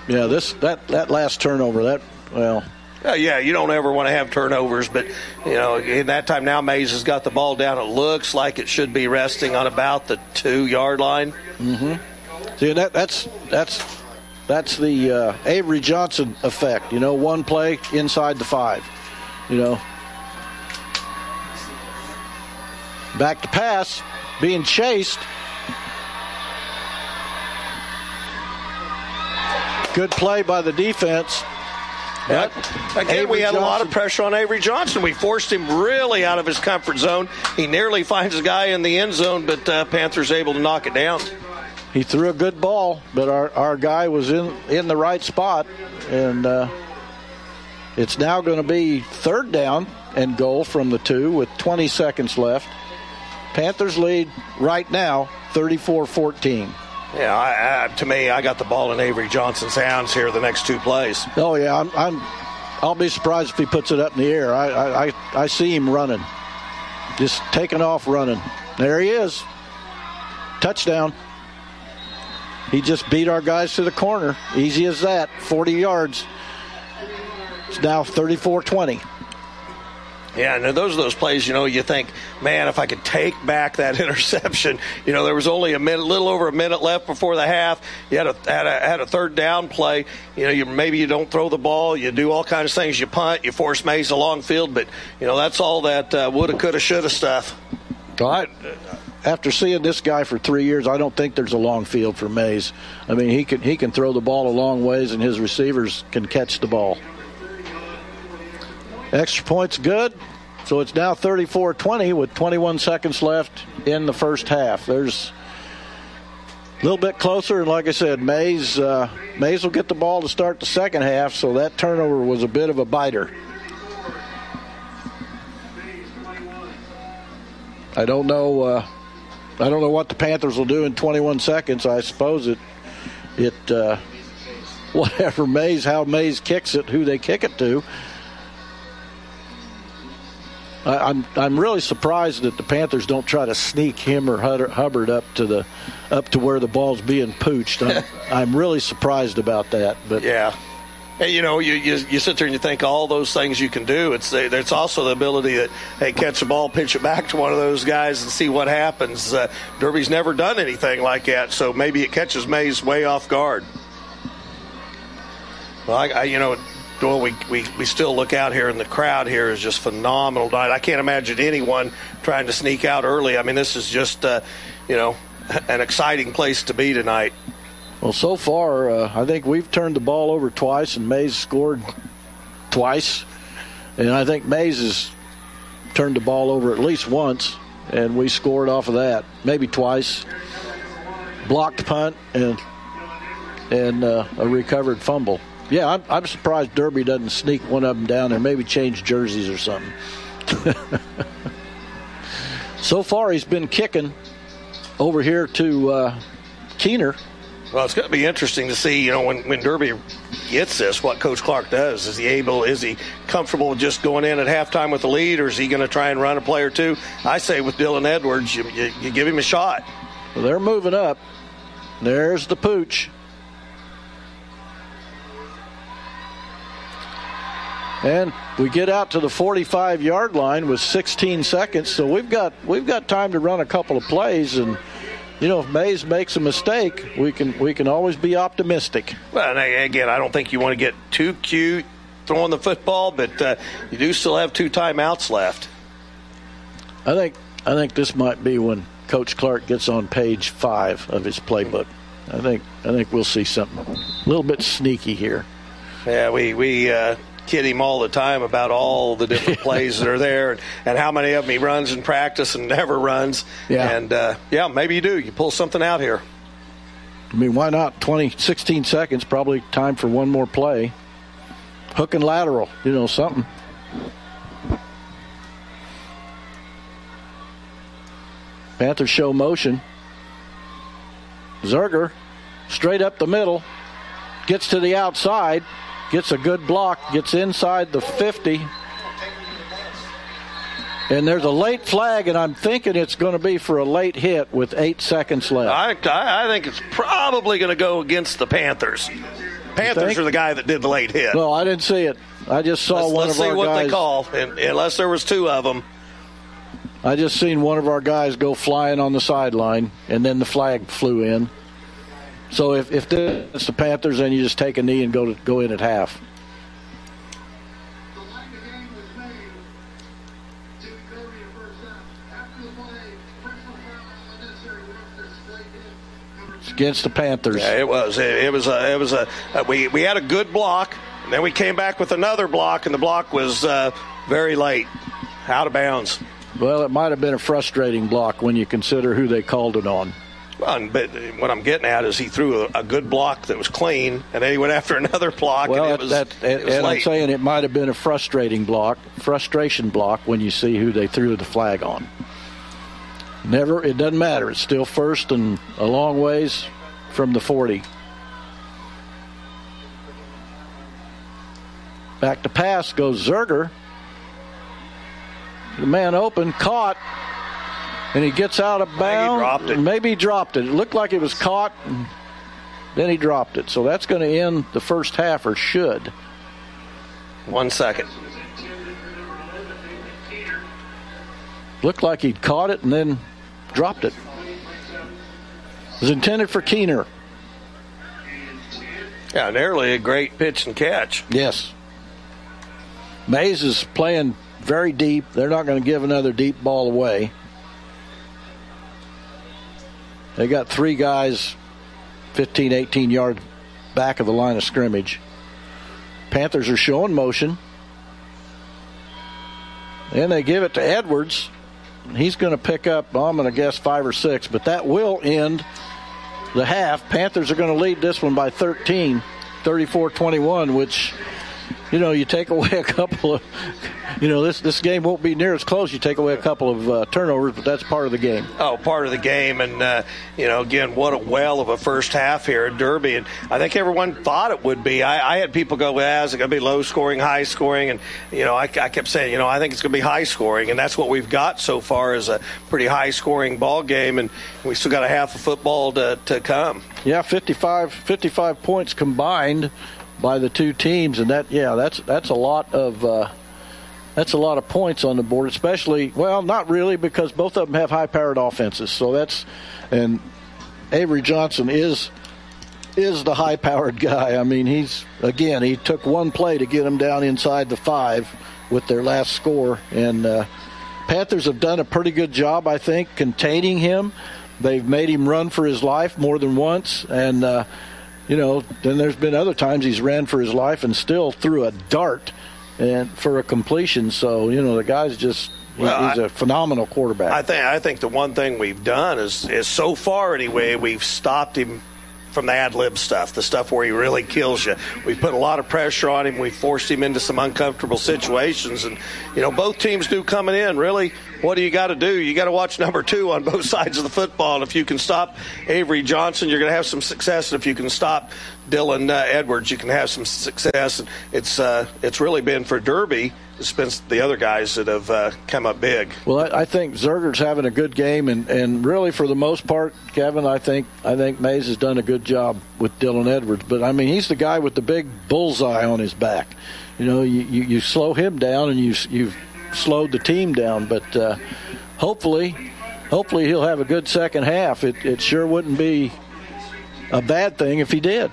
Yeah, this that that last turnover, that well, uh, yeah, you don't ever want to have turnovers, but you know, in that time now, Maize has got the ball down. It looks like it should be resting on about the two yard line. Mm-hmm. See, that that's that's that's the uh, Avery Johnson effect. You know, one play inside the five. You know, back to pass, being chased. Good play by the defense. But again, Avery we had Johnson. a lot of pressure on Avery Johnson. We forced him really out of his comfort zone. He nearly finds a guy in the end zone, but uh, Panthers able to knock it down. He threw a good ball, but our, our guy was in in the right spot, and uh, it's now going to be third down and goal from the two with 20 seconds left. Panthers lead right now, 34-14. Yeah, I, I, to me, I got the ball in Avery Johnson's hands here the next two plays. Oh yeah, I'm, I'm I'll be surprised if he puts it up in the air. I, I, I see him running, just taking off running. There he is, touchdown. He just beat our guys to the corner. Easy as that. 40 yards. It's now 34 20. Yeah, and those are those plays, you know, you think, man, if I could take back that interception, you know, there was only a minute, little over a minute left before the half. You had a had a, had a third down play. You know, you maybe you don't throw the ball, you do all kinds of things, you punt, you force Maize along field, but you know that's all that uh, woulda, coulda, shoulda stuff. Well, I, after seeing this guy for three years, I don't think there's a long field for Maize. I mean, he can he can throw the ball a long ways, and his receivers can catch the ball. Extra points good. So it's now 34 20 with 21 seconds left in the first half. There's a little bit closer, and like I said, Maize, uh, Maize will get the ball to start the second half, so that turnover was a bit of a biter. I don't know. Uh, I don't know what the Panthers will do in 21 seconds. I suppose it, it, uh, whatever Maize, how Maize kicks it, who they kick it to. I, am I'm really surprised that the Panthers don't try to sneak him or Hubbard up to the up to where the ball's being pooched. I'm, I'm really surprised about that. But yeah. Hey, you know, you, you, you sit there and you think all those things you can do. It's there's also the ability that hey, catch the ball, pitch it back to one of those guys, and see what happens. Uh, Derby's never done anything like that, so maybe it catches Maize way off guard. Well, I, I you know, we, we, we still look out here, and the crowd here is just phenomenal tonight. I can't imagine anyone trying to sneak out early. I mean, this is just, uh, you know, an exciting place to be tonight. Well, so far, uh, I think we've turned the ball over twice, and Maize scored twice. And I think Maize has turned the ball over at least once, and we scored off of that, maybe twice. Blocked punt and and uh, a recovered fumble yeah, I'm, I'm surprised Derby doesn't sneak one of them down there, maybe change jerseys or something. so far, he's been kicking over here to uh, Keener. Well, it's going to be interesting to see, you know, when, when Derby gets this, what Coach Clark does. Is he able, is he comfortable with just going in at halftime with the lead, or is he going to try and run a play or two? I say with Dylan Edwards, you, you, you give him a shot. Well, they're moving up. There's the pooch. And we get out to the 45 yard line with 16 seconds, so we've got we've got time to run a couple of plays and you know, if Maize makes a mistake, we can we can always be optimistic. Well, again, I don't think you want to get too cute throwing the football, but uh, you do still have two timeouts left. I think I think this might be when Coach Clark gets on page five of his playbook. I think I think we'll see something a little bit sneaky here. Yeah, we we uh, kid him all the time about all the different plays that are there and, and how many of them he runs in practice and never runs. Yeah. And uh, yeah, maybe you do. You pull something out here. I mean, why not? 20, 16 seconds, probably time for one more play. Hook and lateral, you know, something. Panthers show motion. Zerger, straight up the middle, gets to the outside, gets a good block, gets inside the 50. And there's a late flag, and I'm thinking it's going to be for a late hit with eight seconds left. I, I, I think it's probably going to go against the Panthers. Panthers are the guy that did the late hit. No, I didn't see it. I just saw let's one let's of see what they call, and, unless there was two of them. I just seen one of our guys go flying on the sideline, and then the flag flew in. So if if this it's the Panthers, then you just take a knee and go to go in at half. It's against the Panthers. Yeah, it was. It, it was a. It was a. Uh, we we had a good block, and then we came back with another block, and the block was uh, very late, out of bounds. Well, it might have been a frustrating block when you consider who they called it on. Well, but what I'm getting at is he threw a, a good block that was clean, and then he went after another block, Well, and it was, that, it was and I'm saying it might have been a frustrating block, frustration block when you see who they threw the flag on. Never, it doesn't matter. It's still first and a long ways from the 40. Back to pass goes Zerger. The man open, caught, and he gets out of bounds. dropped it. Maybe he dropped it. It looked like it was caught. and Then he dropped it. So that's going to end the first half, or should. One second. Looked like he'd caught it and then dropped it. It was intended for Keener. Yeah, nearly a great pitch and catch. Yes. Maize is playing very deep. They're not going to give another deep ball away. They got three guys 15, 18 yards back of the line of scrimmage. Panthers are showing motion. And they give it to Edwards. He's going to pick up, I'm going to guess, five or six, but that will end the half. Panthers are going to lead this one by 13, 34 21, which, you know, you take away a couple of, you know, this, this game won't be near as close. You take away a couple of uh, turnovers, but that's part of the game. Oh, part of the game, and uh, you know, again, what a well of a first half here at Derby, and I think everyone thought it would be. I, I had people go, "Well, is it going to be low scoring, high scoring?" And you know, I, I kept saying, you know, I think it's going to be high scoring, and that's what we've got so far is a pretty high scoring ball game, and we still got a half of football to, to come. Yeah, 55, 55 points combined by the two teams, and that yeah, that's that's a lot of uh, that's a lot of points on the board. Especially, well, not really because both of them have high-powered offenses. So that's and Avery Johnson is is the high-powered guy. I mean, he's again he took one play to get him down inside the five with their last score, and uh, Panthers have done a pretty good job, I think, containing him. They've made him run for his life more than once, and uh, you know, then there's been other times he's ran for his life and still threw a dart and for a completion. So you know, the guy's just well, he's I- a phenomenal quarterback. I think I think the one thing we've done is is so far anyway we've stopped him from the ad lib stuff, the stuff where he really kills you. We put a lot of pressure on him. We forced him into some uncomfortable situations, and you know both teams do coming in. Really, what do you got to do? You got to watch number two on both sides of the football. And if you can stop Avery Johnson, you're going to have some success. And if you can stop Dylan uh, Edwards, you can have some success. And it's uh, it's really been for Derby. It's been the other guys that have uh, come up big. Well, I, I think Zerger's having a good game, and, and really for the most part, Kevin, I think I think Maize has done a good job with Dylan Edwards. But I mean, he's the guy with the big bullseye on his back. You know, you, you, you slow him down, and you you've slowed the team down. But uh, hopefully, hopefully he'll have a good second half. It it sure wouldn't be a bad thing if he did.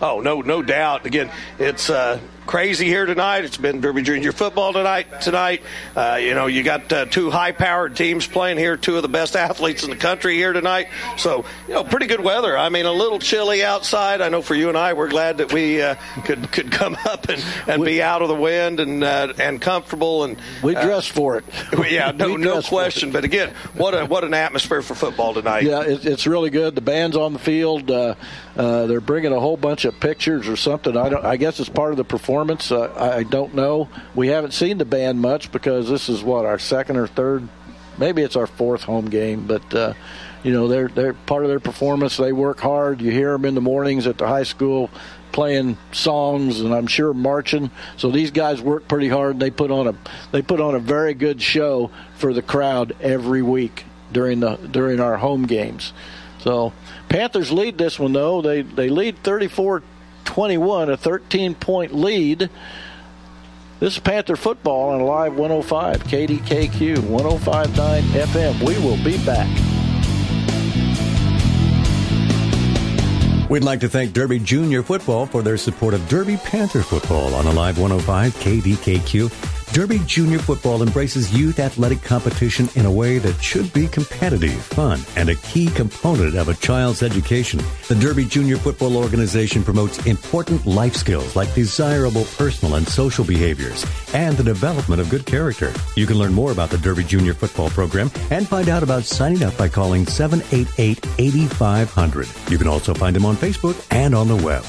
Oh no, no doubt. Again, it's uh, crazy here tonight. It's been Derby Junior football tonight. Tonight, uh, you know, you got uh, two high-powered teams playing here, two of the best athletes in the country here tonight. So, you know, pretty good weather. I mean, a little chilly outside. I know for you and I, we're glad that we uh, could could come up and, and be out of the wind and uh, and comfortable. And we dressed for it. yeah, no, no question. But again, what a what an atmosphere for football tonight. Yeah, it's really good. The band's on the field. Uh, they're bringing a whole bunch of pictures or something. I don't. I guess it's part of the performance. Uh, I, I don't know. We haven't seen the band much because this is what our second or third, maybe it's our fourth home game. But uh, you know, they're they're part of their performance. They work hard. You hear them in the mornings at the high school playing songs and I'm sure marching. So these guys work pretty hard. They put on a they put on a very good show for the crowd every week during the during our home games. So Panthers lead this one though. They they lead 34-21, a 13 point lead. This is Panther football on Live 105 KDKQ 105.9 FM. We will be back. We'd like to thank Derby Junior Football for their support of Derby Panther Football on Alive 105 KDKQ. Derby Junior Football embraces youth athletic competition in a way that should be competitive, fun, and a key component of a child's education. The Derby Junior Football organization promotes important life skills like desirable personal and social behaviors and the development of good character. You can learn more about the Derby Junior Football program and find out about signing up by calling 788 8500. You can also find them on Facebook and on the web.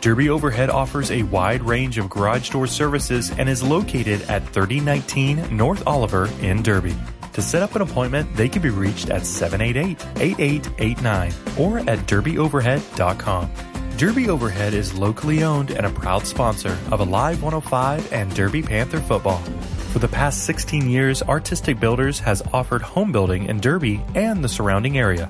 Derby Overhead offers a wide range of garage door services and is located at 3019 North Oliver in Derby. To set up an appointment, they can be reached at 788 8889 or at derbyoverhead.com. Derby Overhead is locally owned and a proud sponsor of Alive 105 and Derby Panther football. For the past 16 years, Artistic Builders has offered home building in Derby and the surrounding area.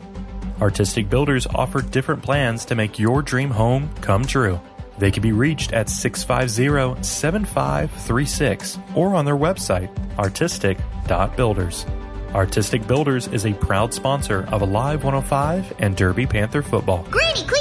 Artistic Builders offer different plans to make your dream home come true. They can be reached at 650 7536 or on their website, artistic.builders. Artistic Builders is a proud sponsor of Alive 105 and Derby Panther football. Granny Cletus,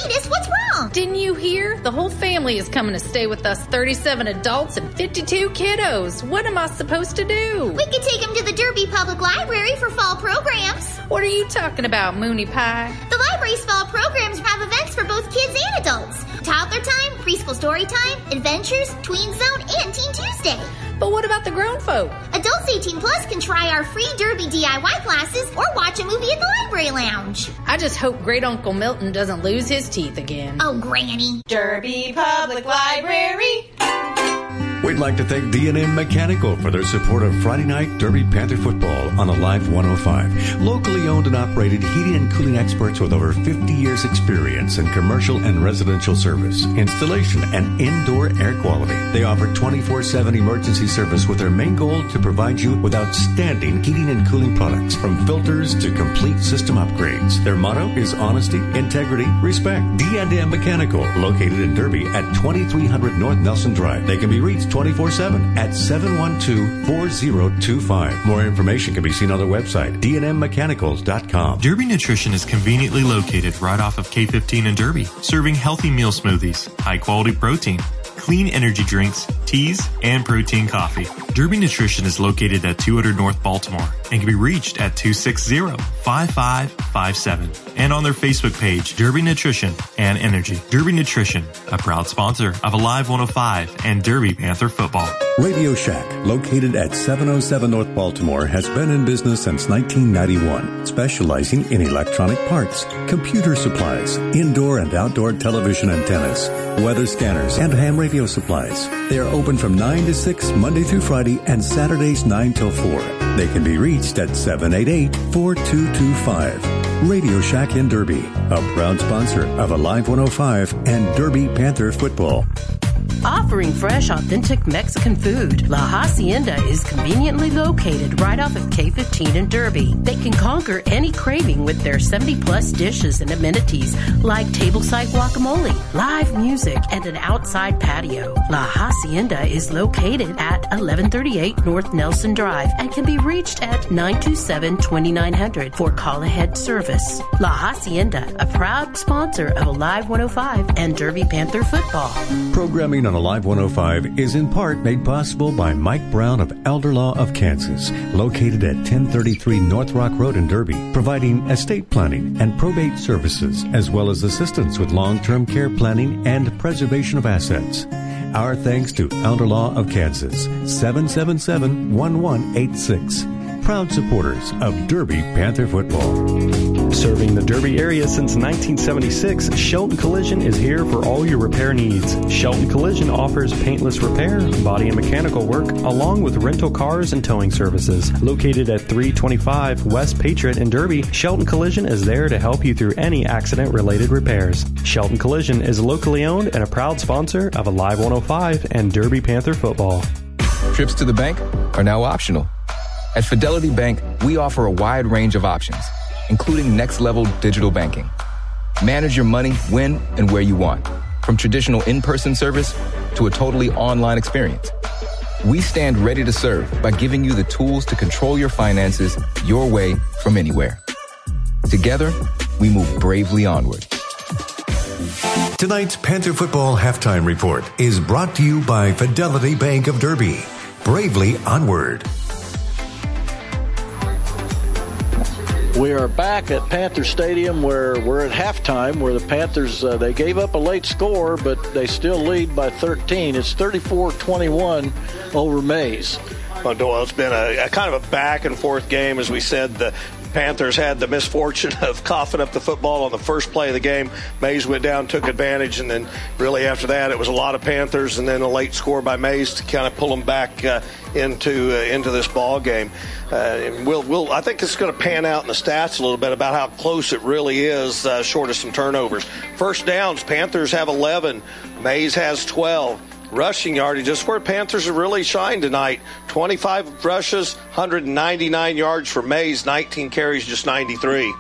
wrong? Didn't you hear? The whole family is coming to stay with us 37 adults and 52 kiddos. What am I supposed to do? We could take them to the Derby Public Library for fall programs. What are you talking about, Mooney Pie? The library's fall programs have events for both kids and adults. Toddler time, preschool story time, adventures, tween zone, and Teen Tuesday. But what about the grown folk? Adults 18 plus can try our free Derby DIY classes or watch a movie at the library lounge. I just hope Great Uncle Milton doesn't lose his teeth again. Oh, Granny. Derby Public Library. We'd like to thank D&M Mechanical for their support of Friday night Derby Panther football on Alive 105. Locally owned and operated heating and cooling experts with over 50 years experience in commercial and residential service, installation, and indoor air quality. They offer 24-7 emergency service with their main goal to provide you with outstanding heating and cooling products from filters to complete system upgrades. Their motto is honesty, integrity, respect. D&M Mechanical, located in Derby at 2300 North Nelson Drive. They can be reached 24 7 at 712 4025. More information can be seen on their website, dnmmechanicals.com. Derby Nutrition is conveniently located right off of K15 in Derby, serving healthy meal smoothies, high quality protein, clean energy drinks, teas, and protein coffee. Derby Nutrition is located at 200 North Baltimore and can be reached at 260-5557 and on their Facebook page, Derby Nutrition and Energy. Derby Nutrition, a proud sponsor of Alive 105 and Derby Panther football. Radio Shack, located at 707 North Baltimore, has been in business since 1991, specializing in electronic parts, computer supplies, indoor and outdoor television antennas, weather scanners, and ham radio supplies. They are open from 9 to 6 Monday through Friday and Saturdays 9 till 4. They can be reached at 788 4225. Radio Shack in Derby, a proud sponsor of Alive 105 and Derby Panther football. Offering fresh, authentic Mexican food, La Hacienda is conveniently located right off of K15 in Derby. They can conquer any craving with their 70 plus dishes and amenities like tableside guacamole, live music, and an outside patio. La Hacienda is located at 1138 North Nelson Drive and can be reached at 927 2900 for call ahead service. La Hacienda, a proud sponsor of Alive 105 and Derby Panther football. Programming on Alive 105 is in part made possible by Mike Brown of Elder Law of Kansas, located at 1033 North Rock Road in Derby, providing estate planning and probate services, as well as assistance with long-term care planning and preservation of assets. Our thanks to Elder Law of Kansas, 777 1186 proud supporters of Derby Panther football. Serving the Derby area since 1976, Shelton Collision is here for all your repair needs. Shelton Collision offers paintless repair, body and mechanical work, along with rental cars and towing services. Located at 325 West Patriot in Derby, Shelton Collision is there to help you through any accident related repairs. Shelton Collision is locally owned and a proud sponsor of Alive 105 and Derby Panther football. Trips to the bank are now optional. At Fidelity Bank, we offer a wide range of options, including next level digital banking. Manage your money when and where you want, from traditional in person service to a totally online experience. We stand ready to serve by giving you the tools to control your finances your way from anywhere. Together, we move bravely onward. Tonight's Panther Football Halftime Report is brought to you by Fidelity Bank of Derby. Bravely onward. We are back at Panther Stadium where we're at halftime where the Panthers uh, they gave up a late score but they still lead by 13. It's 34-21 over Maize. Well, Doyle, it's been a, a, kind of a back and forth game. As we said, the Panthers had the misfortune of coughing up the football on the first play of the game. Maize went down, took advantage, and then really after that, it was a lot of Panthers, and then a late score by Maize to kind of pull them back uh, into uh, into this ball game. Uh, we'll, we'll, I think it's going to pan out in the stats a little bit about how close it really is, uh, short of some turnovers. First downs, Panthers have 11, Maize has 12 rushing yardage. Just where Panthers really shined tonight. 25 rushes, 199 yards for Maize, 19 carries, just 93.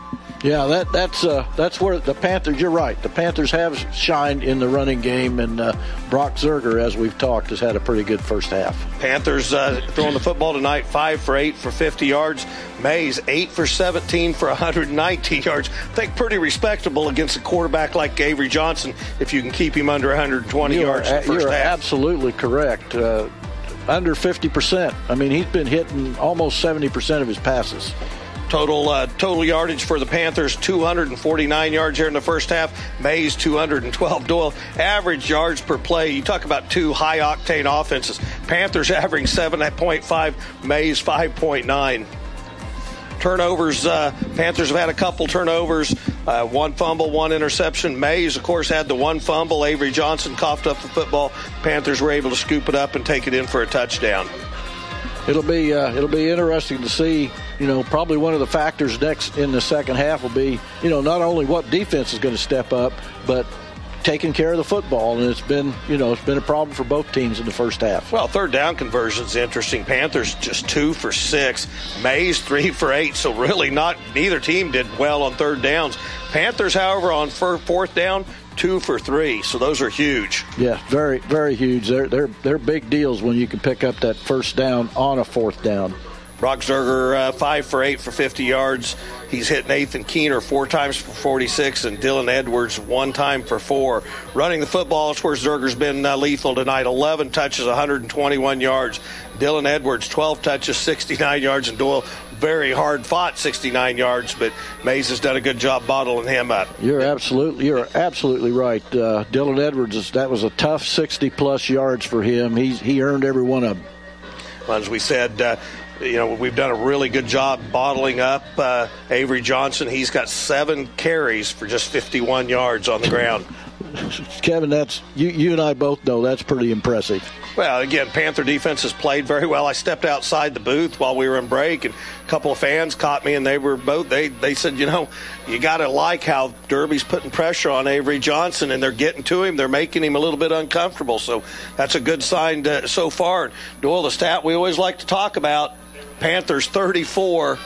Yeah, that that's uh, that's where the Panthers. You're right. The Panthers have shined in the running game, and uh, Brock Zerger, as we've talked, has had a pretty good first half. Panthers uh, throwing the football tonight, five for eight for 50 yards. Maize eight for 17 for 119 yards. I think pretty respectable against a quarterback like Avery Johnson if you can keep him under 120 you yards. Are, you're half. absolutely correct. Uh, under 50 percent. I mean, he's been hitting almost 70 percent of his passes. Total uh, total yardage for the Panthers 249 yards here in the first half. Maize 212. Doyle average yards per play. You talk about two high octane offenses. Panthers averaging 7.5. Maize 5.9. Turnovers. Uh, Panthers have had a couple turnovers. Uh, one fumble, one interception. Maize, of course, had the one fumble. Avery Johnson coughed up the football. Panthers were able to scoop it up and take it in for a touchdown it'll be uh, it'll be interesting to see. You know, probably one of the factors next in the second half will be you know not only what defense is going to step up, but taking care of the football, and it's been you know it's been a problem for both teams in the first half. Well, third down conversions interesting. Panthers just two for six, Maize three for eight. So really, not neither team did well on third downs. Panthers, however, on fourth down, two for three. So those are huge. Yeah, very, very huge. They're they're they're big deals when you can pick up that first down on a fourth down. Brock Zerger, uh, five for eight for 50 yards. He's hit Nathan Keener four times for 46 and Dylan Edwards one time for four. Running the football is where Zerger's been uh, lethal tonight. 11 touches, 121 yards. Dylan Edwards, 12 touches, 69 yards. And Doyle, very hard fought 69 yards, but Maize has done a good job bottling him up. You're absolutely you're absolutely right. Uh, Dylan Edwards, that was a tough 60 plus yards for him. He's, he earned every one of them. Well, as we said, uh, you know, we've done a really good job bottling up uh, Avery Johnson. He's got seven carries for just 51 yards on the ground. Kevin, that's you. You and I both know that's pretty impressive. Well, again, Panther defense has played very well. I stepped outside the booth while we were in break, and a couple of fans caught me, and they were both they they said, you know, you got to like how Derby's putting pressure on Avery Johnson, and they're getting to him. They're making him a little bit uncomfortable. So that's a good sign to, so far. Doyle, the stat we always like to talk about Panthers 34,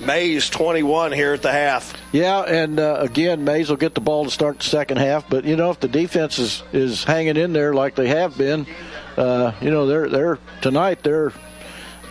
Maize 21 here at the half. Yeah, and uh, again, Maize will get the ball to start the second half. But you know, if the defense is, is hanging in there like they have been, uh, you know, they're they're tonight they're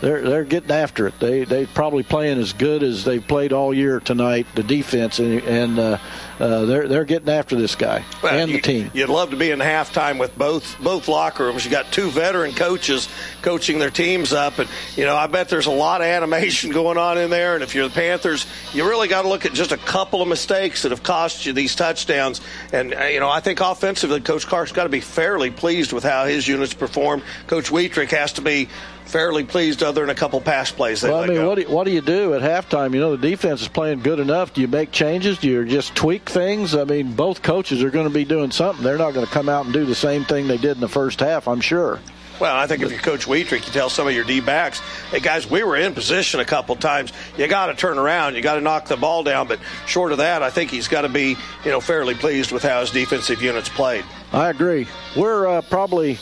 they're they're getting after it. They they probably playing as good as they've played all year tonight. The defense and, and uh, uh, they're they're getting after this guy well, and you, the team. You'd love to be in halftime with both both locker rooms. You got two veteran coaches coaching their teams up, and you know I bet there's a lot of animation going on in there. And if you're the Panthers, you really got to look at just a couple of mistakes that have cost you these touchdowns. And uh, you know I think offensively, Coach Clark's got to be fairly pleased with how his units perform. Coach Wietrich has to be fairly pleased other than a couple pass plays. Well, I mean, what do, you, what do you do at halftime? You know, the defense is playing good enough. Do you make changes? Do you just tweak things? I mean, both coaches are going to be doing something. They're not going to come out and do the same thing they did in the first half, I'm sure. Well, I think if you coach Wietrich, you tell some of your D backs, hey guys, we were in position a couple times. You got to turn around. You got to knock the ball down. But short of that, I think he's got to be, you know, fairly pleased with how his defensive units played. I agree. We're uh, probably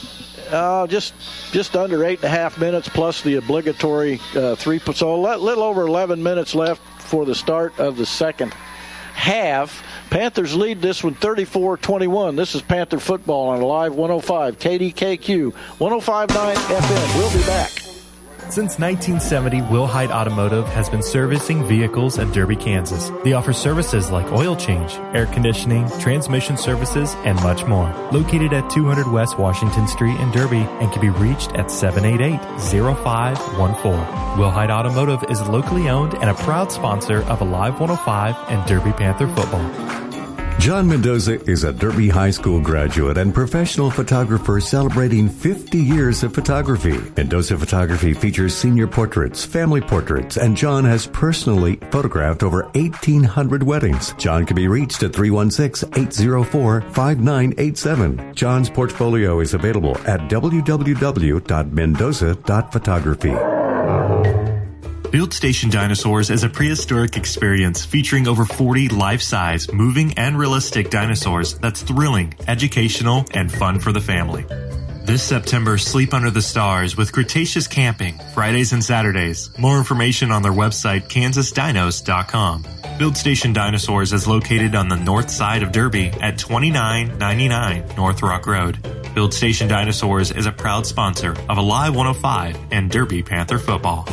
uh, just just under eight and a half minutes plus the obligatory uh, three. So a little over 11 minutes left for the start of the second half. Panthers lead this one 34 21. This is Panther football on Live 105, KDKQ, 1059 FM. We'll be back. Since 1970, Wilhite Automotive has been servicing vehicles at Derby, Kansas. They offer services like oil change, air conditioning, transmission services, and much more. Located at 200 West Washington Street in Derby and can be reached at 788-0514. Wilhite Automotive is locally owned and a proud sponsor of Alive 105 and Derby Panther football. John Mendoza is a Derby High School graduate and professional photographer celebrating 50 years of photography. Mendoza Photography features senior portraits, family portraits, and John has personally photographed over 1,800 weddings. John can be reached at 316-804-5987. John's portfolio is available at www.mendoza.photography. Field Station Dinosaurs is a prehistoric experience featuring over 40 life-size, moving, and realistic dinosaurs that's thrilling, educational, and fun for the family. This September, sleep under the stars with Cretaceous Camping, Fridays and Saturdays. More information on their website, kansasdinos.com. Field Station Dinosaurs is located on the north side of Derby at 2999 North Rock Road. Field Station Dinosaurs is a proud sponsor of Alive 105 and Derby Panther football.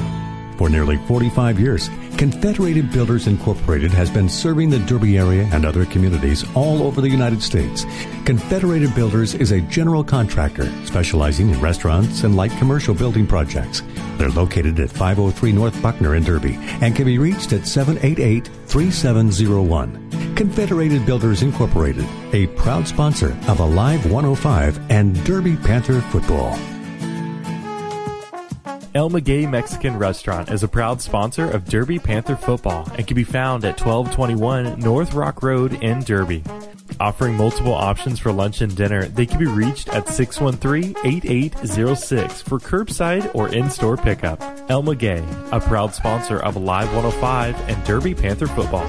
For nearly 45 years, Confederated Builders Incorporated has been serving the Derby area and other communities all over the United States. Confederated Builders is a general contractor specializing in restaurants and light commercial building projects. They're located at 503 North Buckner in Derby and can be reached at 788 3701. Confederated Builders Incorporated, a proud sponsor of Alive 105 and Derby Panther football. El Maguey Mexican Restaurant is a proud sponsor of Derby Panther football and can be found at 1221 North Rock Road in Derby. Offering multiple options for lunch and dinner, they can be reached at 613-8806 for curbside or in-store pickup. El Maguey, a proud sponsor of Live 105 and Derby Panther football.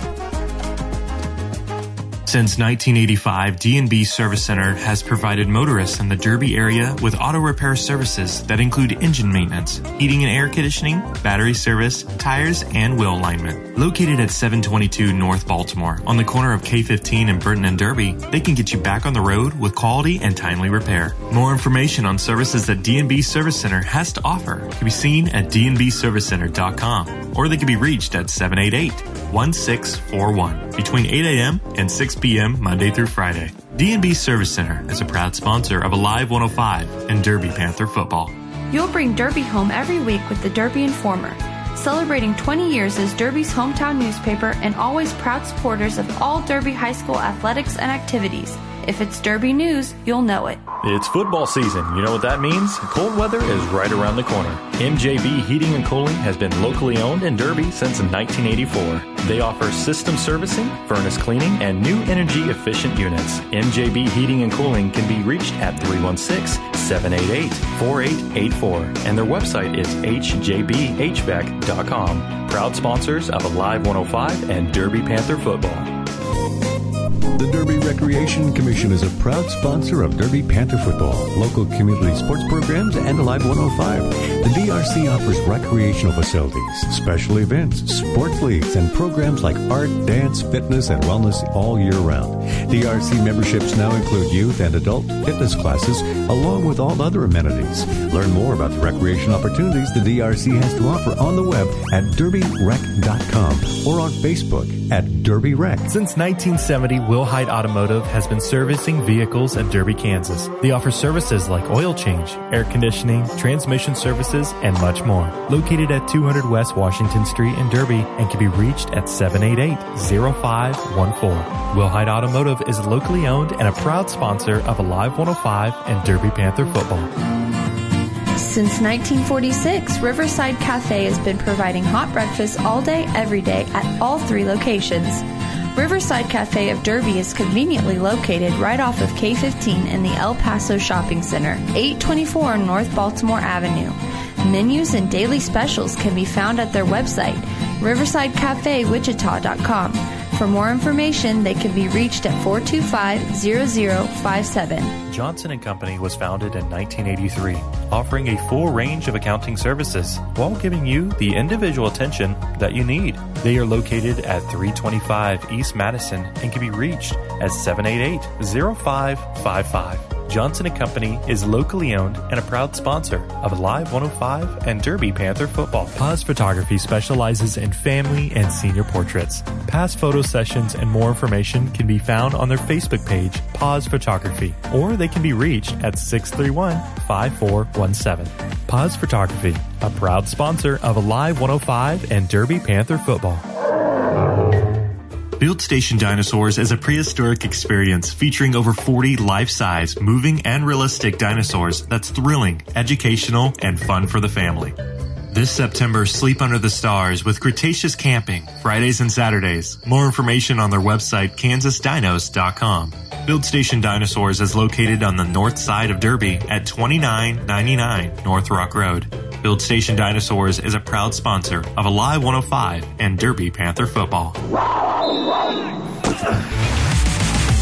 Since 1985, D&B Service Center has provided motorists in the Derby area with auto repair services that include engine maintenance, heating and air conditioning, battery service, tires, and wheel alignment. Located at 722 North Baltimore on the corner of K15 and Burton and Derby, they can get you back on the road with quality and timely repair. More information on services that D&B Service Center has to offer can be seen at dnbservicecenter.com or they can be reached at 788 1641 between 8 a.m. and 6 p.m. Monday through Friday. D&B Service Center is a proud sponsor of Alive 105 and Derby Panther football. You'll bring Derby home every week with the Derby Informer, celebrating 20 years as Derby's hometown newspaper and always proud supporters of all Derby High School athletics and activities. If it's Derby news, you'll know it. It's football season. You know what that means? Cold weather is right around the corner. MJB Heating and Cooling has been locally owned in Derby since 1984. They offer system servicing, furnace cleaning, and new energy efficient units. MJB Heating and Cooling can be reached at 316 788 4884, and their website is hjbhvac.com. Proud sponsors of Alive 105 and Derby Panther football. The Derby Recreation Commission is a proud sponsor of Derby Panther football, local community sports programs, and Alive 105. The DRC offers recreational facilities, special events, sports leagues, and programs like art, dance, fitness, and wellness all year round. DRC memberships now include youth and adult fitness classes, along with all other amenities. Learn more about the recreation opportunities the DRC has to offer on the web at derbyrec.com or on Facebook at Derby Rec. Since 1970, Wilhite Automotive has been servicing vehicles in Derby, Kansas. They offer services like oil change, air conditioning, transmission services, and much more. Located at 200 West Washington Street in Derby and can be reached at 788-0514. Wilhite Automotive is locally owned and a proud sponsor of Alive 105 and Derby Panther football. Since 1946, Riverside Cafe has been providing hot breakfast all day, every day at all three locations. Riverside Cafe of Derby is conveniently located right off of K15 in the El Paso Shopping Center, 824 North Baltimore Avenue. Menus and daily specials can be found at their website, riversidecafewichita.com. For more information, they can be reached at 425-0057. Johnson Company was founded in 1983, offering a full range of accounting services while giving you the individual attention that you need. They are located at 325 East Madison and can be reached at 788-0555. Johnson Company is locally owned and a proud sponsor of Live 105 and Derby Panther football. Paz Photography specializes in family and senior portraits. Past photo sessions and more information can be found on their Facebook page, Paz Photography, or they can be reached at 631 5417. Paz Photography, a proud sponsor of Live 105 and Derby Panther football. Field Station Dinosaurs is a prehistoric experience featuring over 40 life-size, moving, and realistic dinosaurs that's thrilling, educational, and fun for the family. This September, sleep under the stars with Cretaceous Camping, Fridays and Saturdays. More information on their website, kansasdinos.com. Field Station Dinosaurs is located on the north side of Derby at 2999 North Rock Road. Field Station Dinosaurs is a proud sponsor of Alive 105 and Derby Panther football.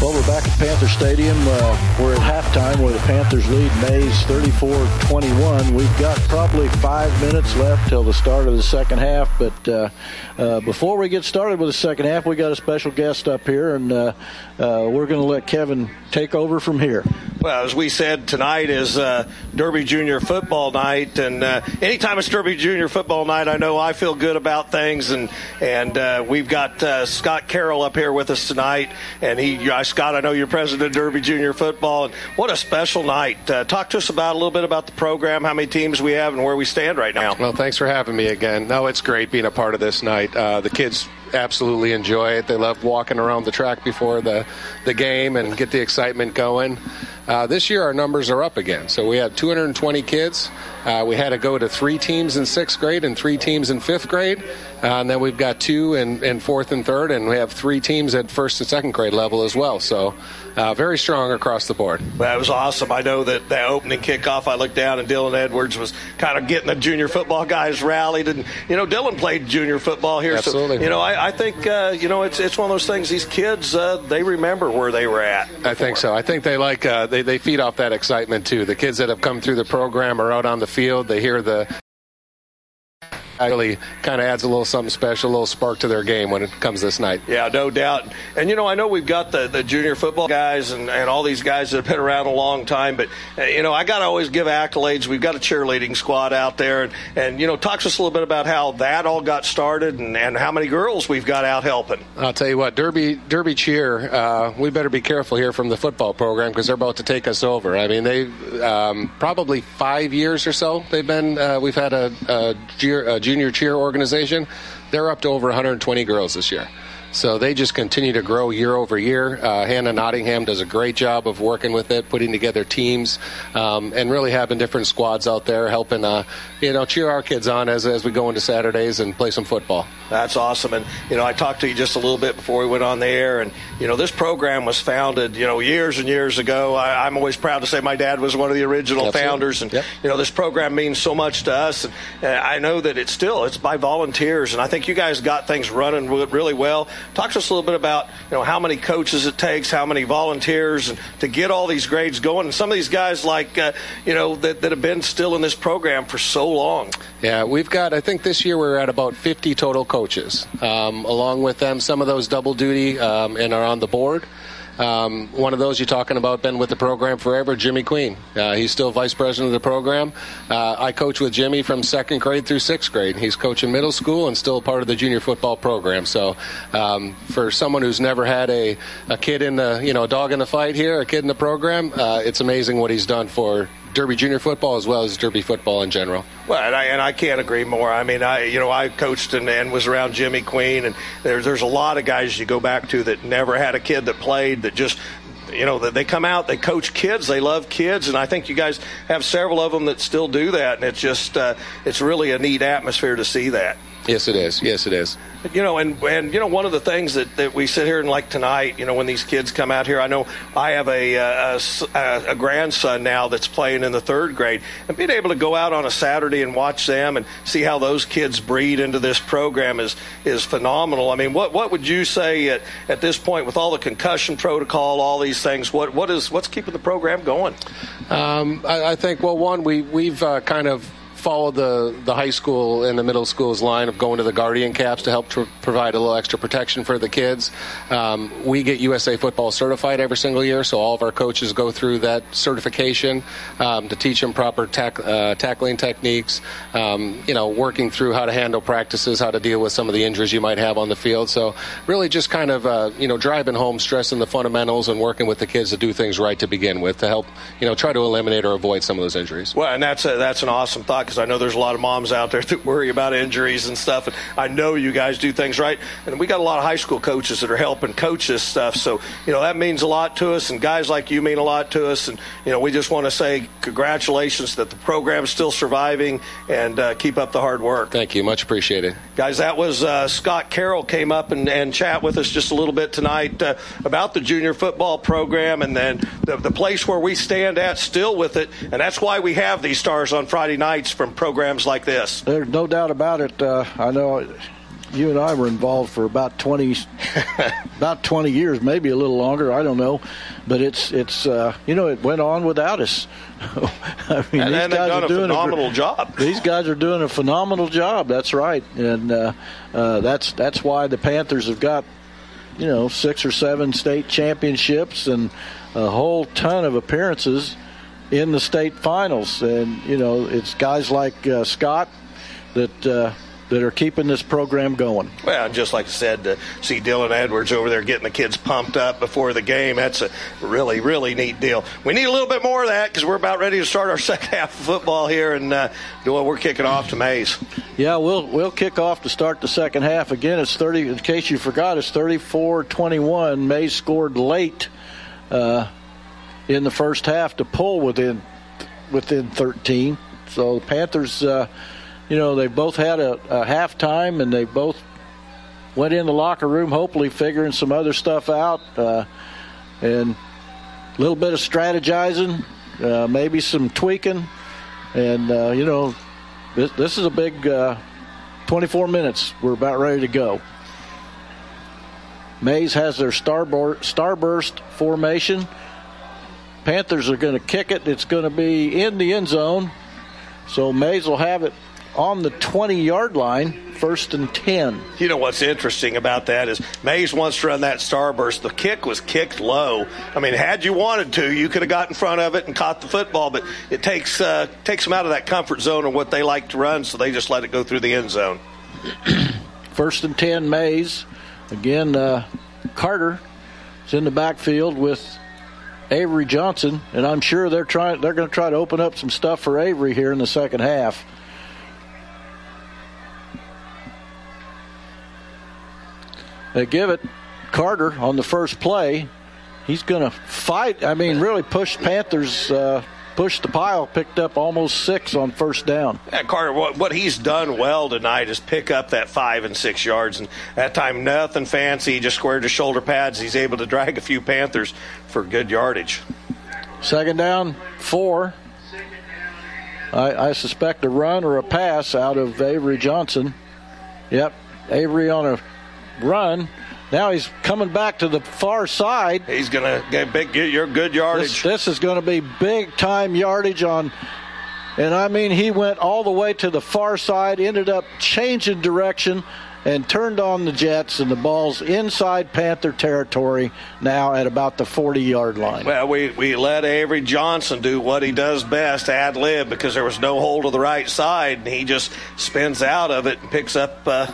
Well, we're back at Panther Stadium. Uh, we're at halftime where the Panthers lead Maize 34-21. We've got probably five minutes left till the start of the second half. But uh, uh, before we get started with the second half, we got a special guest up here, and uh, uh, we're going to let Kevin take over from here. Well, as we said, tonight is uh, Derby Junior football night, and anytime it's Derby Junior football night, I know I feel good about things, and and we've got Scott Carroll up here with us tonight, and he, uh, Scott, I know you're president of Derby Junior football, and what a special night! Uh, talk to us about a little bit about the program, how many teams we have, and where we stand right now. Well, thanks for having me again. No, it's great being a part of this night. Uh, the kids absolutely enjoy it. They love walking around the track before the the game and get the excitement going. Uh, this year, our numbers are up again. So we had 220 kids. Uh, we had to go to three teams in sixth grade and three teams in fifth grade. Uh, and then we've got two in, in fourth and third, and we have three teams at first and second grade level as well. So uh, very strong across the board. That was awesome. I know that that opening kickoff, I looked down and Dylan Edwards was kind of getting the junior football guys rallied, and you know Dylan played junior football here, Absolutely. so you know I, I think uh, you know it's it's one of those things. These kids uh, they remember where they were at. I think so. I think they like uh, they they feed off that excitement too. The kids that have come through the program are out on the field. They hear the really kind of adds a little something special, a little spark to their game when it comes this night. Yeah, no doubt. And you know, I know we've got the, the junior football guys and, and all these guys that have been around a long time, but uh, you know, I got to always give accolades. We've got a cheerleading squad out there, and, and you know, talk to us a little bit about how that all got started and, and how many girls we've got out helping. I'll tell you what, Derby Derby cheer. Uh, we better be careful here from the football program because they're about to take us over. I mean, they um, probably five years or so they've been. Uh, we've had a, a, a junior cheer organization. They're up to over 120 girls this year. So they just continue to grow year over year. Uh, Hannah Nottingham does a great job of working with it, putting together teams, um, and really having different squads out there helping, uh, you know, cheer our kids on as, as we go into Saturdays and play some football. That's awesome. And, you know, I talked to you just a little bit before we went on the air. And, you know, this program was founded, you know, years and years ago. I, am always proud to say my dad was one of the original Absolutely. founders. And, Yep. you know, this program means so much to us. And uh, I know that it's still, it's by volunteers. And I think you guys got things running really well. Talk to us a little bit about you know how many coaches it takes, how many volunteers, to get all these grades going. And some of these guys, like uh, you know, that, that have been still in this program for so long. Yeah, we've got. I think this year we're at about 50 total coaches. Um, along with them, some of those double duty um, and are on the board. Um, one of those you're talking about, been with the program forever, Jimmy Queen. Uh, he's still vice president of the program. Uh, I coach with Jimmy from second grade through sixth grade. He's coaching middle school and still part of the junior football program. So, um, for someone who's never had a, a kid in the, you know, a dog in the fight here, a kid in the program, uh, it's amazing what he's done for Derby junior football as well as Derby football in general. Well, and I, and I can't agree more. I mean, I you know I coached and, and was around Jimmy Queen, and there's there's a lot of guys you go back to that never had a kid that played that just you know that they come out they coach kids they love kids and i think you guys have several of them that still do that and it's just uh, it's really a neat atmosphere to see that Yes, it is. Yes, it is. You know, and and you know, one of the things that, that we sit here and like tonight, you know, when these kids come out here, I know I have a, a, a, a grandson now that's playing in the third grade, and being able to go out on a Saturday and watch them and see how those kids breed into this program is is phenomenal. I mean, what what would you say at, at this point with all the concussion protocol, all these things? What what is what's keeping the program going? Um, I, I, think well, one we we've uh, kind of follow the, the high school and the middle school's line of going to the guardian caps to help tr- provide a little extra protection for the kids. Um, we get USA Football certified every single year, so all of our coaches go through that certification um, to teach them proper uh, tackling techniques, um, you know, working through how to handle practices, how to deal with some of the injuries you might have on the field. So really just kind of, uh, you know, driving home, stressing the fundamentals and working with the kids to do things right to begin with to help, you know, try to eliminate or avoid some of those injuries. Well, and that's a, that's an awesome thought because I know there's a lot of moms out there that worry about injuries and stuff. And I know you guys do things right. And we got a lot of high school coaches that are helping coach this stuff. So, you know, that means a lot to us. And guys like you mean a lot to us. And, you know, we just want to say congratulations that the program's still surviving and uh, keep up the hard work. Thank you. Much appreciated. Guys, that was uh, Scott Carroll came up and, and chat with us just a little bit tonight uh, about the junior football program and then the, the place where we stand at still with it. And that's why we have these stars on Friday nights from programs like this. There's no doubt about it. Uh, I know you and I were involved for about 20 about 20 years, maybe a little longer, I don't know. But it's it's uh, you know, it went on without us. I mean, and, these guys are doing a phenomenal a, job. These guys are doing a phenomenal job. That's right. And uh, uh, that's that's why the Panthers have got you know, six or seven state championships and a whole ton of appearances in the state finals. And you know, it's guys like uh, Scott that. Uh, that are keeping this program going. Well, just like I said, to see Dylan Edwards over there getting the kids pumped up before the game, that's a really, really neat deal. We need a little bit more of that because we're about ready to start our second half of football here, and uh, we're kicking off to Maize. Yeah, we'll we'll kick off to start the second half. Again, it's 30, in case you forgot, it's 34 21. Maize scored late. Uh, in the first half to pull within within 13. So the Panthers, uh, you know, they both had a, a halftime and they both went in the locker room, hopefully figuring some other stuff out, uh, and a little bit of strategizing, uh, maybe some tweaking, and uh, you know, this, this is a big uh, 24 minutes. We're about ready to go. Maize has their starburst formation. Panthers are going to kick it. It's going to be in the end zone. So Maize will have it on the 20 yard line, first and 10. You know what's interesting about that is Maize wants to run that starburst. The kick was kicked low. I mean, had you wanted to, you could have got in front of it and caught the football, but it takes uh, takes them out of that comfort zone of what they like to run, so they just let it go through the end zone. first and 10, Maize. Again, uh, Carter is in the backfield with Avery Johnson, and I'm sure they're trying. They're going to try to open up some stuff for Avery here in the second half. They give it Carter on the first play. He's going to fight. I mean, really push Panthers uh, pushed the pile, picked up almost six on first down. Yeah, Carter, what, what he's done well tonight is pick up that five and six yards. And that time, nothing fancy, he just squared his shoulder pads. He's able to drag a few Panthers for good yardage. Second down, four. I, I suspect a run or a pass out of Avery Johnson. Yep, Avery on a run. Now he's coming back to the far side. He's going to get big, get your good yardage. This, this is going to be big time yardage on. And I mean, he went all the way to the far side, ended up changing direction, and turned on the Jets, and the ball's inside Panther territory now at about the 40 yard line. Well, we, we let Avery Johnson do what he does best, ad lib, because there was no hole to the right side, and he just spins out of it and picks up uh,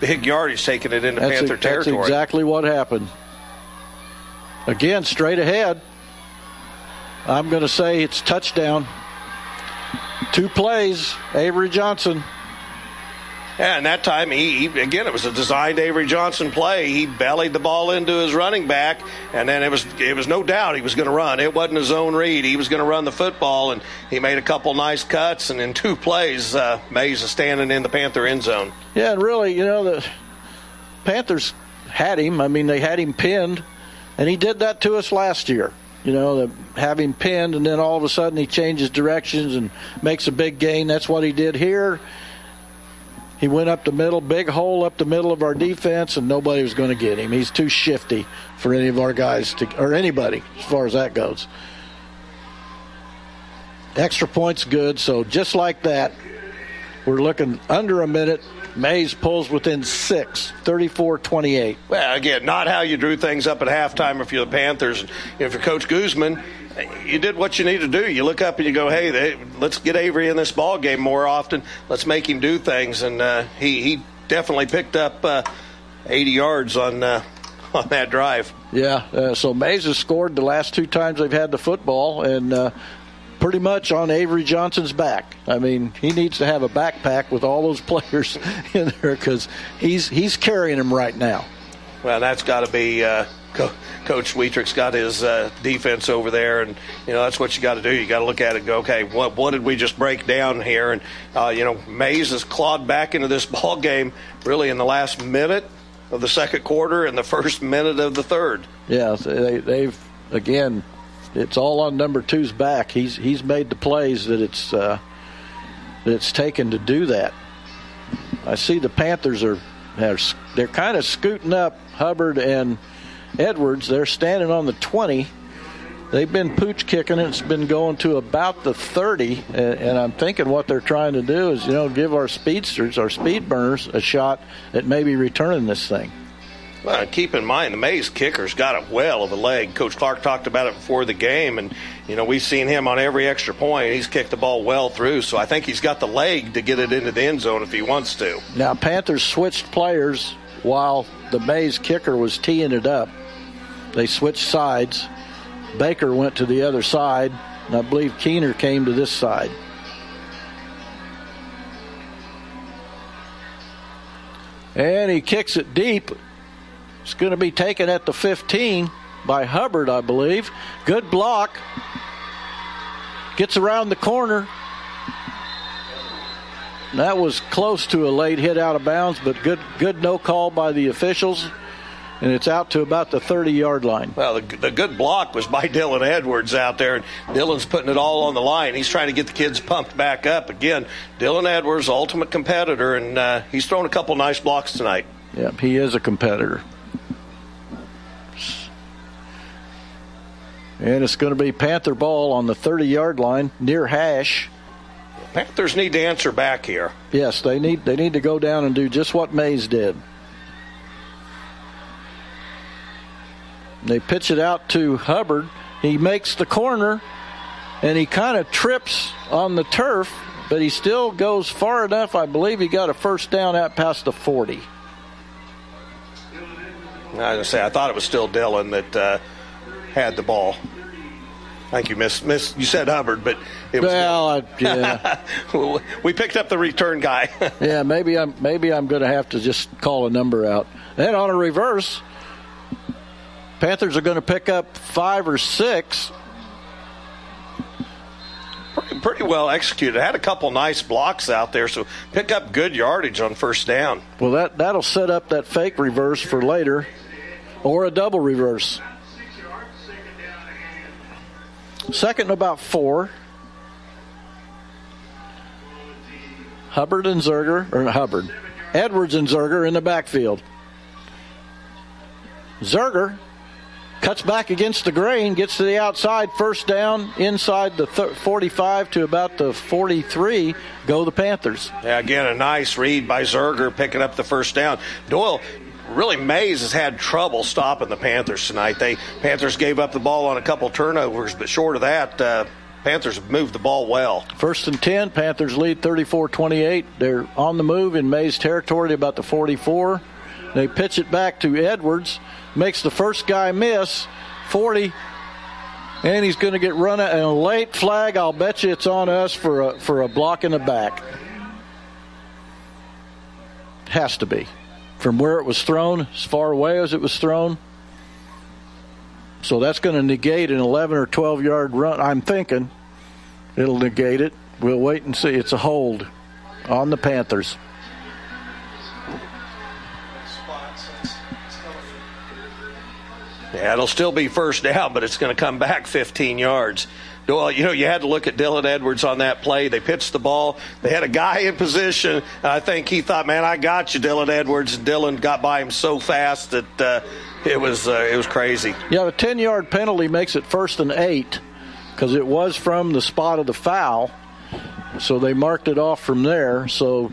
big yardage, taking it into that's Panther a, territory. That's exactly what happened. Again, straight ahead. I'm going to say it's touchdown. Two plays, Avery Johnson. Yeah, and that time he, he, again it was a designed Avery Johnson play. He bellied the ball into his running back, and then it was it was no doubt he was going to run. It wasn't his own read. He was going to run the football, and he made a couple nice cuts. And in two plays, uh, Maize is standing in the Panther end zone. Yeah, and really, you know the Panthers had him. I mean, they had him pinned, and he did that to us last year. You know, the, have him pinned, and then all of a sudden he changes directions and makes a big gain. That's what he did here. He went up the middle, big hole up the middle of our defense, and nobody was going to get him. He's too shifty for any of our guys to, or anybody as far as that goes. Extra points good, so just like that, we're looking under a minute. Maize pulls within six, 34 28. Well, again, not how you drew things up at halftime if you're the Panthers. If you're Coach Guzman, you did what you need to do. You look up and you go, "Hey, they, let's get Avery in this ball game more often. Let's make him do things." And uh, he he definitely picked up uh, 80 yards on uh, on that drive. Yeah. Uh, so Maize has scored the last two times they've had the football, and uh, pretty much on Avery Johnson's back. I mean, he needs to have a backpack with all those players in there because he's he's carrying them right now. Well, that's got to be. Co- Coach Wietrich's got his uh, defense over there, and you know that's what you got to do. You got to look at it and go, okay, what what did we just break down here? And uh, you know, Maize has clawed back into this ball game really in the last minute of the second quarter and the first minute of the third. Yeah, they, they've again, it's all on number two's back. He's he's made the plays that it's uh, that it's taken to do that. I see the Panthers are they're kind of scooting up Hubbard and Edwards. They're standing on the 20. They've been pooch kicking it. It's been going to about the 30. And, and, I'm thinking what they're trying to do is, you know, give our speedsters, our speed burners, a shot at maybe returning this thing. Well, keep in mind, the Maize kicker's got a well of a leg. Coach Clark talked about it before the game, and, you know, we've seen him on every extra point. He's kicked the ball well through, so I think he's got the leg to get it into the end zone if he wants to. Now, Panthers switched players while the Maize kicker was teeing it up. They switched sides. Baker went to the other side, and I believe Keener came to this side. And he kicks it deep. It's going to be taken at the 15 by Hubbard, I believe. Good block. Gets around the corner. That was close to a late hit out of bounds, but good good no call by the officials and it's out to about the 30 yard line. Well, the, the, good block was by Dylan Edwards out there, and Dylan's putting it all on the line. He's trying to get the kids pumped back up. Again, Dylan Edwards, ultimate competitor, and uh, he's thrown a couple nice blocks tonight. Yep, he is a competitor. And it's going to be Panther ball on the 30 yard line near hash. Panthers need to answer back here. Yes, they need they need to go down and do just what Maize did. They pitch it out to Hubbard. He makes the corner and he kind of trips on the turf, but he still goes far enough. I believe he got a first down out past the 40. I was going to say, I thought it was still Dylan that uh, had the ball. Thank you, Miss. Miss, you said Hubbard, but it was. Well, I, yeah. we picked up the return guy. yeah, maybe I'm maybe I'm going to have to just call a number out. And on a reverse, Panthers are going to pick up five or six. Pretty, pretty well executed. Had a couple nice blocks out there, so pick up good yardage on first down. Well, that that'll set up that fake reverse for later, or a double reverse. Second and about four. Hubbard and Zerger, or Hubbard, Edwards and Zerger in the backfield. Zerger cuts back against the grain, gets to the outside, first down inside the 45 to about the 43. Go the Panthers. Yeah, again, a nice read by Zerger picking up the first down. Doyle. Really, Maize has had trouble stopping the Panthers tonight. They Panthers gave up the ball on a couple turnovers, but short of that, uh, Panthers have moved the ball well. First and 10, Panthers lead 34 28. They're on the move in Maize territory about the 44. They pitch it back to Edwards, makes the first guy miss, 40, and he's going to get run out. And a late flag, I'll bet you it's on us for a, for a block in the back. Has to be. From where it was thrown, as far away as it was thrown. So that's going to negate an 11 or 12 yard run. I'm thinking it'll negate it. We'll wait and see. It's a hold on the Panthers. Yeah, it'll still be first down, but it's going to come back 15 yards. Well, you know, you had to look at Dylan Edwards on that play. They pitched the ball. They had a guy in position. I think he thought, "Man, I got you, Dylan Edwards." And Dylan got by him so fast that uh, it was uh, it was crazy. Yeah, the 10-yard penalty makes it first and eight because it was from the spot of the foul. So they marked it off from there. So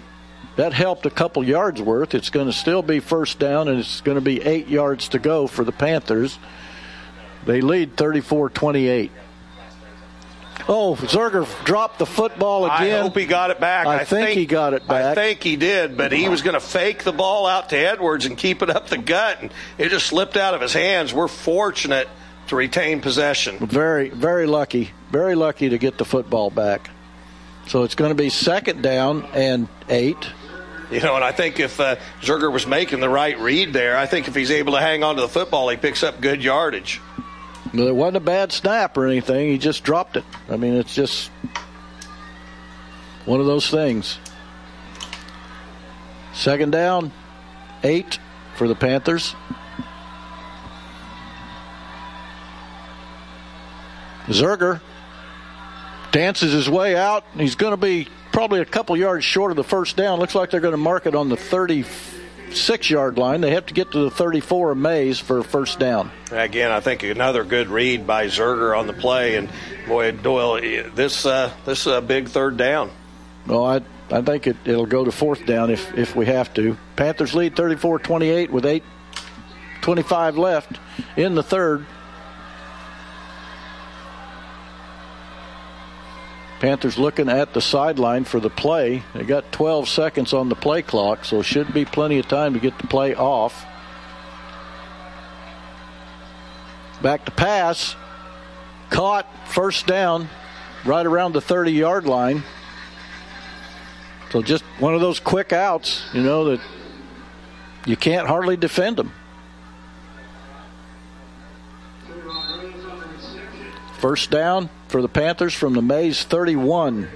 that helped a couple yards worth. It's going to still be first down, and it's going to be eight yards to go for the Panthers. They lead 34 28. Oh, Zerger dropped the football again. I hope he got it back. I, I think, think, he got it back. I think he did, but he was going to fake the ball out to Edwards and keep it up the gut, and it just slipped out of his hands. We're fortunate to retain possession. Very, very lucky. Very lucky to get the football back. So it's going to be second down and eight. You know, and I think if uh, Zerger was making the right read there, I think if he's able to hang on to the football, he picks up good yardage. It wasn't a bad snap or anything. He just dropped it. I mean, it's just one of those things. Second down, eight for the Panthers. Zerger dances his way out. He's going to be probably a couple yards short of the first down. Looks like they're going to mark it on the 36 yard line. They have to get to the 34 of Maize for first down. Again, I think another good read by Zerger on the play. And boy, Doyle, this uh, this is a big third down. Well, I I think it, it'll go to fourth down if, if we have to. Panthers lead 34 28 with 8 25 left in the third. Panthers looking at the sideline for the play. They got 12 seconds on the play clock, so should be plenty of time to get the play off. Back to pass. Caught, first down, right around the 30 yard line. So just one of those quick outs, you know, that you can't hardly defend them. First down for the Panthers from the Maize 31.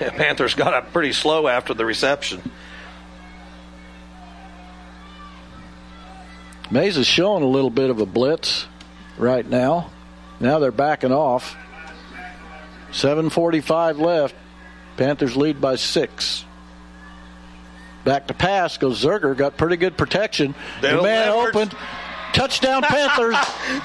Yeah, Panthers got up pretty slow after the reception. Maize is showing a little bit of a blitz right now. Now they're backing off. 7.45 left. Panthers lead by six. Back to pass goes Zerger. Got pretty good protection. the man opened. Touchdown Panthers.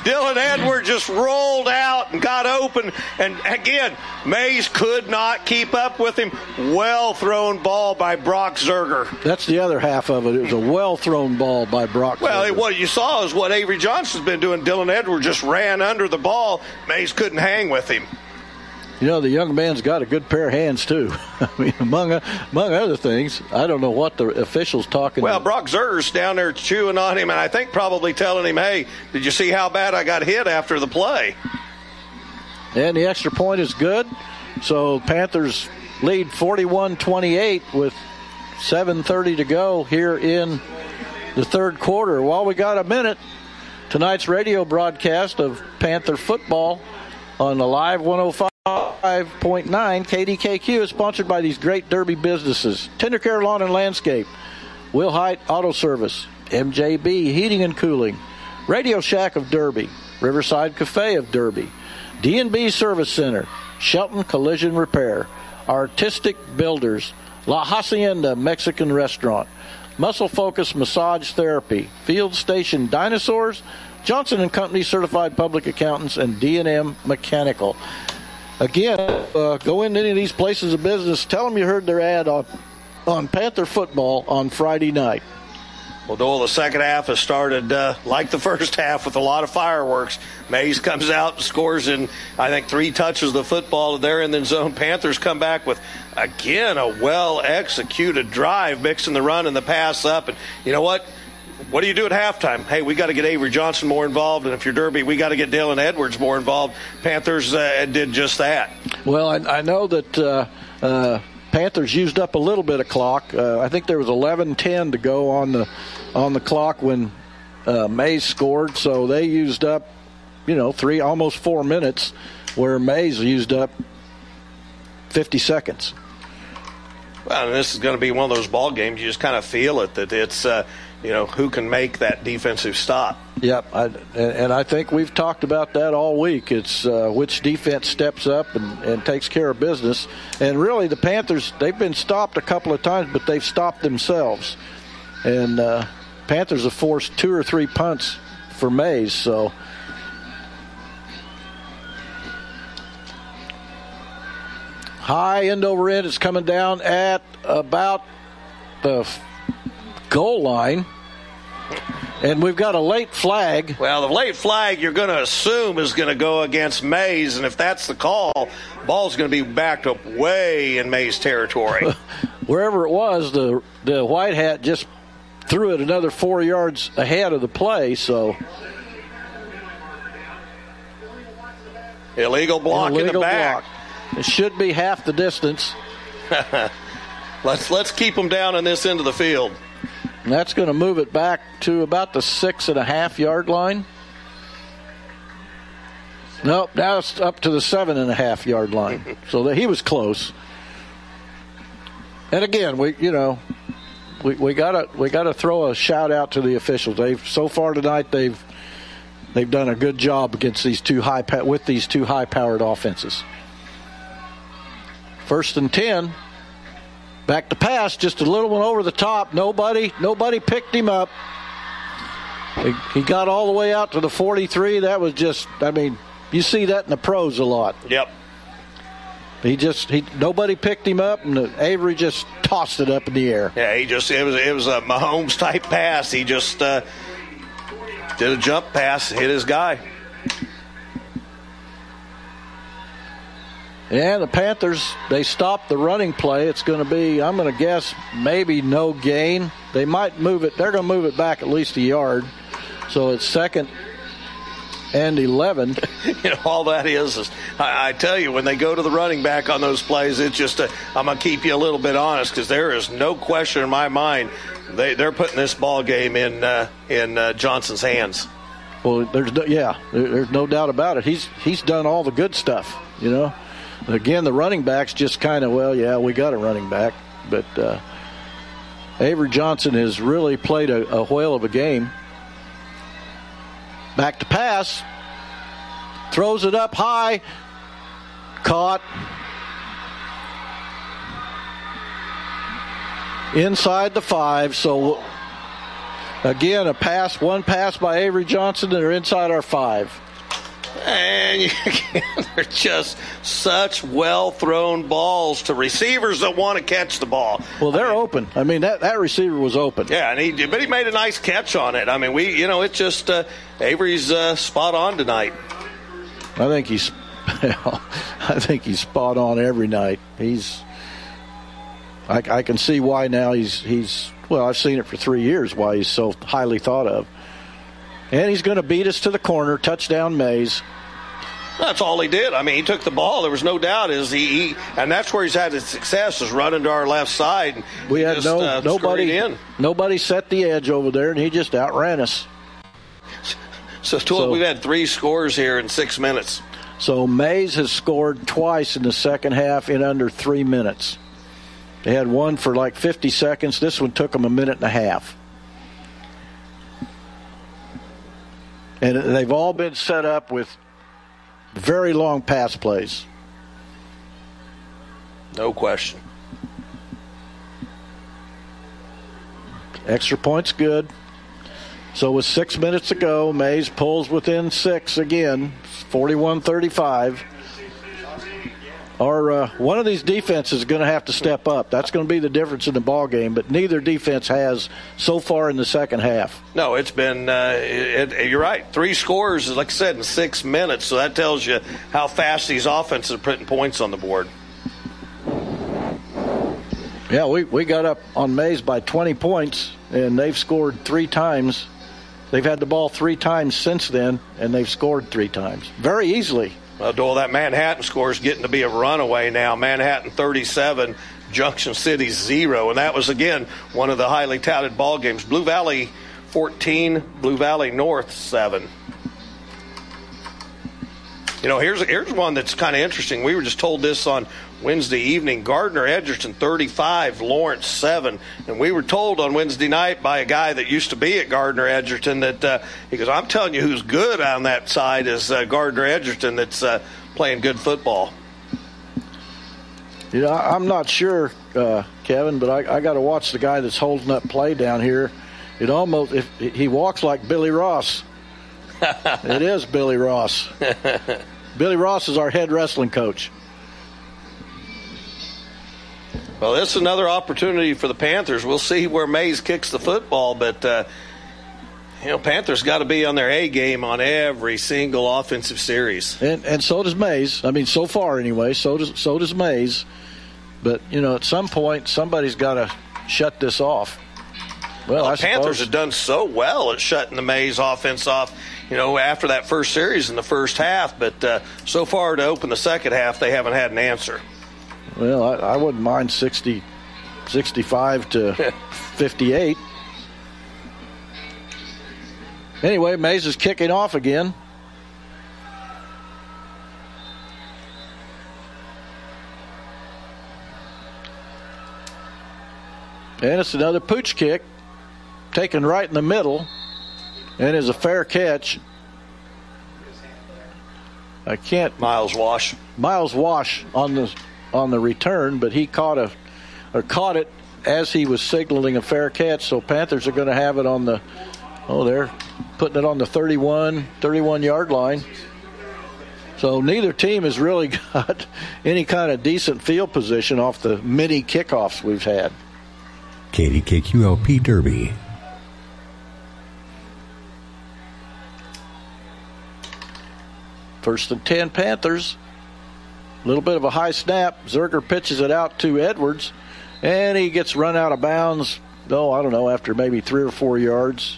Dylan Edwards just rolled out and got open. And again, Maize could not keep up with him. Well thrown ball by Brock Zerger. That's the other half of it. It was a well thrown ball by Brock well, Zerger. what you saw is what Avery Johnson's been doing. Dylan Edwards just ran under the ball. Maize couldn't hang with him. You know, the young man's got a good pair of hands, too. I mean, among, among other things, I don't know what the officials talking Well, Brock Zerger's down there chewing on him, and I think probably telling him, hey, did you see how bad I got hit after the play? And the extra point is good. So Panthers lead 41 28 with 7.30 to go here in the third quarter. While we got a minute, tonight's radio broadcast of Panther football on the Live 105. 5.9 KDKQ is sponsored by these great Derby businesses Tendercare Lawn and Landscape, Wilhite Auto Service, MJB Heating and Cooling, Radio Shack of Derby, Riverside Cafe of Derby, D&B Service Center, Shelton Collision Repair, Artistic Builders, La Hacienda Mexican Restaurant, Muscle Focus Massage Therapy, Field Station Dinosaurs, Johnson and Company Certified Public Accountants, and D&M Mechanical. Again, uh, go into any of these places of business. Tell them you heard their ad on on Panther football on Friday night. Well, Doyle, the second half has started uh, like the first half with a lot of fireworks. Maize comes out and scores in, I think, three touches of the football. They're in the zone. Panthers come back with, again, a well executed drive, mixing the run and the pass up. And you know what? What do you do at halftime? Hey, we got to get Avery Johnson more involved, and if you're Derby, we got to get Dylan Edwards more involved. Panthers uh, did just that. Well, I, I know that uh, uh, Panthers used up a little bit of clock. Uh, I think there was 11:10 to go on the on the clock when uh, Maize scored, so they used up, you know, three almost four minutes, where Maize used up 50 seconds. Well, this is going to be one of those ball games. You just kind of feel it that it's, uh, you know, who can make that defensive stop. Yep, I, and I think we've talked about that all week. It's uh, which defense steps up and, and takes care of business. And really, the Panthers they've been stopped a couple of times, but they've stopped themselves. And uh, Panthers have forced two or three punts for Maize, so. High end over end is coming down at about the goal line. And we've got a late flag. Well, the late flag you're going to assume is going to go against Maize, and if that's the call, ball's going to be backed up way in Maize territory. Wherever it was, the the white hat just threw it another four yards ahead of the play. So illegal block illegal in the back. Block. It should be half the distance. let's let's keep them down in this end of the field. And that's going to move it back to about the six and a half yard line. Nope, now it's up to the seven and a half yard line. so that he was close. And again, we you know, we, we gotta we gotta throw a shout out to the officials. They've so far tonight they've they've done a good job against these two high with these two high powered offenses. First and ten. Back to pass, just a little one over the top. Nobody, nobody picked him up. He, he got all the way out to the 43. That was just, I mean, you see that in the pros a lot. Yep. He just he nobody picked him up, and Avery just tossed it up in the air. Yeah, he just it was it was a Mahomes type pass. He just uh, did a jump pass, hit his guy. And the Panthers, they stopped the running play. It's going to be, I'm going to guess, maybe no gain. They might move it, they're going to move it back at least a yard. So it's second and 11. you know, all that is, is I, I, tell you, when they go to the running back on those plays, it's just, i am going to keep you a little bit honest because there is no question in my mind they, they're putting this ball game in, uh, in uh, Johnson's hands. Well, there's no, yeah, there's no doubt about it. He's he's done all the good stuff, you know. Again, the running backs just kind of, well, yeah, we got a running back. But uh, Avery Johnson has really played a, a whale of a game. Back to pass. Throws it up high. Caught. Inside the five. So, again, a pass, one pass by Avery Johnson, and they're inside our five and you, they're just such well thrown balls to receivers that want to catch the ball. Well, they're I mean, open. I mean, that, that receiver was open. Yeah, and he but he made a nice catch on it. I mean, we you know it's just uh, Avery's uh, spot on tonight. I think he's I think he's spot on every night. He's I, I can see why now he's he's well I've seen it for three years why he's so highly thought of. And he's going to beat us to the corner. Touchdown, Maize. That's all he did. I mean, he took the ball. There was no doubt. Is he, he and that's where he's had his success is running to our left side. We had just, no uh, nobody in. Nobody set the edge over there, and he just outran us. So, so we've had three scores here in six minutes. So Maize has scored twice in the second half in under three minutes. They had one for like 50 seconds. This one took them a minute and a half. And they've all been set up with very long pass plays. No question. Extra point's good. So with six minutes to go, Maize pulls within six again, 41-35. Our uh, one of these defenses is going to have to step up. That's going to be the difference in the ball game. But neither defense has so far in the second half. No, it's been. Uh, it, it, you're right. Three scores, like I said, in six minutes. So that tells you how fast these offenses are putting points on the board. Yeah, we, we got up on Maize by 20 points, and they've scored three times. They've had the ball three times since then, and they've scored three times very easily. Well, Doyle, that Manhattan score is getting to be a runaway now. Manhattan 37, Junction City 0. And that was, again, one of the highly touted ball games. Blue Valley 14, Blue Valley North 7. You know, here's here's one that's kind of interesting. We were just told this on Wednesday evening. Gardner Edgerton 35, Lawrence 7. And we were told on Wednesday night by a guy that used to be at Gardner Edgerton that uh, he goes, I'm telling you who's good on that side is uh, Gardner Edgerton that's uh, playing good football. You know, I'm not sure, uh, Kevin, but I, I got to watch the guy that's holding up play down here. It almost, if he walks like Billy Ross. it is Billy Ross. Billy Ross is our head wrestling coach. Well, this is another opportunity for the Panthers. We'll see where Maize kicks the football, but uh, you know, Panthers got to be on their A game on every single offensive series. And and so does Maize. I mean, so far anyway. So does so does Maize. But you know, at some point, somebody's got to shut this off. Well, well the Panthers have done so well at shutting the Maize offense off. You know, after that first series in the first half, but uh, so far to open the second half, they haven't had an answer. Well, I, I wouldn't mind 60, 65 to 58. Anyway, Maize is kicking off again. And it's another pooch kick, taken right in the middle, and is a fair catch. I can't. Miles Wash. Miles Wash on the on the return, but he caught a or caught it as he was signaling a fair catch. So Panthers are going to have it on the oh they're putting it on the 31 31 yard line. So neither team has really got any kind of decent field position off the many kickoffs we've had. Katie KDKQLP Derby. First and 10 Panthers. A little bit of a high snap. Zerger pitches it out to Edwards, and he gets run out of bounds. Oh, I don't know, after maybe three or four yards.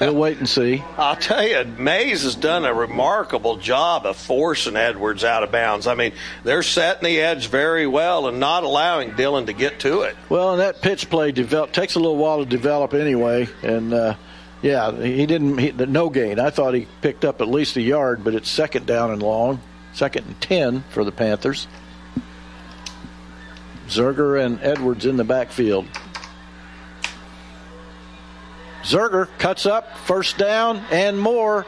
We'll wait and see. I'll tell you, Maize has done a remarkable job of forcing Edwards out of bounds. I mean, they're setting the edge very well and not allowing Dylan to get to it. Well, and that pitch play develop takes a little while to develop anyway, and uh, yeah, he didn't. He, no gain. I thought he picked up at least a yard, but it's second down and long. Second and 10 for the Panthers. Zerger and Edwards in the backfield. Zerger cuts up, first down and more,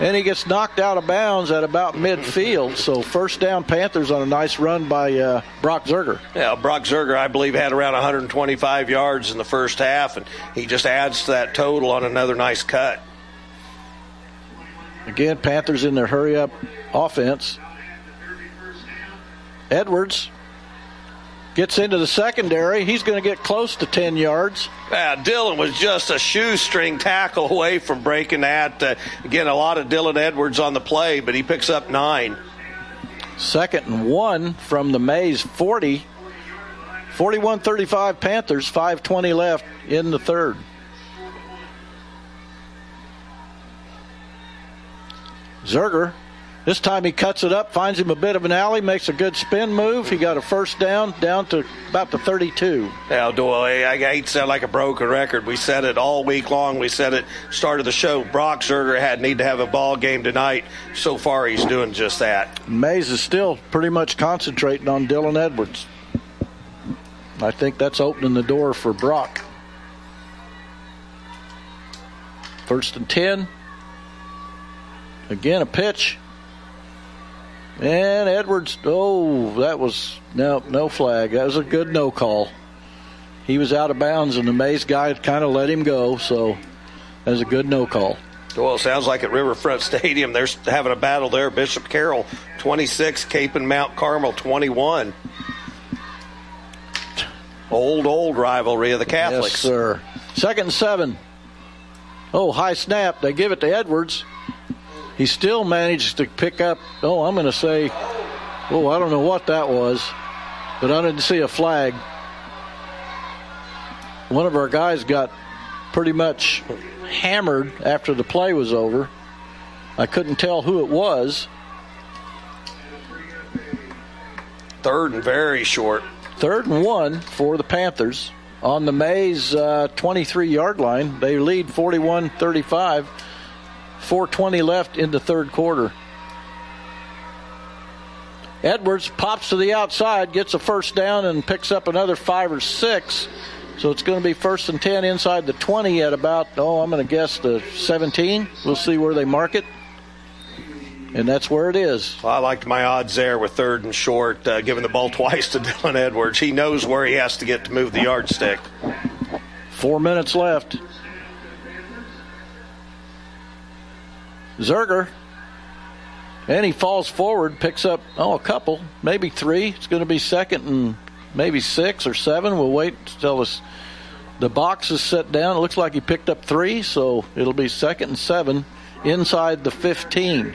and he gets knocked out of bounds at about midfield. So first down Panthers on a nice run by uh, Brock Zerger. Yeah, Brock Zerger, I believe, had around 125 yards in the first half, and he just adds to that total on another nice cut. Again, Panthers in their hurry up offense. Edwards gets into the secondary. He's going to get close to 10 yards. Yeah, Dylan was just a shoestring tackle away from breaking that. Uh, again, a lot of Dylan Edwards on the play, but he picks up nine. Second and one from the Maize 40. 41 35 Panthers, 5.20 left in the third. Zerger this time he cuts it up, finds him a bit of an alley, makes a good spin move. He got a first down, down to about the 32. Now, Doyle, I hate to sound like a broken record. We said it all week long. We said it started the show. Brock Zerger had need to have a ball game tonight. So far, he's doing just that. Maize is still pretty much concentrating on Dylan Edwards. I think that's opening the door for Brock. First and 10. Again, a pitch. And Edwards, oh, that was no no flag. That was a good no call. he was out of bounds, and the Maize guy kind of let him go. So that was a good no call. Well, it sounds like at Riverfront Stadium, they're having a battle there. Bishop Carroll 26, Kapaun Mount Carmel 21. Old, old rivalry of the Catholics. Yes, sir. Second and seven. Oh, high snap. They give it to Edwards. He still managed to pick up. Oh, I'm going to say, oh, I don't know what that was, but I didn't see a flag. One of our guys got pretty much hammered after the play was over. I couldn't tell who it was. Third and very short. Third and one for the Panthers on the Maize 23 uh, yard line. They lead 41 35. 420 left in the third quarter. Edwards pops to the outside, gets a first down, and picks up another five or six. So it's going to be first and 10 inside the 20 at about, oh, I'm going to guess the 17. We'll see where they mark it. And that's where it is. Well, I liked my odds there with third and short, uh, giving the ball twice to Dylan Edwards. He knows where he has to get to move the yardstick. Four minutes left. Zerger. And he falls forward, picks up, oh, a couple, maybe three. It's going to be second and maybe six or seven. We'll wait until this, the box is set down. It looks like he picked up three, so it'll be second and seven inside the 15.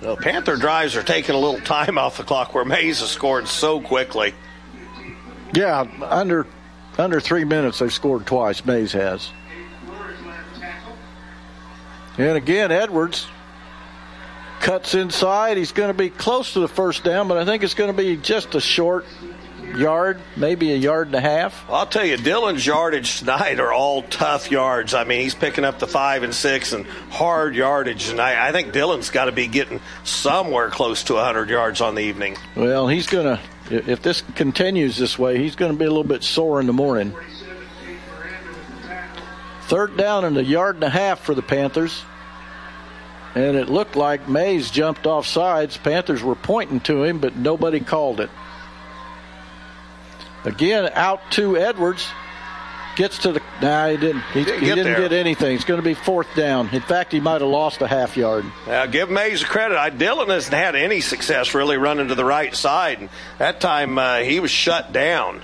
The Panther drives are taking a little time off the clock where Maize has scored so quickly. Yeah, under under three minutes they've scored twice. Maize has. And again, Edwards cuts inside. He's going to be close to the first down, but I think it's going to be just a short yard, maybe a yard and a half. I'll tell you, Dylan's yardage tonight are all tough yards. I mean, he's picking up the five and six and hard yardage, and I, I think Dylan's got to be getting somewhere close to 100 yards on the evening. Well, he's going to, if this continues this way, he's going to be a little bit sore in the morning. Third down and a yard and a half for the Panthers. And it looked like Maize jumped off sides. Panthers were pointing to him, but nobody called it. Again, out to Edwards. Gets to the. Nah, he didn't. He, didn't, he get, didn't get anything. It's going to be fourth down. In fact, he might have lost a half yard. Now, give Maize the credit. I, Dylan hasn't had any success really running to the right side. And that time uh, he was shut down.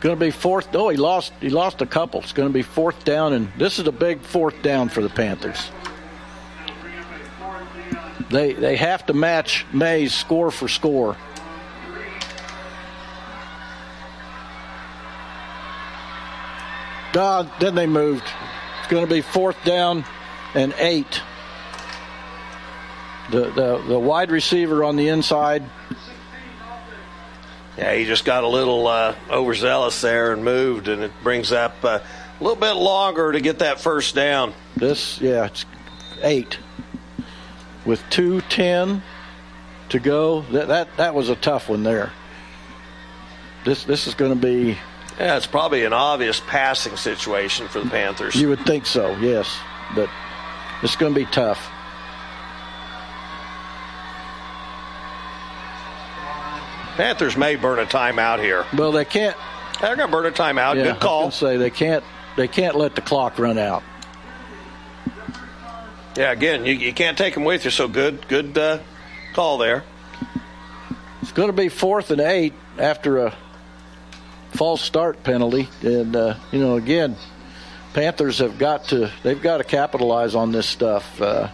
Going to be fourth. Oh, he lost. He lost a couple. It's going to be fourth down, and this is a big fourth down for the Panthers. They they have to match Maize score for score. God, then they moved. It's going to be fourth down and eight. The, the the wide receiver on the inside. Yeah, he just got a little uh, overzealous there and moved, and it brings up uh, a little bit longer to get that first down. This, yeah, it's eight with two ten to go. That that that was a tough one there. This this is going to be. Yeah, it's probably an obvious passing situation for the Panthers. You would think so, yes, but it's going to be tough. Panthers may burn a timeout here. Well, they can't. They're going to burn a timeout. Yeah, Good call. I was say they can't. They can't let the clock run out. Yeah, again, you, you can't take them with you. So good, good uh, call there. It's going to be fourth and eight after a false start penalty, and uh, you know, again, Panthers have got to they've got to capitalize on this stuff. Uh,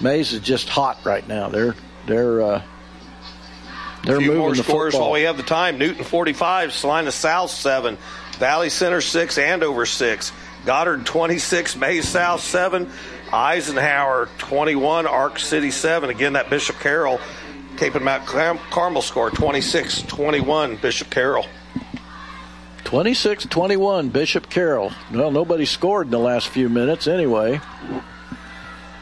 Maize is just hot right now. They're they're uh, they're a few moving more the scores football. while we have the time. Newton 45, Salina South 7, Valley Center 6, Andover 6, Goddard 26, Maize South 7, Eisenhower 21, Ark City 7. Again, that Bishop Carroll, Kapaun Mount Car- Carmel score 26 21, Bishop Carroll. 26 21, Bishop Carroll. Well, nobody scored in the last few minutes anyway.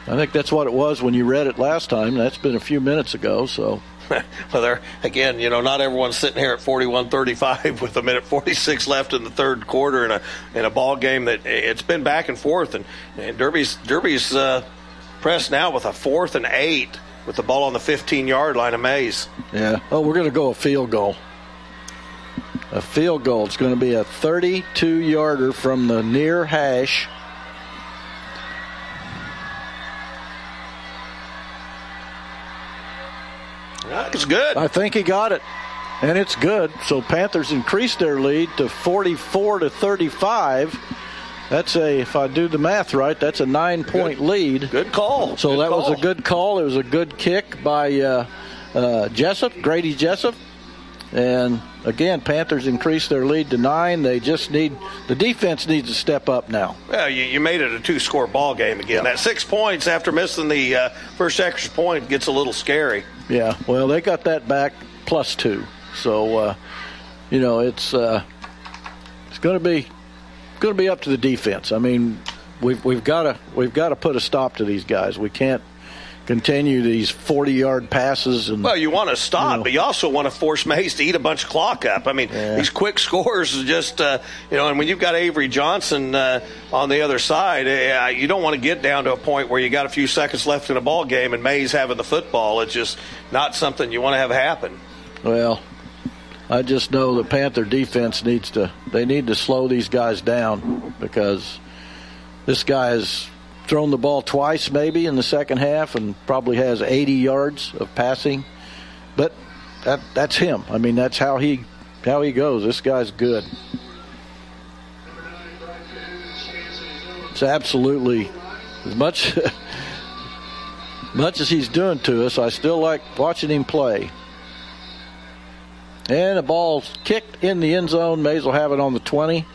I think that's what it was when you read it last time. That's been a few minutes ago, so. well, there again, you know, not everyone's sitting here at 41-35 with a minute 46 left in the third quarter in a in a ball game that it's been back and forth, and, and Derby's Derby's uh, pressed now with a fourth and eight with the ball on the 15 yard line of Maize. Yeah. Oh, we're going to go a field goal. a field goal. It's going to be a 32 yarder from the near hash. It's good. I think he got it. And it's good. So Panthers increased their lead to 44 to 35. That's a, if I do the math right, that's a nine point good, lead. Good call. So good that call. was a good call. It was a good kick by uh, uh, Jessup, Grady Jessup. And again, Panthers increased their lead to nine. They just need the defense needs to step up now. Well, you, you made it a two-score ball game again. That six points after missing the uh, first extra point gets a little scary. Yeah, well, they got that back plus two. So, uh, you know, it's uh, it's going to be going to be up to the defense. I mean, we've we've got to we've got to put a stop to these guys. We can't continue these 40 yard passes and well you want to stop you know. but you also want to force Maize to eat a bunch of clock up I mean Yeah. these quick scores is just uh, you know and when you've got Avery Johnson uh, on the other side uh, you don't want to get down to a point where you got a few seconds left in a ball game and Maize having the football it's just not something you want to have happen well I just know the Panther defense needs to they need to slow these guys down because this guy has thrown the ball twice maybe in the second half and probably has 80 yards of passing. But that that's him. I mean that's how he how he goes. This guy's good. It's absolutely as much much as he's doing to us I still like watching him play. And the ball's kicked in the end zone. Maize will have it on the 20.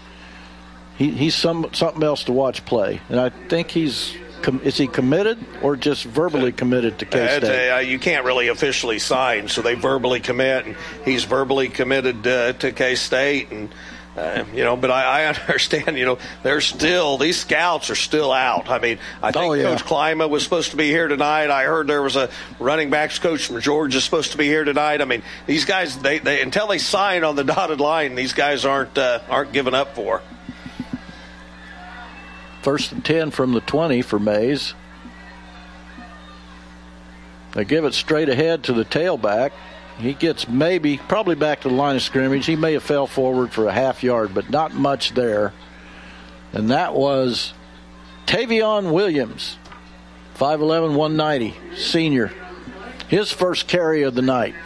He, he's some something else to watch play, and I think he's is he committed or just verbally committed to K State? uh, you can't really officially sign, so they verbally commit, and he's verbally committed uh, to K State, and uh, you know. But I, I understand, you know, they're still these scouts are still out. I mean, I think Oh, yeah. Coach Klieman was supposed to be here tonight. I heard there was a running backs coach from Georgia supposed to be here tonight. I mean, these guys, they, they until they sign on the dotted line, these guys aren't uh, aren't given up for. First and 10 from the 20 for Maize. They give it straight ahead to the tailback. He gets maybe, probably back to the line of scrimmage. He may have fell forward for a half yard, but not much there. And that was Tavion Williams, 5'11, 190, senior. His first carry of the night.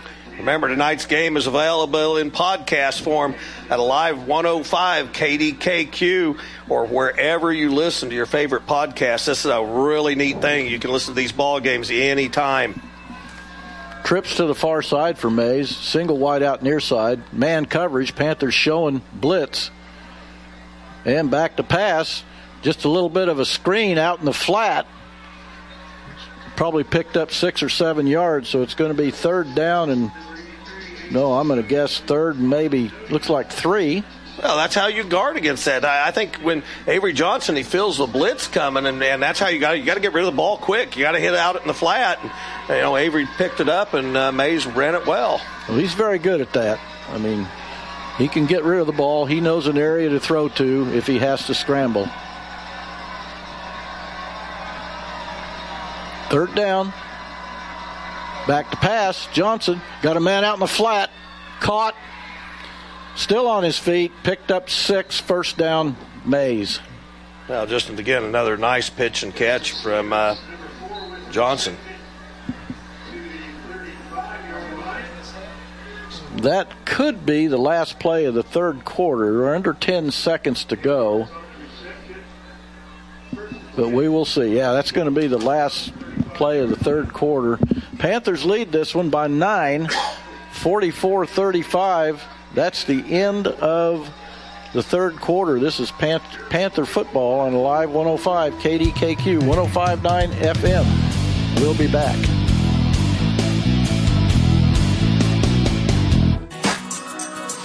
Remember, tonight's game is available in podcast form at Live 105 KDKQ or wherever you listen to your favorite podcast. This is a really neat thing. You can listen to these ball games anytime. Trips to the far side for Maize. Single wide out near side. Man coverage. Panthers showing blitz. And back to pass. Just a little bit of a screen out in the flat. Probably picked up six or seven yards, so it's going to be third down and no, I'm going to guess third maybe looks like three. Well, that's how you guard against that. I, I think when Avery Johnson he feels the blitz coming, and, and that's how you got you got to get rid of the ball quick. You got to hit it out in the flat. And, you know, Avery picked it up, and uh, Maize ran it well. Well, he's very good at that. I mean, he can get rid of the ball. He knows an area to throw to if he has to scramble. Third down. Back to pass. Johnson got a man out in the flat. Caught. Still on his feet. Picked up six. First down, Maize. Now, just again another nice pitch and catch from uh, Johnson. That could be the last play of the third quarter. We're under 10 seconds to go. But we will see. Yeah, that's going to be the last play of the third quarter. Panthers lead this one by nine, 44 35. That's the end of the third quarter. This is Pan- Panther football on Live 105 KDKQ 1059 FM. We'll be back.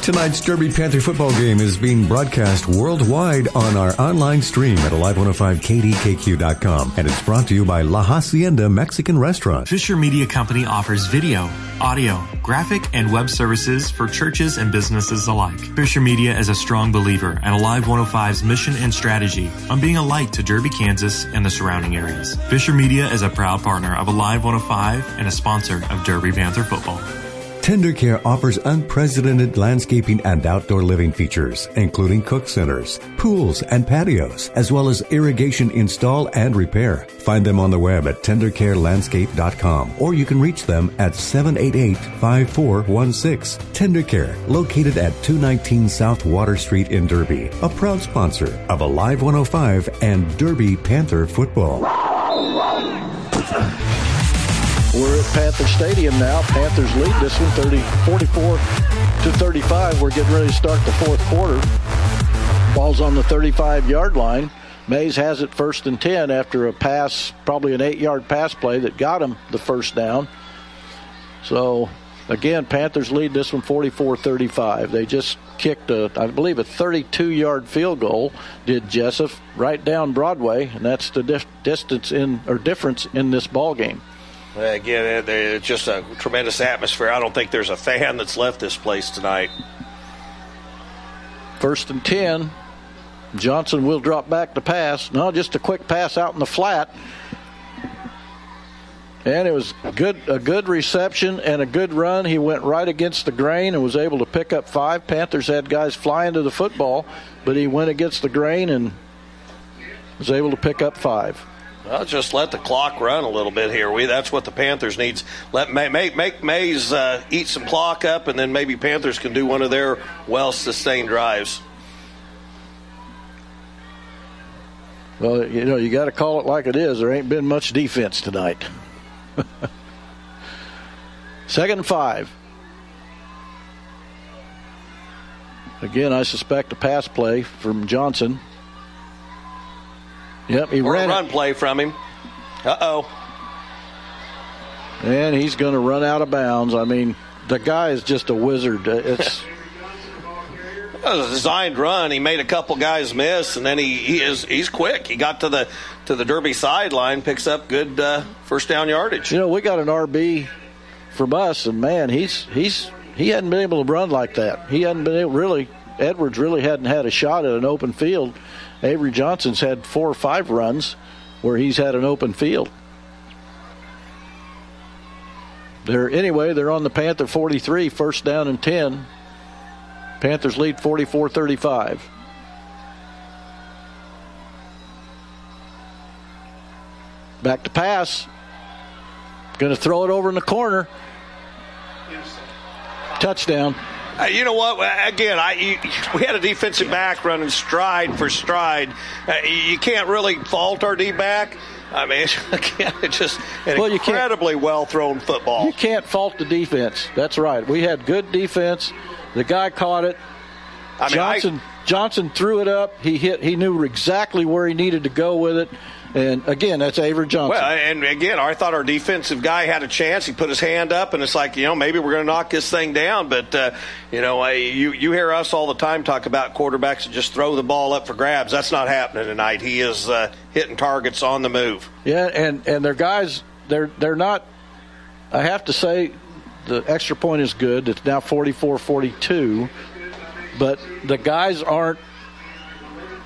Tonight's Derby Panther football game is being broadcast worldwide on our online stream at alive105kdkq.com. And it's brought to you by La Hacienda Mexican Restaurant. Fisher Media Company offers video, audio, graphic, and web services for churches and businesses alike. Fisher Media is a strong believer in Alive 105's mission and strategy on being a light to Derby, Kansas, and the surrounding areas. Fisher Media is a proud partner of Alive 105 and a sponsor of Derby Panther football. TenderCare offers unprecedented landscaping and outdoor living features, including cook centers, pools, and patios, as well as irrigation install and repair. Find them on the web at tendercarelandscape.com or you can reach them at 788-5416. TenderCare, located at 219 South Water Street in Derby, a proud sponsor of Alive 105 and Derby Panther football. We're at Panther Stadium now. Panthers lead this one 30, 44 to 35. We're getting ready to start the fourth quarter. Ball's on the 35 yard line. Maize has it first and 10 after a pass, probably an eight yard pass play that got him the first down. So, again, Panthers lead this one 44 35. They just kicked, a, I believe, a 32 yard field goal, did Jessup, right down Broadway, and that's the dif- distance in or difference in this ball game. Again, it's just a tremendous atmosphere. I don't think there's a fan that's left this place tonight. First and 10. Johnson will drop back to pass. No, just a quick pass out in the flat. And it was good a good reception and a good run. He went right against the grain and was able to pick up five. Panthers had guys flying to the football, but he went against the grain and was able to pick up five. Well, just let the clock run a little bit here. We that's what the Panthers needs. Let make make Maize uh, eat some clock up, and then maybe Panthers can do one of their well sustained drives. Well, you know, you got to call it like it is. There ain't been much defense tonight. Second five. Again, I suspect a pass play from Johnson. Yep, he or ran a run play from him. Uh oh. And he's going to run out of bounds. I mean, the guy is just a wizard. It's it was a designed run. He made a couple guys miss, and then he, he is he's quick. He got to the to the Derby sideline, picks up good uh, first down yardage. You know, we got an RB from us, and man, he's he's he hadn't been able to run like that. He hadn't been able, really. Edwards really hadn't had a shot at an open field. Avery Johnson's had four or five runs where he's had an open field. They're anyway, they're on the Panther 43, first down and 10. Panthers lead 44-35. Back to pass. Going to throw it over in the corner. Touchdown. Uh, you know what? Again, I you, we had a defensive back running stride for stride. Uh, you can't really fault our D back. I mean, again, it's just an well, incredibly well thrown football. You can't fault the defense. That's right. We had good defense. The guy caught it. I mean, Johnson I, Johnson threw it up. He hit. He knew exactly where he needed to go with it. And again, that's Avery Johnson. Well, and again, I thought our defensive guy had a chance. He put his hand up, and it's like you know maybe we're going to knock this thing down. But uh, you know, I, you you hear us all the time talk about quarterbacks that just throw the ball up for grabs. That's not happening tonight. He is uh, hitting targets on the move. Yeah, and and their guys, they're they're not. I have to say, the extra point is good. It's now 44-42, but the guys aren't.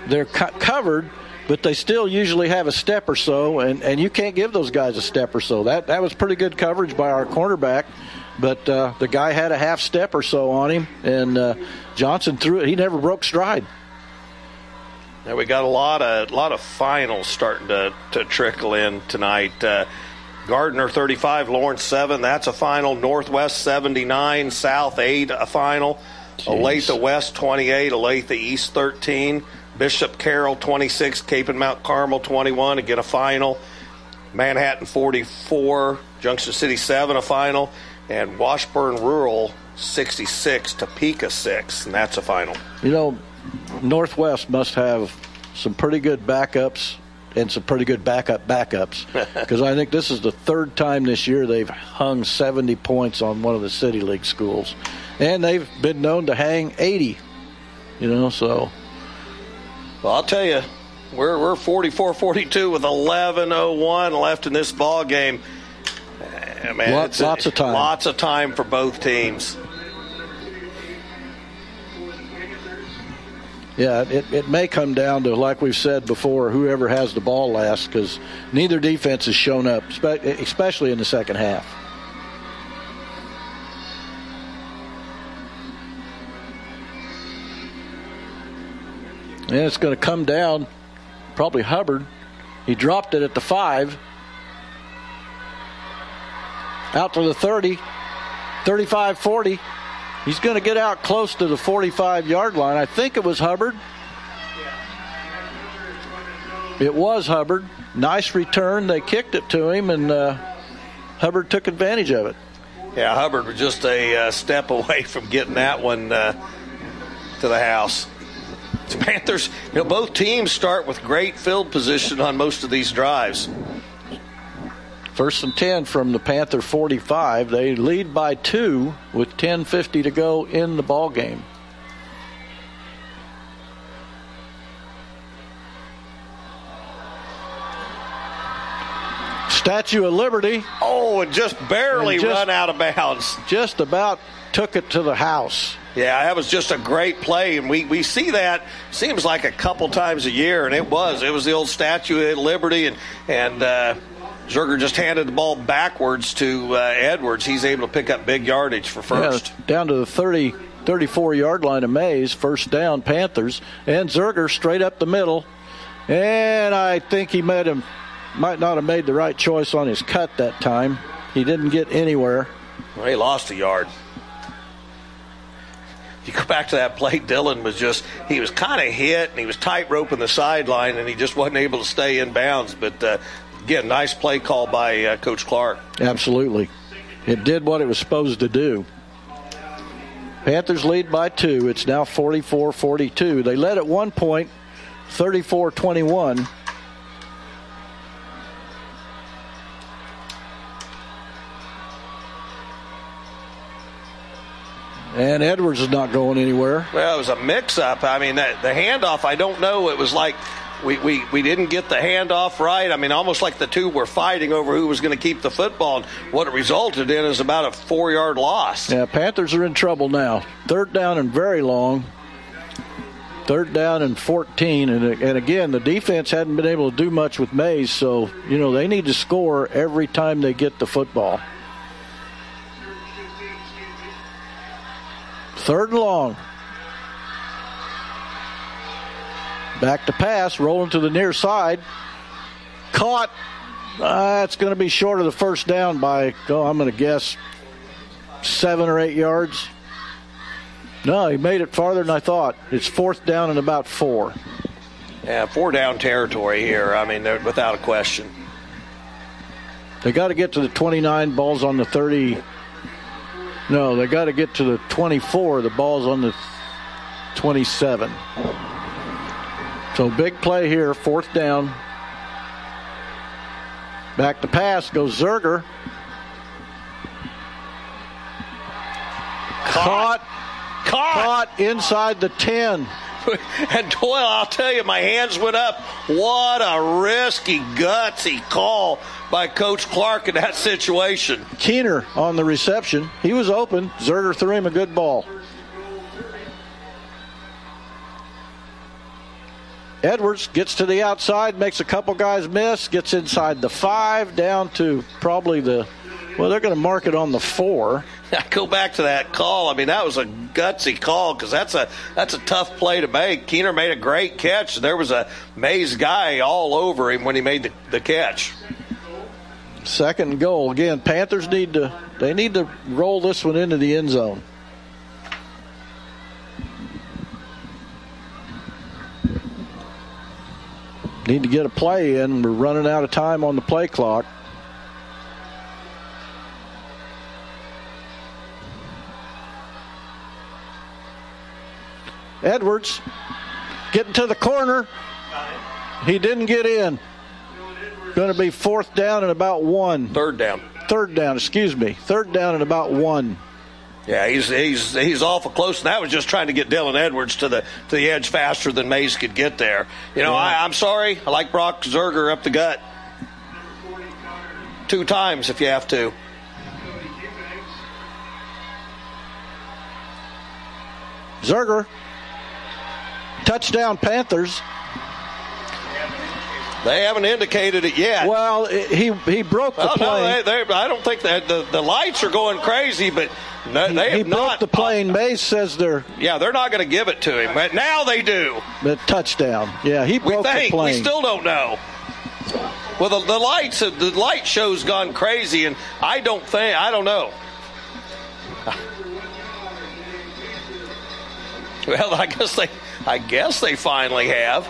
They're co- covered but they still usually have a step or so, and, and you can't give those guys a step or so. That that was pretty good coverage by our cornerback, but uh, the guy had a half step or so on him, and uh, Johnson threw it. He never broke stride. Now we got a lot of lot of finals starting to, to trickle in tonight. Uh, Gardner 35, Lawrence 7. That's a final. Northwest 79, South 8, a final. Jeez. Olathe West 28, Olathe East 13. Bishop Carroll 26, Kapaun Mount Carmel 21 to get a final. Manhattan 44, Junction City 7 a final, and Washburn Rural 66, Topeka 6, and that's a final. You know, Northwest must have some pretty good backups and some pretty good backup backups because I think this is the third time this year they've hung 70 points on one of the City League schools, and they've been known to hang 80. You know, so well, I'll tell you, we're we're 44-42 with 11:01 left in this ball game. Eh, man, lots, lots of time. Lots of time for both teams. Yeah, it, it may come down to, like we've said before, whoever has the ball last, because neither defense has shown up, especially in the second half. And it's going to come down, probably Hubbard. He dropped it at the five. Out to the 30, 35 40. He's going to get out close to the 45 yard line. I think it was Hubbard. It was Hubbard. Nice return. They kicked it to him, and uh, Hubbard took advantage of it. Yeah, Hubbard was just a uh, step away from getting that one uh, to the house. The Panthers, you know, both teams start with great field position on most of these drives. First and 10 from the Panther 45. They lead by two with 10.50 to go in the ball game. Statue of Liberty. Oh, and just barely And just- run out of bounds. Just about took it to the house. Yeah, that was just a great play, and we, we see that seems like a couple times a year, and it was it was the old statue at Liberty, and and uh, Zerger just handed the ball backwards to uh, Edwards. He's able to pick up big yardage for first. Yeah, down to the 30, 34 yard line of Maize. First down, Panthers. And Zerger straight up the middle. And I think he made him, might not have made the right choice on his cut that time. He didn't get anywhere. Well, he lost a yard. You go back to that play, Dylan was just, he was kind of hit and he was tight roping the sideline and he just wasn't able to stay in bounds. But uh, again, nice play call by uh, Coach Clark. Absolutely. It did what it was supposed to do. Panthers lead by two. It's now 44 42. They led at one point, 34 21. And Edwards is not going anywhere. Well, it was a mix-up. I mean, that, the handoff. I don't know. It was like we, we, we didn't get the handoff right. I mean, almost like the two were fighting over who was going to keep the football. And what it resulted in is about a four-yard loss. Yeah, Panthers are in trouble now. Third down and very long. Third down and 14. And, and again, the defense hadn't been able to do much with Maize, so, you know, they need to score every time they get the football. Third and long. Back to pass, rolling to the near side. Caught. Uh, it's going to be short of the first down by, oh, I'm going to guess, seven or eight yards. No, he made it farther than I thought. It's fourth down and about four. Yeah, four down territory here. I mean, without a question. They got to get to the 29 balls on the 30. No, they got to get to the 24. The ball's on the 27. So big play here, fourth down. Back to pass goes Zerger. Caught. Caught. inside the 10. And Doyle, I'll tell you, my hands went up. What a risky, gutsy call by Coach Clark in that situation. Keener on the reception. He was open. Zerger threw him a good ball. Edwards gets to the outside, makes a couple guys miss, gets inside the five, down to probably the, well, they're going to mark it on the four. I go back to that call. I mean, that was a gutsy call because that's a that's a tough play to make. Keener made a great catch. There was a Maize guy all over him when he made the, the catch. Second goal. Again, Panthers need to, they need to roll this one into the end zone. Need to get a play in. We're running out of time on the play clock. Edwards getting to the corner. He didn't get in. Going to be fourth down and about one. Third down. Third down, excuse me. Third down and about one. Yeah, he's he's he's awful close. And that was just trying to get Dylan Edwards to the to the edge faster than Maize could get there. You know, I, I'm sorry. I like Brock Zerger up the gut. Two times if you have to. Zerger. Touchdown Panthers. They haven't indicated it yet. Well, he he broke the well, plane. No, they, they, I don't think that the, the lights are going crazy, but no, he, they he have broke not. the plane. Maize says they're yeah, they're not going to give it to him. But now they do. The touchdown. Yeah, he we broke think. the plane. We still don't know. Well, the, the lights, the light show's gone crazy, and I don't think, I don't know. Well, I guess they, I guess they finally have.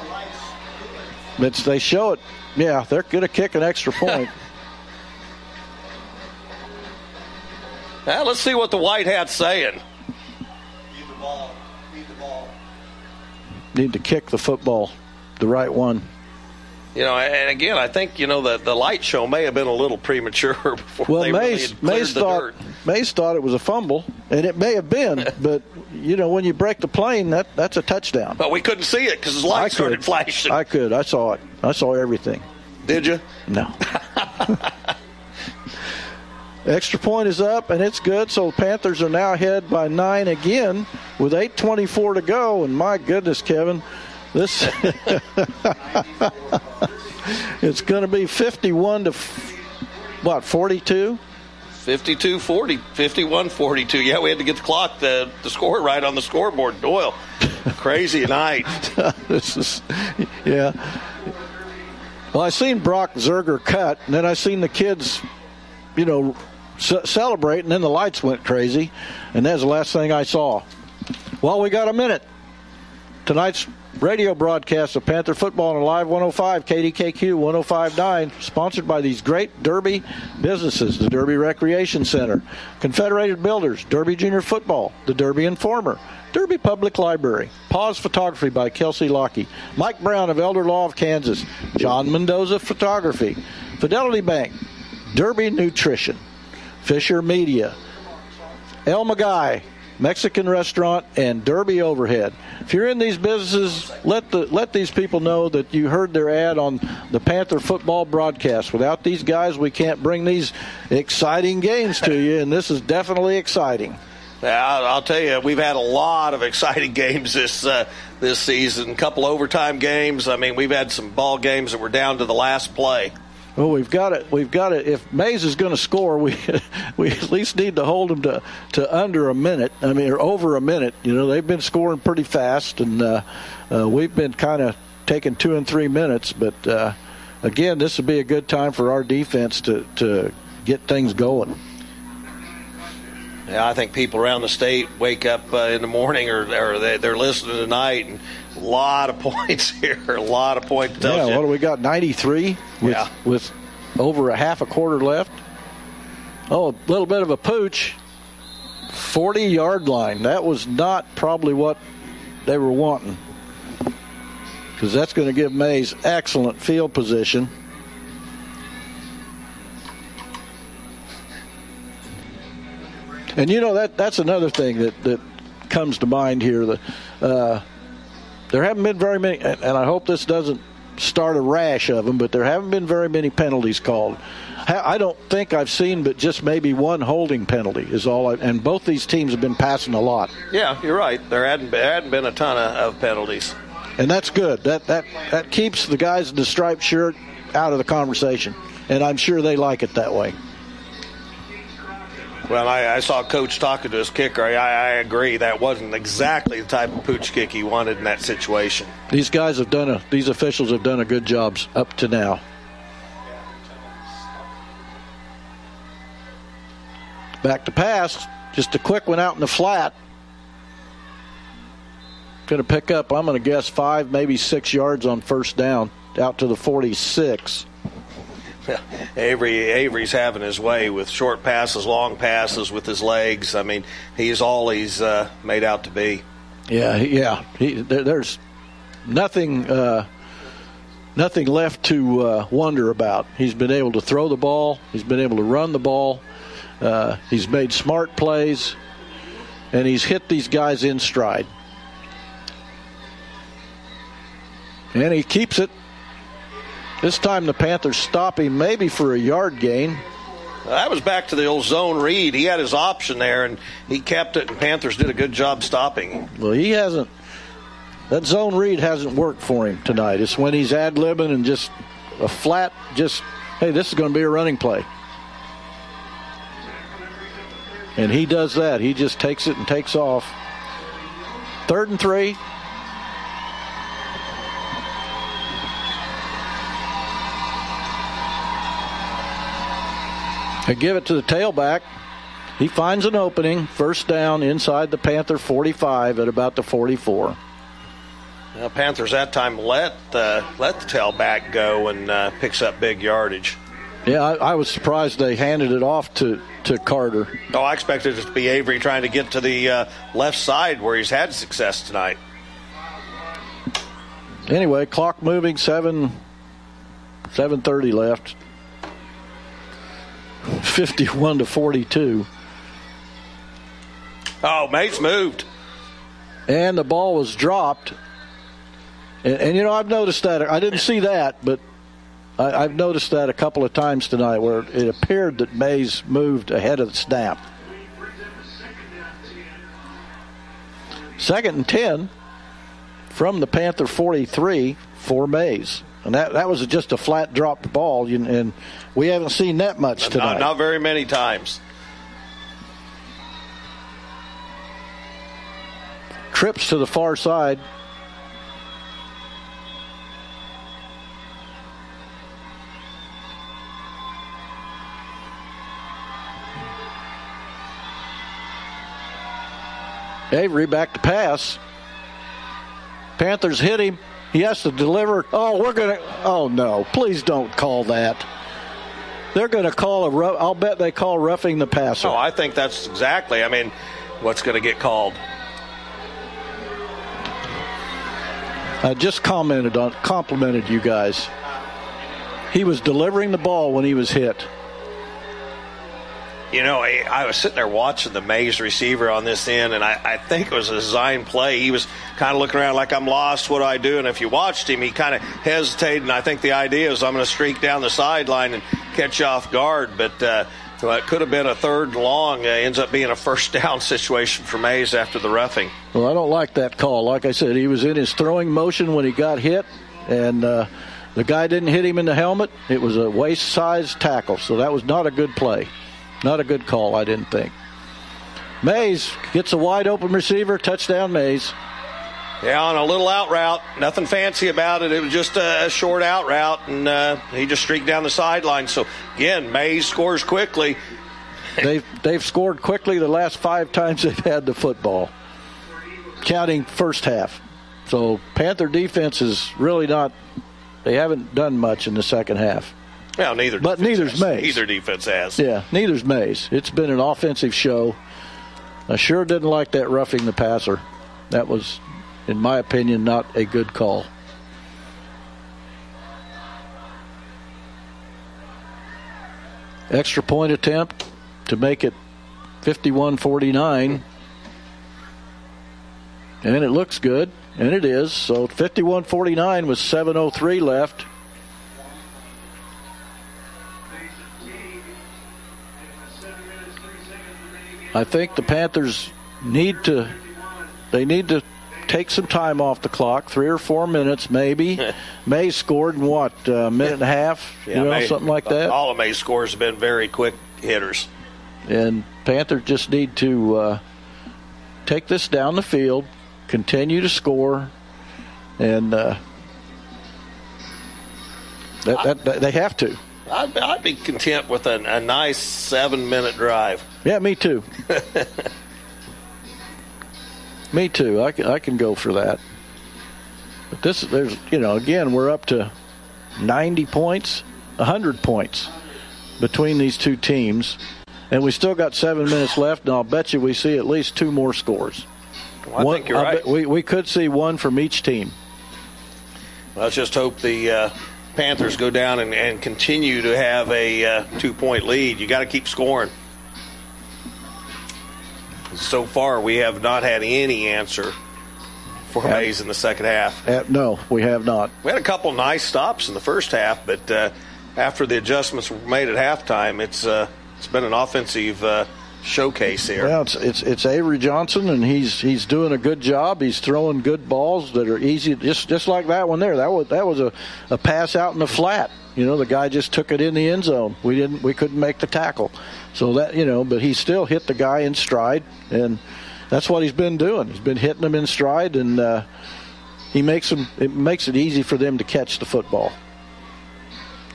But they show it. Yeah, they're going to kick an extra point. now, let's see what the White Hat's saying. Need the ball. Need the ball. Need to kick the football, the right one. You know, and again, I think you know the the light show may have been a little premature before well, they Maize, really Maize the thought dirt. Maize thought it was a fumble, and it may have been, but you know when you break the plane, that that's a touchdown. But we couldn't see it because his light I started flashing. I could. I saw it. I saw everything. Did you? No. Extra point is up, and it's good. So the Panthers are now ahead by nine again with 8:24 to go. And my goodness, Kevin, this it's going to be 51 to what 42. 52 40, 51 42. Yeah, we had to get the clock, the, the score right on the scoreboard. Doyle, crazy night. this is, yeah. Well, I seen Brock Zerger cut, and then I seen the kids, you know, c- celebrate, and then the lights went crazy, and that's the last thing I saw. Well, we got a minute. Tonight's radio broadcast of Panther Football on Live 105, KDKQ 1059, sponsored by these great Derby businesses the Derby Recreation Center, Confederated Builders, Derby Junior Football, the Derby Informer, Derby Public Library, Pause Photography by Kelsey Lockey, Mike Brown of Elder Law of Kansas, John Mendoza Photography, Fidelity Bank, Derby Nutrition, Fisher Media, El Maguey, Mexican restaurant, and Derby Overhead. If you're in these businesses, let the let these people know that you heard their ad on the Panther football broadcast. Without these guys, we can't bring these exciting games to you, and this is definitely exciting. I'll, I'll tell you, we've had a lot of exciting games this uh, this season. A couple overtime games. I mean, we've had some ball games that were down to the last play. Well, we've got it. We've got it. If Maize is going to score, we we at least need to hold him to, to under a minute. I mean, or over a minute. You know, they've been scoring pretty fast, and uh, uh, we've been kind of taking two and three minutes. But uh, again, this would be a good time for our defense to to get things going. Yeah, I think people around the state wake up uh, in the morning or, or they, they're listening tonight, and a lot of points here, a lot of points. Yeah, what do we got? Ninety three with Yeah. with over a half a quarter left. Oh, a little bit of a pooch. Forty yard line. That was not probably what they were wanting. Because that's going to give Maize excellent field position. And you know that that's another thing that, that comes to mind here. That uh, there haven't been very many, and and I hope this doesn't start a rash of them, but there haven't been very many penalties called. I don't think I've seen, but just maybe one holding penalty is all. I, and both these teams have been passing a lot, Yeah, you're right. There hadn't been, hadn't been a ton of, of penalties. and that's good. That that that keeps the guys in the striped shirt out of the conversation, and I'm sure they like it that way. Well, I, I saw Coach talking to his kicker. I, I agree that wasn't exactly the type of pooch kick he wanted in that situation. These guys have done a. These officials have done a good job up to now. Back to pass. Just a quick one out in the flat. Going to pick up. I'm going to guess five, maybe six yards on first down, out to the 46. Avery Avery's having his way with short passes, long passes with his legs. I mean, he's all he's uh, made out to be. Yeah, yeah. He, there, there's nothing, uh, nothing left to uh, wonder about. He's been able to throw the ball. He's been able to run the ball. Uh, he's made smart plays, and he's hit these guys in stride. And he keeps it. This time the Panthers stop him maybe for a yard gain. That was back to the old zone read. He had his option there, and he kept it. And Panthers did a good job stopping. Well, he hasn't. That zone read hasn't worked for him tonight. It's when he's ad libbing and just a flat, just hey, this is going to be a running play. And he does that. He just takes it and takes off. Third and three. They give it to the tailback. He finds an opening, first down inside the Panther 45 at about the 44. Now, Panthers that time let uh, let the tailback go and uh, picks up big yardage. Yeah, I, I, was surprised they handed it off to, to Carter. Oh, I expected it to be Avery trying to get to the uh, left side where he's had success tonight. Anyway, clock moving, seven seven thirty left. Fifty-one to forty-two. Oh, Maize moved. And the ball was dropped. And, and, you know, I've noticed that. I didn't see that, but I, have noticed that a couple of times tonight where it appeared that Maize moved ahead of the snap. Second and 10 from the Panther 43 for Maize. And that, that was just a flat dropped ball, and we haven't seen that much tonight. Not, not very many times. trips to the far side. Avery back to pass. Panthers hit him. He has to deliver. Oh, we're going to. Oh, no. Please don't call that. They're going to call a. I'll bet they call roughing the passer. Oh, I think that's exactly. I mean, what's going to get called. I just commented on, complimented you guys. He was delivering the ball when he was hit. You know, I, I, was sitting there watching the Maize receiver on this end, and I, I, think it was a design play. He was kind of looking around like, I'm lost. What do I do? And if you watched him, he kind of hesitated. And I think the idea is I'm going to streak down the sideline and catch you off guard. But uh, so it could have been a third long. Uh, ends up being a first down situation for Maize after the roughing. Well, I don't like that call. Like I said, he was in his throwing motion when he got hit, and uh, the guy didn't hit him in the helmet. It was a waist-sized tackle, so that was not a good play. Not a good call, I didn't think. Maize gets a wide open receiver, touchdown Maize. Yeah, on a little out route. Nothing fancy about it. It was just a short out route, and uh, he just streaked down the sideline. So, again, Maize scores quickly. they've, they've scored quickly the last five times they've had the football, counting first half. So, Panther defense is really not, they haven't done much in the second half. Well, neither. But neither's has. Maize. Neither defense has. Yeah, neither's Maize. It's been an offensive show. I sure didn't like that roughing the passer. That was in my opinion, not a good call. Extra point attempt to make it 51 49. And it looks good, and it is. So 51 49 with 7.03 left. I think the Panthers need to they need to take some time off the clock, three or four minutes maybe. Maize scored in what a minute and a half, yeah, you know, Maize, something like that. All of Maize's scores have been very quick hitters, and Panthers just need to uh, take this down the field, continue to score, and uh, that, that, they have to. I'd, I'd be content with a, a nice seven-minute drive. Yeah, me too. Me too. I can, I can go for that. But this, there's, you know, again, we're up to 90 points, 100 points between these two teams. And we still got seven minutes left, and I'll bet you we see at least two more scores. Well, I one, think you're right. we, we could see one from each team. Let's just hope the uh, Panthers go down and, and, continue to have a uh, two point lead. You got to keep scoring so far we have not had any answer for at, Maize in the second half. At, no, we have not. We had a couple nice stops in the first half, but uh, after the adjustments were made at halftime, it's uh, it's been an offensive uh, showcase here. Well, it's, it's it's Avery Johnson, and he's he's doing a good job. He's throwing good balls that are easy, just just like that one there. That was that was a, a pass out in the flat You know, the guy just took it in the end zone. We didn't. We couldn't make the tackle. So that you know, but he still hit the guy in stride, and that's what he's been doing. He's been hitting them in stride, and uh, he makes them. It makes it easy for them to catch the football.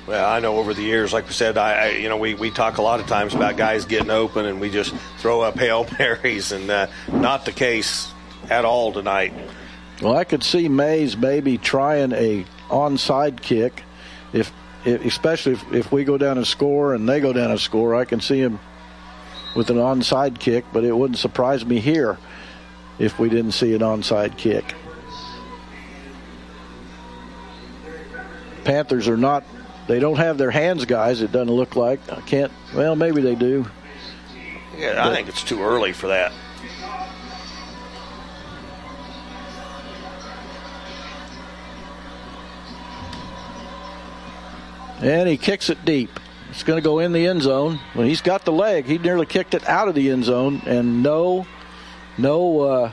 Well, I know over the years, like we said, I, I you know we, we talk a lot of times about guys getting open, and we just throw up hail marys, and uh, not the case at all tonight. Well, I could see Maize maybe trying a onside kick, especially if, if we go down and score and they go down and score. I can see him with an onside kick, but it wouldn't surprise me here if we didn't see an onside kick. Panthers are not they don't have their hands guys it doesn't look like i can't well maybe they do yeah i think it's too early for that and he kicks it deep it's going to go in the end zone when he's got the leg he nearly kicked it out of the end zone and no no uh,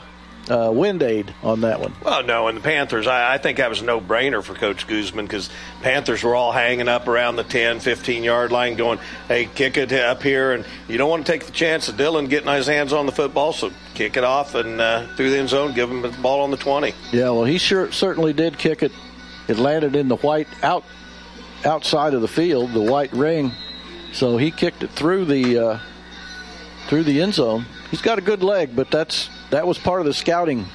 uh, wind aid on that one. Well, no, and the Panthers, I, I think that was a no brainer for Coach Guzman because Panthers were all hanging up around the 10, 15 yard line going, hey, kick it up here. And you don't want to take the chance of Dylan getting his hands on the football, so kick it off and uh, through the end zone, give him the ball on the 20. Yeah, well, he sure certainly did kick it. It landed in the white out outside of the field, the white ring. So he kicked it through the uh, through the end zone. He's got a good leg, but that's that was part of the scouting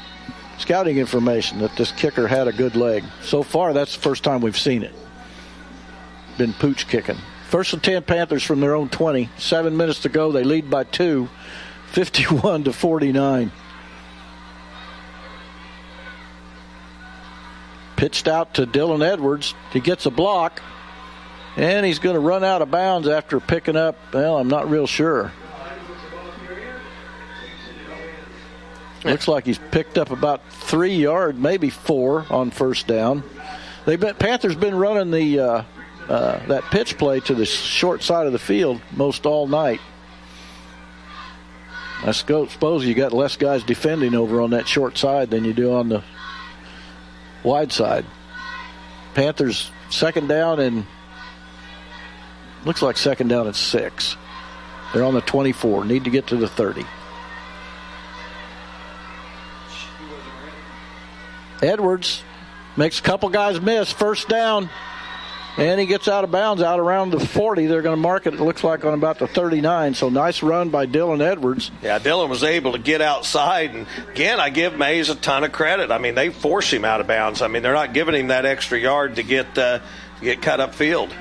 scouting information that this kicker had a good leg. So far, that's the first time we've seen it. Been pooch kicking. First and 10 Panthers from their own 20. Seven minutes to go. They lead by two, 51 to 49. Pitched out to Dylan Edwards. He gets a block, and he's going to run out of bounds after picking up, well, I'm not real sure. Looks like he's picked up about three yards, maybe four on first down. They've been Panthers been running the uh, uh, that pitch play to the short side of the field most all night. I suppose you got less guys defending over on that short side than you do on the wide side. Panthers second down and looks like second down at six. They're on the 24. Need to get to the 30. Edwards makes a couple guys miss. First down. And he gets out of bounds out around the 40. They're going to mark it, it looks like, on about the 39. So nice run by Dylan Edwards. Yeah, Dylan was able to get outside. And again, I give Maize a ton of credit. I mean, they force him out of bounds. I mean, they're not giving him that extra yard to get, uh, to get cut up field.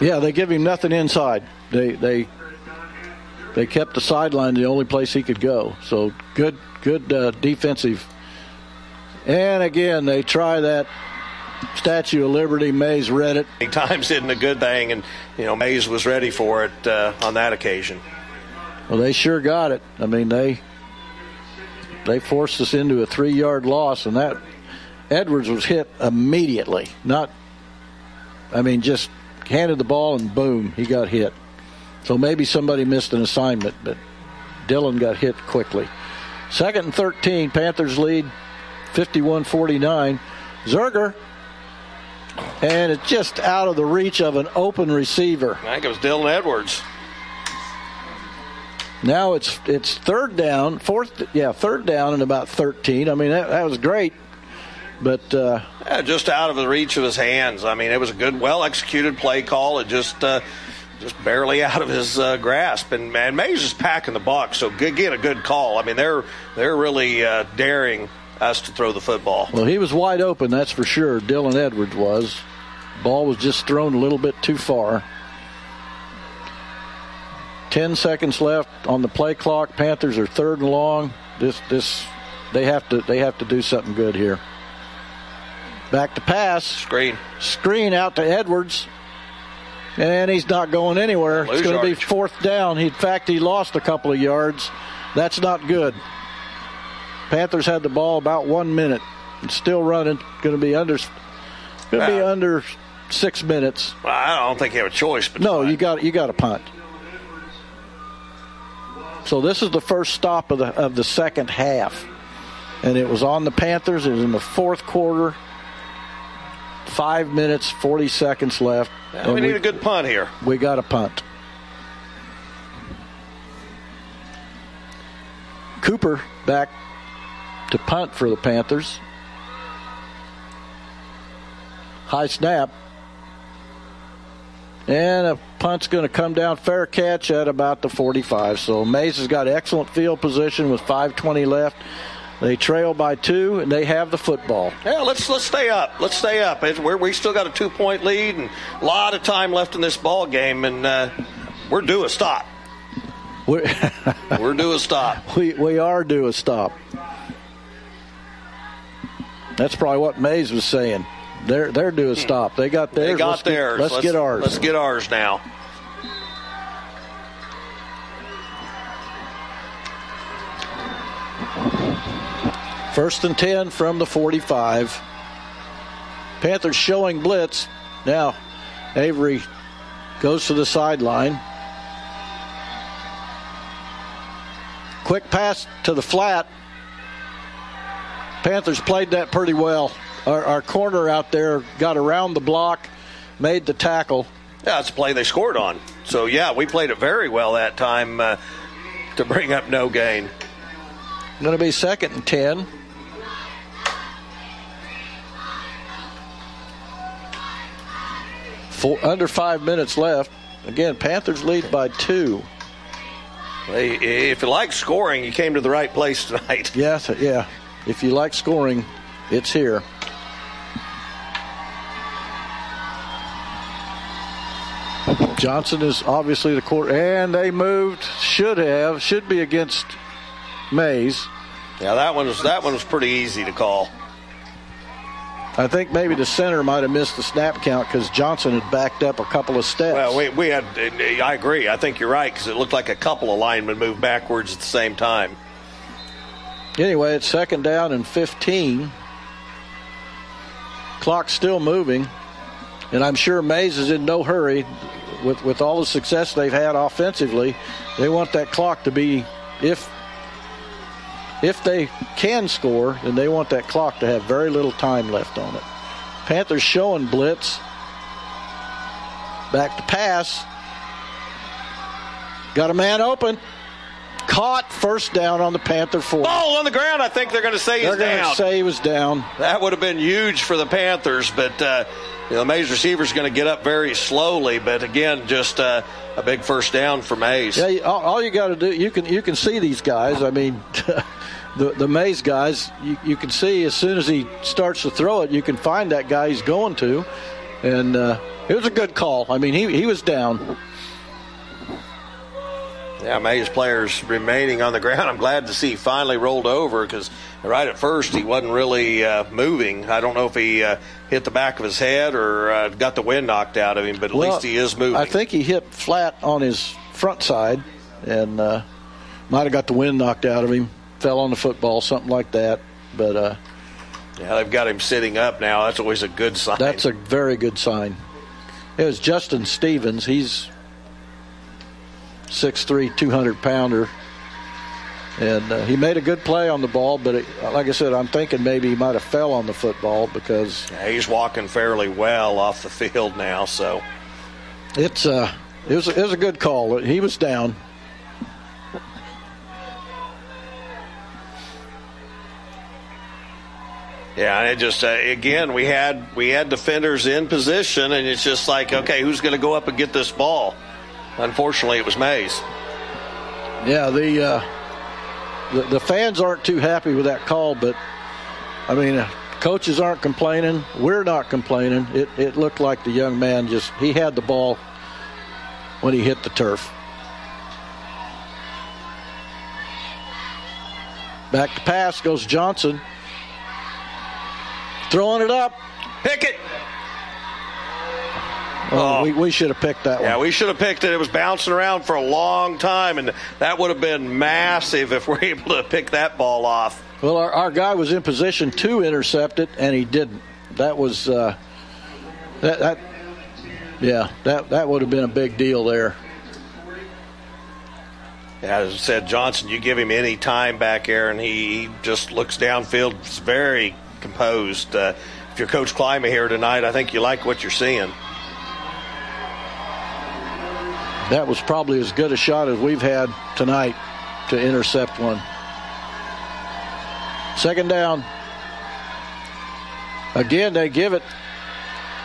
Yeah, they give him nothing inside. They, they, they kept the sideline the only place he could go. So good, good uh, defensive and again, they try that Statue of Liberty. Maize read it. Times isn't a good thing, and you know Maize was ready for it uh, on that occasion. Well, they sure got it. I mean, they they forced us into a three-yard loss, and that Edwards was hit immediately. Not, I mean, just handed the ball and boom, he got hit. So maybe somebody missed an assignment, but Dylan got hit quickly. Second and 13, Panthers lead 51 49. Zerger. And it's just out of the reach of an open receiver. I think it was Dylan Edwards. Now it's it's third down, fourth, yeah, third down and about 13. I mean, that, that was great, but uh, yeah, just out of the reach of his hands. I mean, it was a good, well executed play call. It just uh, just barely out of his uh, grasp. And man, Maize is packing the box, so again, a good call. I mean, they're they're really uh, daring us to throw the football. Well, he was wide open, that's for sure. Dylan Edwards was. Ball was just thrown a little bit too far. Ten seconds left on the play clock. Panthers are third and long. This this they have to they have to do something good here. Back to pass. Screen. Screen out to Edwards. And he's not going anywhere. It's going to be fourth down. He, in fact, he lost a couple of yards. That's not good. Panthers had the ball about one minute. It's still running. Going to be under. Going to be under six minutes. Well, I don't think you have a choice. But no, you got you got a punt. So this is the first stop of the of the second half, and it was on the Panthers. It was in the fourth quarter. Five minutes, 40 seconds left. Yeah, we need a good punt here. We got a punt. Cooper back to punt for the Panthers. High snap. And a punt's going to come down fair catch at about the 45. So Maize has got excellent field position with 5:20 left. They trail by two, and they have the football. Yeah, let's let's stay up. Let's stay up. We're, we still got a two point lead and a lot of time left in this ball game, and uh, we're due a stop. We're, we're due a stop. We we are due a stop. That's probably what Maize was saying. They're they're due a stop. They got theirs. They got let's theirs. Get, let's, let's get ours. Let's get ours now. First and 10 from the 45. Panthers showing blitz. Now, Avery goes to the sideline. Quick pass to the flat. Panthers played that pretty well. Our, our, corner out there got around the block, made the tackle. Yeah, it's a play they scored on. So, yeah, we played it very well that time uh, to bring up no gain. Going to be second and 10. Four, under five minutes left. Again, Panthers lead by two. If you like scoring, you came to the right place tonight. Yes, yeah. If you like scoring, it's here. Johnson is obviously the court, and they moved. Should have, should be against Maize. Yeah, that one was that one was pretty easy to call. I think maybe the center might have missed the snap count because Johnson had backed up a couple of steps. Well, we, we had, I agree. I think you're right because it looked like a couple of linemen moved backwards at the same time. Anyway, it's second down and 15. Clock's still moving, and I'm sure Maize is in no hurry with, with all the success they've had offensively. They want that clock to be, if if they can score, then they want that clock to have very little time left on it. Panthers showing blitz. Back to pass. Got a man open. Caught first down on the Panther four. Ball on the ground. I think they're going to say they're he's down. They're going to say he was down. That would have been huge for the Panthers, but uh, you know, the Maize receiver is going to get up very slowly. But again, just uh, a big first down for Maize. Yeah, all, all you got to do you can you can see these guys. I mean. the, the Maize guys, you, you can see as soon as he starts to throw it, you can find that guy he's going to. And uh, it was a good call. I mean, he, he was down. Yeah, Maize players remaining on the ground. I'm glad to see he finally rolled over because right at first he wasn't really uh, moving. I don't know if he uh, hit the back of his head or uh, got the wind knocked out of him, but at well, least he is moving. I think he hit flat on his front side and uh, might have got the wind knocked out of him fell on the football, something like that. But uh, yeah, they've got him sitting up now. That's always a good sign. That's a very good sign. It was Justin Stevens. He's 6'3", 200 pounder. And uh, he made a good play on the ball, but it, like I said, I'm thinking maybe he might have fell on the football because yeah, he's walking fairly well off the field now. So it's uh, it was it was a good call. He was down. Yeah, it just uh, again we had we had defenders in position, and it's just like okay, who's going to go up and get this ball? Unfortunately, it was Maize. Yeah, the, uh, the the fans aren't too happy with that call, but I mean, uh, coaches aren't complaining. We're not complaining. It it looked like the young man just he had the ball when he hit the turf. Back to pass goes Johnson. Throwing it up. Pick it. Oh, oh. We, we, should have picked that yeah, one. Yeah, we should have picked it. It was bouncing around for a long time, and that would have been massive if we're able to pick that ball off. Well, our, our guy was in position to intercept it, and he didn't. That was uh, that that yeah that that would have been a big deal there. Yeah, as I said, Johnson, you give him any time back there, and he, he just looks downfield. It's very composed. Uh, if you're Coach Klieman here tonight, I think you like what you're seeing. That was probably as good a shot as we've had tonight to intercept one. Second down. Again, they give it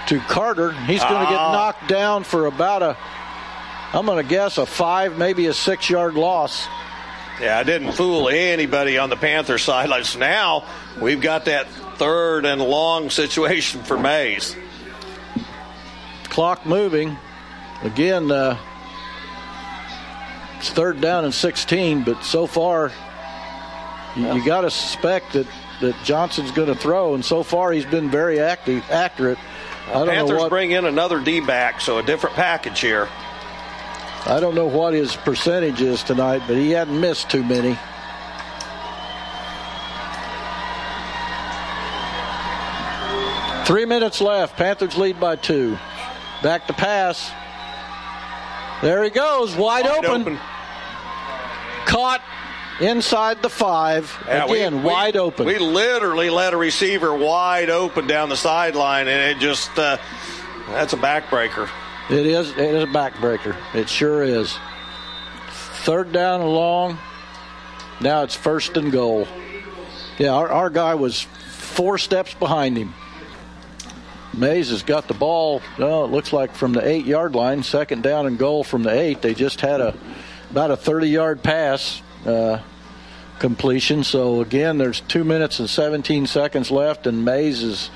to Carter. He's going to get Ah. knocked down for about a, I'm going to guess, a five, maybe a six yard loss. Yeah, I didn't fool anybody on the Panthers sidelines. Now we've got that third and long situation for Maize. Clock moving. Again, uh, it's third down and 16, but so far, you, you got to suspect that, that Johnson's going to throw, and so far he's been very active, accurate. I don't know Panthers what bring in another D back, so a different package here. I don't know what his percentage is tonight, but he hadn't missed too many. Three minutes left. Panthers lead by two. Back to pass. There he goes, wide, Wide open. open. Caught inside the five. Yeah, Again, we- wide open. We literally let a receiver wide open down the sideline, and it just uh, that's a backbreaker. It is. It is a backbreaker. It sure is. Third down and long. Now it's first and goal. Yeah, our, our guy was four steps behind him. Maize has got the ball. Well, it looks like from the eight yard line. Second down and goal from the eight. They just had a about a 30 yard pass uh, completion. So again, there's two minutes and 17 seconds left, and Maize is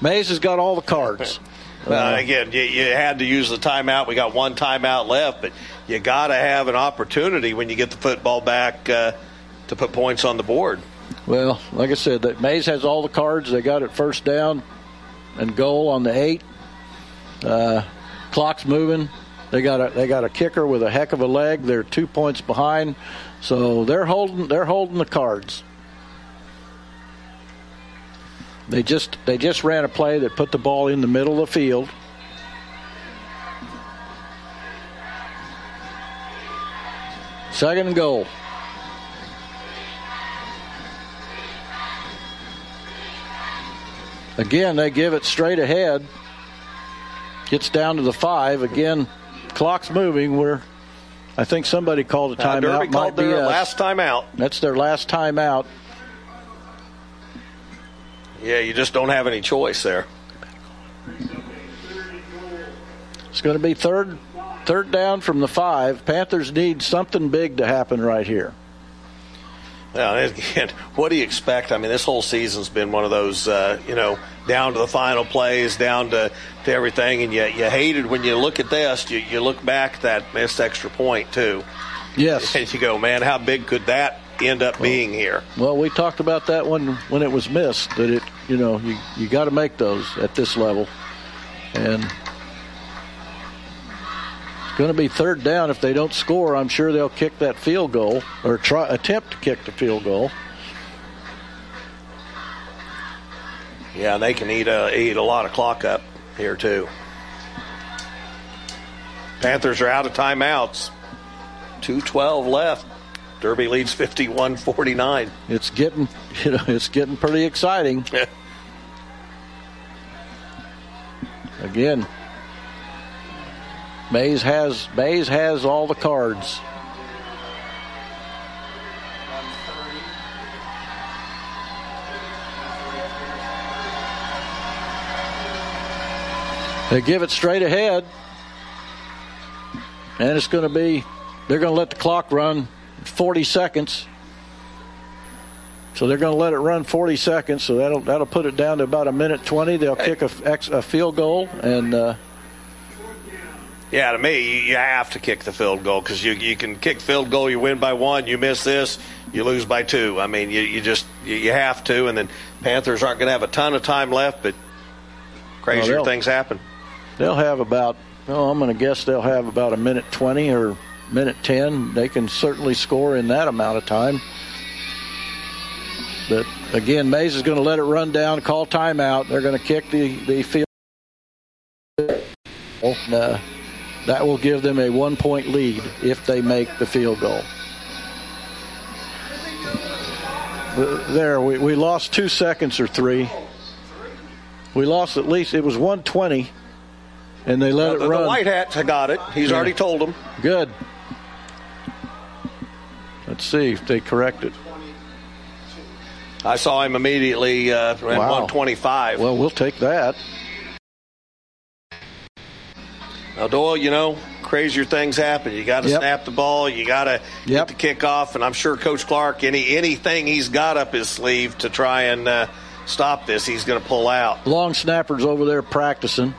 Maize has got all the cards. Uh, again, you, you had to use the timeout. We got one timeout left, but you got to have an opportunity when you get the football back uh, to put points on the board. Well, like I said, that Maize has all the cards. They got it first down and goal on the eight. Uh, clock's moving. They got a they got a kicker with a heck of a leg. They're two points behind, so they're holding they're holding the cards. They just they just ran a play that put the ball in the middle of the field. Second and goal. Again, they give it straight ahead. Gets down to the five. Again, clock's moving. We're, I think somebody called a Uh, timeout. Derby Might called be their us. last timeout. That's their last timeout. Yeah, you just don't have any choice there. It's going to be third, third down from the five. Panthers need something big to happen right here. Now, again, what do you expect? I mean, this whole season's been one of those, uh, you know, down to the final plays, down to, to everything, and you, you hated when you look at this, you, you look back that missed extra point, too. Yes. And you go, man, how big could that end up being here? Well, we talked about that one when it was missed. That it, you know, you you got to make those at this level, and it's going to be third down. If they don't score, I'm sure they'll kick that field goal or try attempt to kick the field goal. Yeah, and they can eat a, eat a lot of clock up here, too. Panthers are out of timeouts. 2.12 left. Derby leads 51 49. It's getting, you know, it's getting pretty exciting. Again, Maize has Maize has all the cards. They give it straight ahead, and it's going to be. They're going to let the clock run 40 seconds. So they're going to let it run 40 seconds. So that'll that'll put it down to about a minute 20. They'll kick a, a field goal, and uh, Yeah, to me, you, have to kick the field goal because you, you can kick field goal, you win by one, you miss this, you lose by two. I mean, you, you just you, you have to, and then Panthers aren't going to have a ton of time left, but crazier things happen. They'll have about. Oh, I'm going to guess they'll have about a minute 20 or minute 10. They can certainly score in that amount of time. But again, Maize is going to let it run down, call timeout. They're going to kick the the field. goal. Uh, that will give them a one point lead if they make the field goal. There, we, we lost two seconds or three. We lost at least it was 120, and they let Uh, it the, run. the White Hats got it. He's Yeah. already told them. Good. Let's see if they correct it. I saw him immediately uh, at Wow. 125. Well, we'll take that. Now, Doyle, you know, crazier things happen. You got to Yep. snap the ball. You got to get the kickoff. And I'm sure Coach Clark, any anything he's got up his sleeve to try and uh, stop this, he's going to pull out. Long snapper's over there practicing.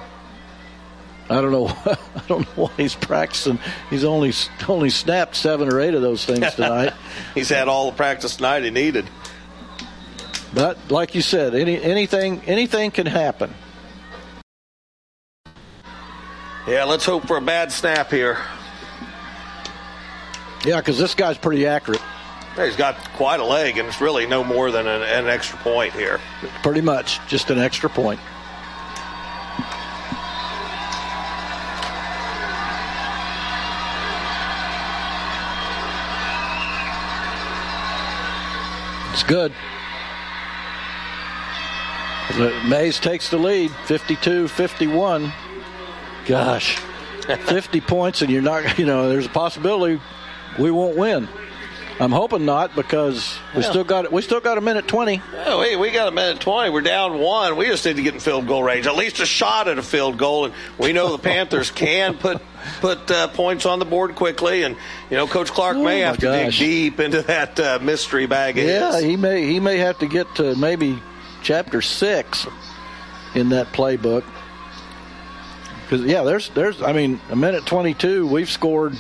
I don't know. I don't know why he's practicing. He's only only snapped seven or eight of those things tonight. he's had all the practice tonight he needed. but like you said, any anything anything can happen. Yeah, let's hope for a bad snap here. Yeah, because this guy's pretty accurate. Yeah, He's got quite a leg, and it's really no more than an, an extra point here. Pretty much, just an extra point. It's good. Maize takes the lead, 52 51. Gosh, 50 points, and you're not, you know, there's a possibility we won't win. I'm hoping not because we Yeah. still got we still got a minute 20. Oh, wait, we got a minute 20. We're down one. We just need to get in field goal range, at least a shot at a field goal. And we know the Panthers can put put uh, points on the board quickly. And, you know, Coach Clark Oh, may have to dig deep into that uh, mystery bag. Yeah, he may he may have to get to maybe chapter six in that playbook. Because yeah, there's there's I mean a minute twenty two we've scored.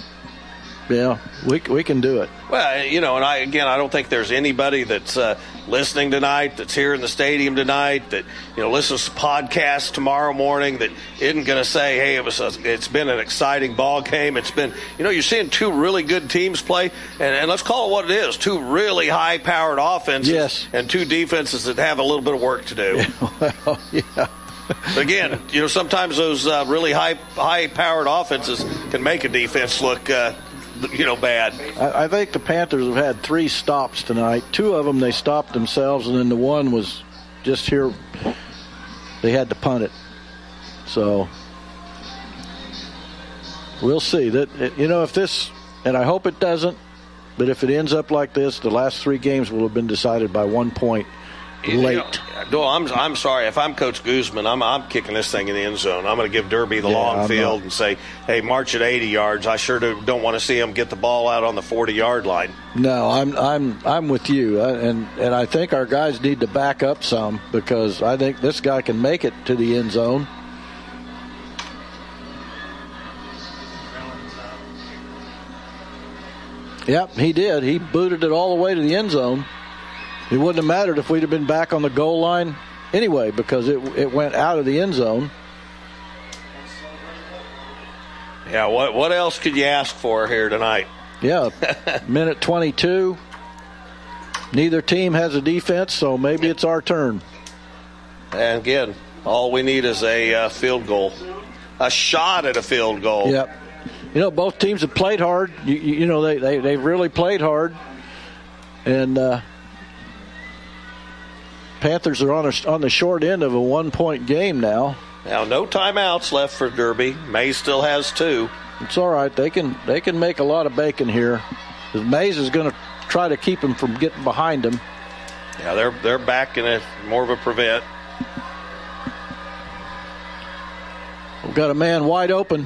Yeah, we we can do it. Well, you know, and I again, I don't think there's anybody that's uh, listening tonight, that's here in the stadium tonight, that you know listens to podcasts tomorrow morning, that isn't going to say, "Hey, it was a, it's been an exciting ball game." It's been, you know, you're seeing two really good teams play, and, and let's call it what it is: two really high-powered offenses, Yes. and two defenses that have a little bit of work to do. well, yeah. Again, you know, sometimes those uh, really high high-powered offenses can make a defense look, uh, you know, bad. I, I think the Panthers have had three stops tonight. Two of them they stopped themselves, and then the one was just here. They had to punt it. So we'll see. That you know if this, and I hope it doesn't. But if it ends up like this, the last three games will have been decided by one point late. You know, Doyle, I'm, I'm sorry. If I'm Coach Guzman, I'm, I'm kicking this thing in the end zone. I'm going to give Derby the Yeah, long I'm field not- and say, hey, march at 80 yards. I sure do, don't want to see him get the ball out on the 40 yard line. No, I'm I'm I'm with you, and and I think our guys need to back up some because I think this guy can make it to the end zone. Yep, he did. He booted it all the way to the end zone. It wouldn't have mattered if we'd have been back on the goal line anyway because it it went out of the end zone. Yeah, what, what else could you ask for here tonight? Yeah, minute 22. Neither team has a defense, so maybe it's our turn. And again, all we need is a uh, field goal, a shot at a field goal. Yep. You know, both teams have played hard. You, you you know, they, they, they've really played hard. And uh, Panthers are on, a, on the short end of a one point game now. Now, no timeouts left for Derby. Maize still has two. It's all right. They can they can make a lot of bacon here. Maize is going to try to keep him from getting behind him. Yeah, they're they're back in a more of a prevent. We've got a man wide open.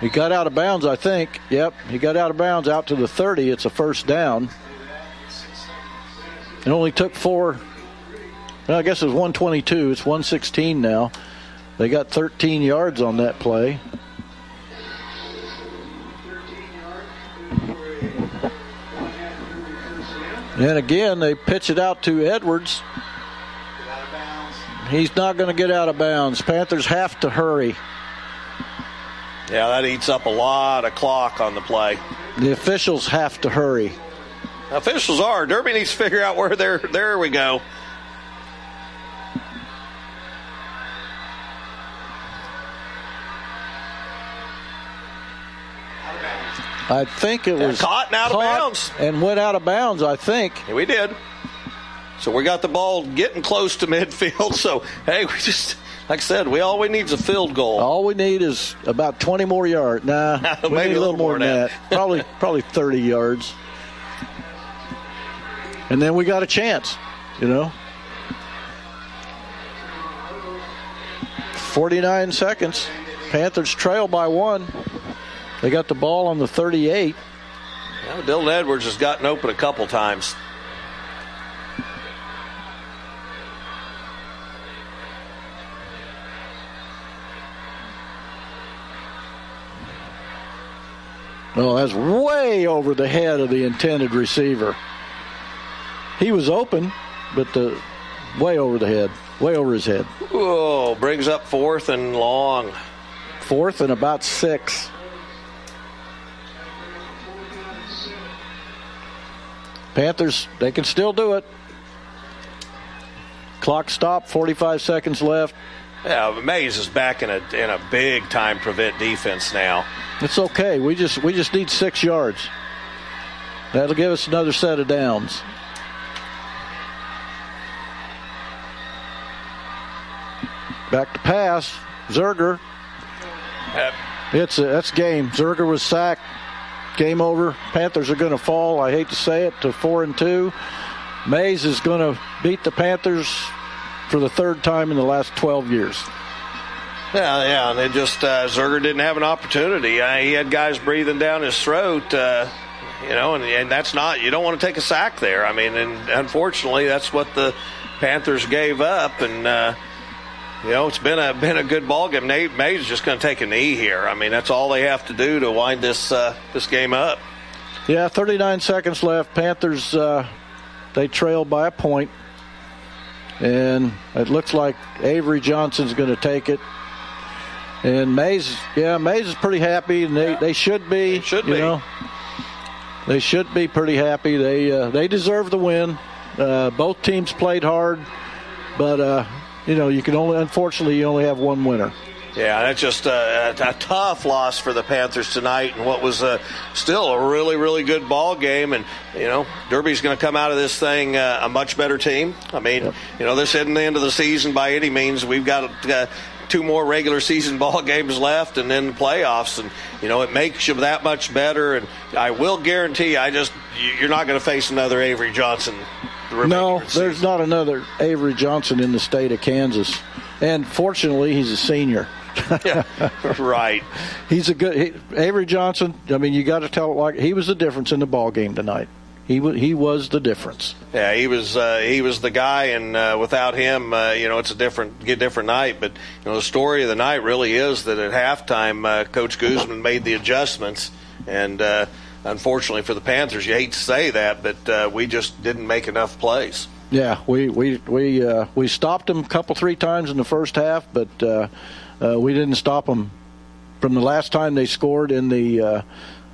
He got out of bounds, I think. Yep, he got out of bounds out to the 30. It's a first down. It only took four. Well, I guess it was 122. It's 116 now. They got 13 yards on that play. And again, they pitch it out to Edwards. He's not going to get out of bounds. Panthers have to hurry. Yeah, that eats up a lot of clock on the play. The officials have to hurry. Officials are. Derby needs to figure out where they're. There we go. I think it Yeah, was caught and out of bounds. and went out of bounds. I think. Yeah, we did. So we got the ball getting close to midfield. So hey, we just like I said, we all we need is a field goal. All we need is about 20 more yards. Nah, Maybe a little more than that. probably probably 30 yards. And then we got a chance, you know. 49 seconds. Panthers trail by one. They got the ball on the 38. Well, Dylan Edwards has gotten open a couple times. Oh, that's way over the head of the intended receiver. He was open, but the way over the head, way over his head. Whoa, brings up fourth and long. Fourth and about six. Panthers, they can still do it. Clock stopped, 45 seconds left. Yeah, Maize is back in a in a big time prevent defense now. It's okay. We just we just need six yards. That'll give us another set of downs. Back to pass. Zerger. It's a, that's game. Zerger was sacked. Game over. Panthers are going to fall. I hate to say it to four and two. Maize is going to beat the Panthers for the third time in the last 12 years. Yeah, yeah, and it just uh, Zerger didn't have an opportunity. Uh, he had guys breathing down his throat, uh, you know, and, and that's not you don't want to take a sack there. I mean, and unfortunately, that's what the Panthers gave up, and uh, you know, it's been a been a good ball game. Nate Maize is just going to take a knee here. I mean, that's all they have to do to wind this uh, this game up. Yeah, 39 seconds left. Panthers uh, they trail by a point, and it looks like Avery Johnson's going to take it. And Maize, yeah, Maize is pretty happy, and they, they should be. should you be. Know, they should be pretty happy. They uh, they deserve the win. Uh, both teams played hard, but uh, you know you can only unfortunately you only have one winner. Yeah, that's just a, a, a tough loss for the Panthers tonight, and what was uh still a really, really good ball game. And you know, Derby's going to come out of this thing uh, a much better team. I mean, you know, this isn't the end of the season by any means. We've got uh, two more regular season ball games left, and then the playoffs, and you know, it makes you that much better. And I will guarantee, I just you're not going to face another Avery Johnson. The No, of the season. there's not another Avery Johnson in the state of Kansas, and fortunately he's a senior. right. He's a good he, Avery Johnson. I mean, you got to tell it like he was the difference in the ball game tonight. He was he was the difference. Yeah, he was uh, he was the guy, and uh, without him, uh, you know, it's a different get different night. But you know, the story of the night really is that at halftime, uh, Coach Guzman made the adjustments, and uh, unfortunately for the Panthers, you hate to say that, but uh, we just didn't make enough plays. Yeah, we we we uh, we stopped them a couple three times in the first half, but uh, uh, we didn't stop them from the last time they scored in the uh,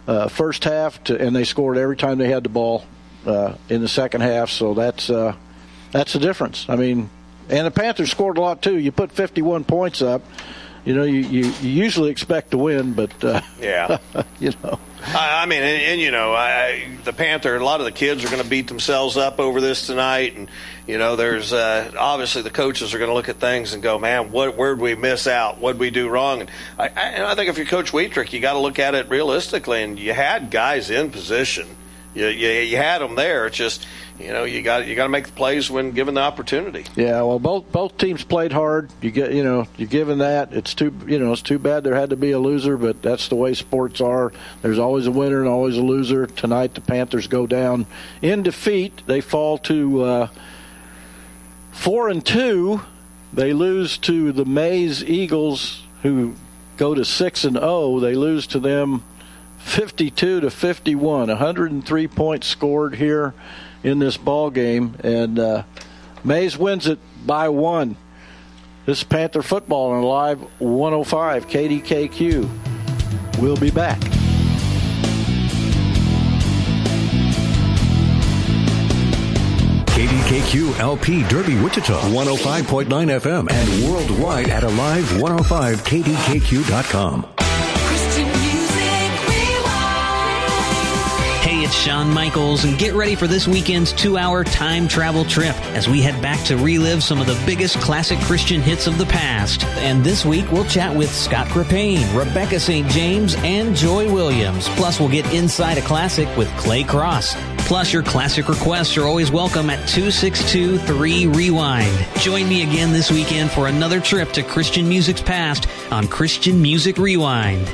uh, first half, to, and they scored every time they had the ball in the second half. So that's that's the difference. I mean, and the Panthers scored a lot too. You put 51 points up. You know, you, you, you usually expect to win, but uh, Yeah. you know. I, I mean, and, and you know, I, the Panther. A lot of the kids are going to beat themselves up over this tonight, and you know, there's uh, obviously the coaches are going to look at things and go, "Man, what where did we miss out? What did we do wrong?" And I, I, and I think if you're Coach Wietrich, you got to look at it realistically, and you had guys in position. You, you, you had them there. It's just you know you got you got to make the plays when given the opportunity. Yeah, well, both both teams played hard. You get, you know, you're given that. It's too, you know, it's too bad there had to be a loser, but that's the way sports are. There's always a winner and always a loser. Tonight, the Panthers go down in defeat. They fall to uh, four and two. They lose to the Maize Eagles, who go to six and zero. They lose to them 52 to 51, 103 points scored here in this ball game, and uh, Maize wins it by one. This is Panther football on live 105 KDKQ. We'll be back. KDKQ LP Derby, Wichita, 105.9 FM, and worldwide at alive105kdkq.com. it's Sean Michaels, and get ready for this weekend's two hour time travel trip as we head back to relive some of the biggest classic Christian hits of the past. And this week, we'll chat with Scott Krippayne, Rebecca St. James, and Joy Williams. Plus, we'll get inside a classic with Clay Cross. Plus, your classic requests are always welcome at 262 3 Rewind. Join me again this weekend for another trip to Christian music's past on Christian Music Rewind.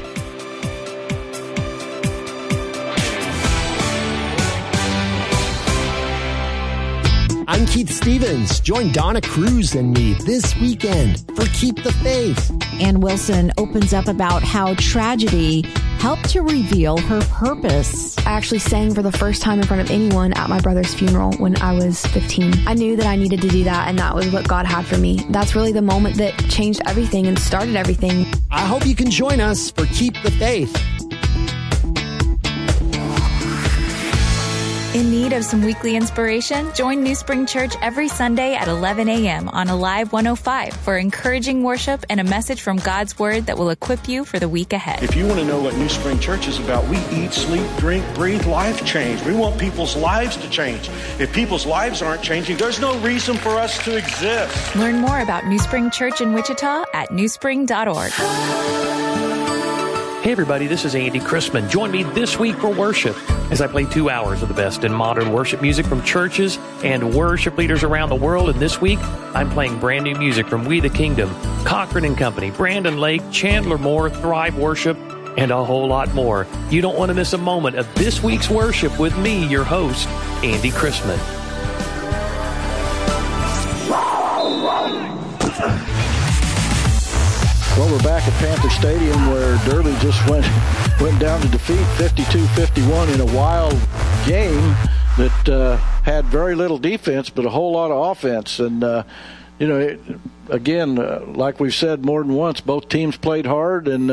Keith Stevens. Join Donna Cruz and me this weekend for Keep the Faith. Anne Wilson opens up about how tragedy helped to reveal her purpose. I actually sang for the first time in front of anyone at my brother's funeral when I was 15. I knew that I needed to do that, and that was what God had for me. That's really the moment that changed everything and started everything. I hope you can join us for Keep the Faith. In need of some weekly inspiration? Join New Spring Church every Sunday at 11 a.m. on Alive 105 for encouraging worship and a message from God's Word that will equip you for the week ahead. If you want to know what New Spring Church is about, we eat, sleep, drink, breathe life change. We want people's lives to change. If people's lives aren't changing, there's no reason for us to exist. Learn more about New Spring Church in Wichita at newspring.org. Hey, everybody, this is Andy Chrisman. Join me this week for worship as I play two hours of the best in modern worship music from churches and worship leaders around the world. And this week, I'm playing brand new music from We the Kingdom, Cochren and Company, Brandon Lake, Chandler Moore, Thrive Worship, and a whole lot more. You don't want to miss a moment of this week's worship with me, your host, Andy Chrisman. Well, we're back at Panther Stadium where Derby just went went down to defeat 52-51 in a wild game that uh, had very little defense but a whole lot of offense. And uh, you know, it, again, uh, like we've said more than once, both teams played hard, and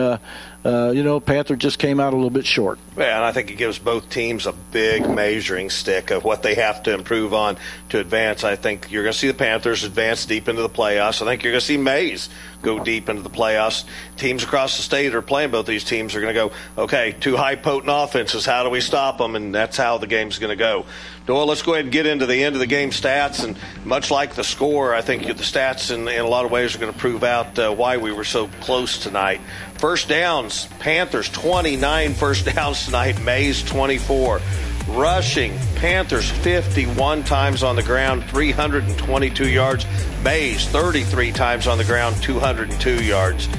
uh, you know, Panther just came out a little bit short. Yeah, and I think it gives both teams a big measuring stick of what they have to improve on to advance. I think you're going to see the Panthers advance deep into the playoffs. I think you're going to see Maize go deep into the playoffs. Teams across the state are playing both these teams are going to go, okay, two high potent offenses. How do we stop them? And that's how the game's going to go. Doyle, let's go ahead and get into the end of the game stats. And much like the score, I think the stats in, in a lot of ways are going to prove out uh, why we were so close tonight. First downs, Panthers 29 first downs tonight, Maize 24. Rushing, Panthers 51 times on the ground, 322 yards. Maize 33 times on the ground, 202 yards.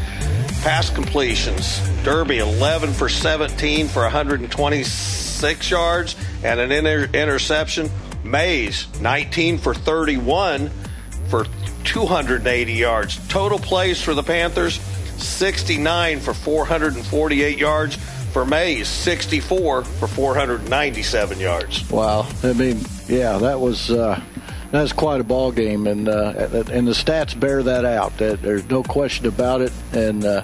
Pass completions, Derby 11 for 17 for 126 yards and an inter- interception. Maize 19 for 31 for 280 yards. Total plays for the Panthers 69 for 448 yards. For Maize, 64 for 497 yards. Wow. I mean, yeah, that was uh, that was quite a ball game, and uh, and the stats bear that out. There's no question about it, and. Uh,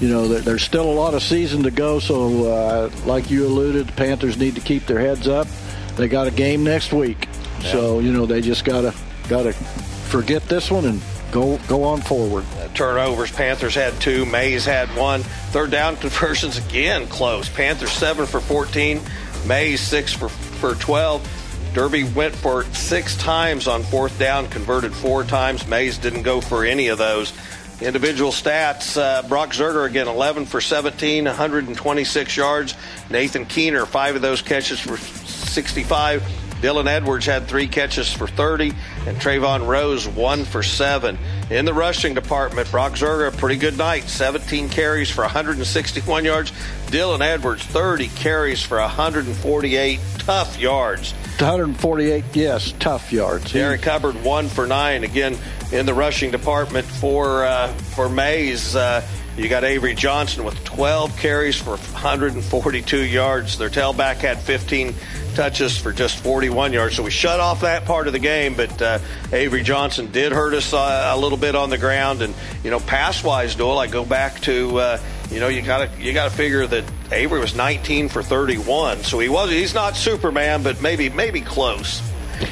you know, there's still a lot of season to go, so uh, like you alluded, the Panthers need to keep their heads up. They got a game next week, yeah. so you know they just gotta gotta forget this one and go go on forward. Uh, turnovers, Panthers had two, Maize had one. Third down conversions again close. Panthers seven for 14, Maize six for for 12. Derby went for six times on fourth down, converted four times. Maize didn't go for any of those. Individual stats uh, Brock Zerger again 11 for 17, 126 yards. Nathan Keener, five of those catches for 65. Dylan Edwards had three catches for 30, and Trayvon Rose one for seven. In the rushing department, Brock Zerger, a pretty good night, 17 carries for 161 yards. Dylan Edwards, 30 carries for 148 tough yards. 148, yes, tough yards. Derek Hubbard, one for nine. Again, in the rushing department for uh, for Maize. Uh, you got Avery Johnson with 12 carries for 142 yards. Their tailback had 15 touches for just 41 yards. So we shut off that part of the game, but uh, Avery Johnson did hurt us uh, a little bit on the ground. And you know, pass wise, Doyle, I go back to uh, you know you got to you got to figure that Avery was 19 for 31, so he was he's not Superman, but maybe maybe close.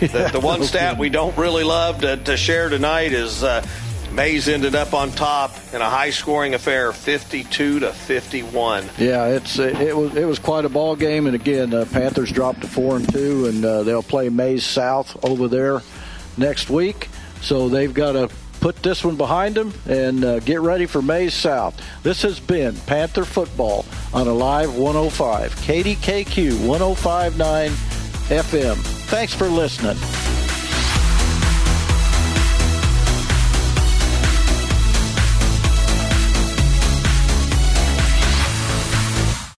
The, the one stat we don't really love to, to share tonight is uh, Maize ended up on top in a high-scoring affair, 52 to 51. Yeah, it's it was it was quite a ball game, and again, uh, Panthers dropped to four and two, and uh, they'll play Maize South over there next week. So they've got to put this one behind them and uh, get ready for Maize South. This has been Panther football on Alive 105, KDKQ 105.9 FM. Thanks for listening.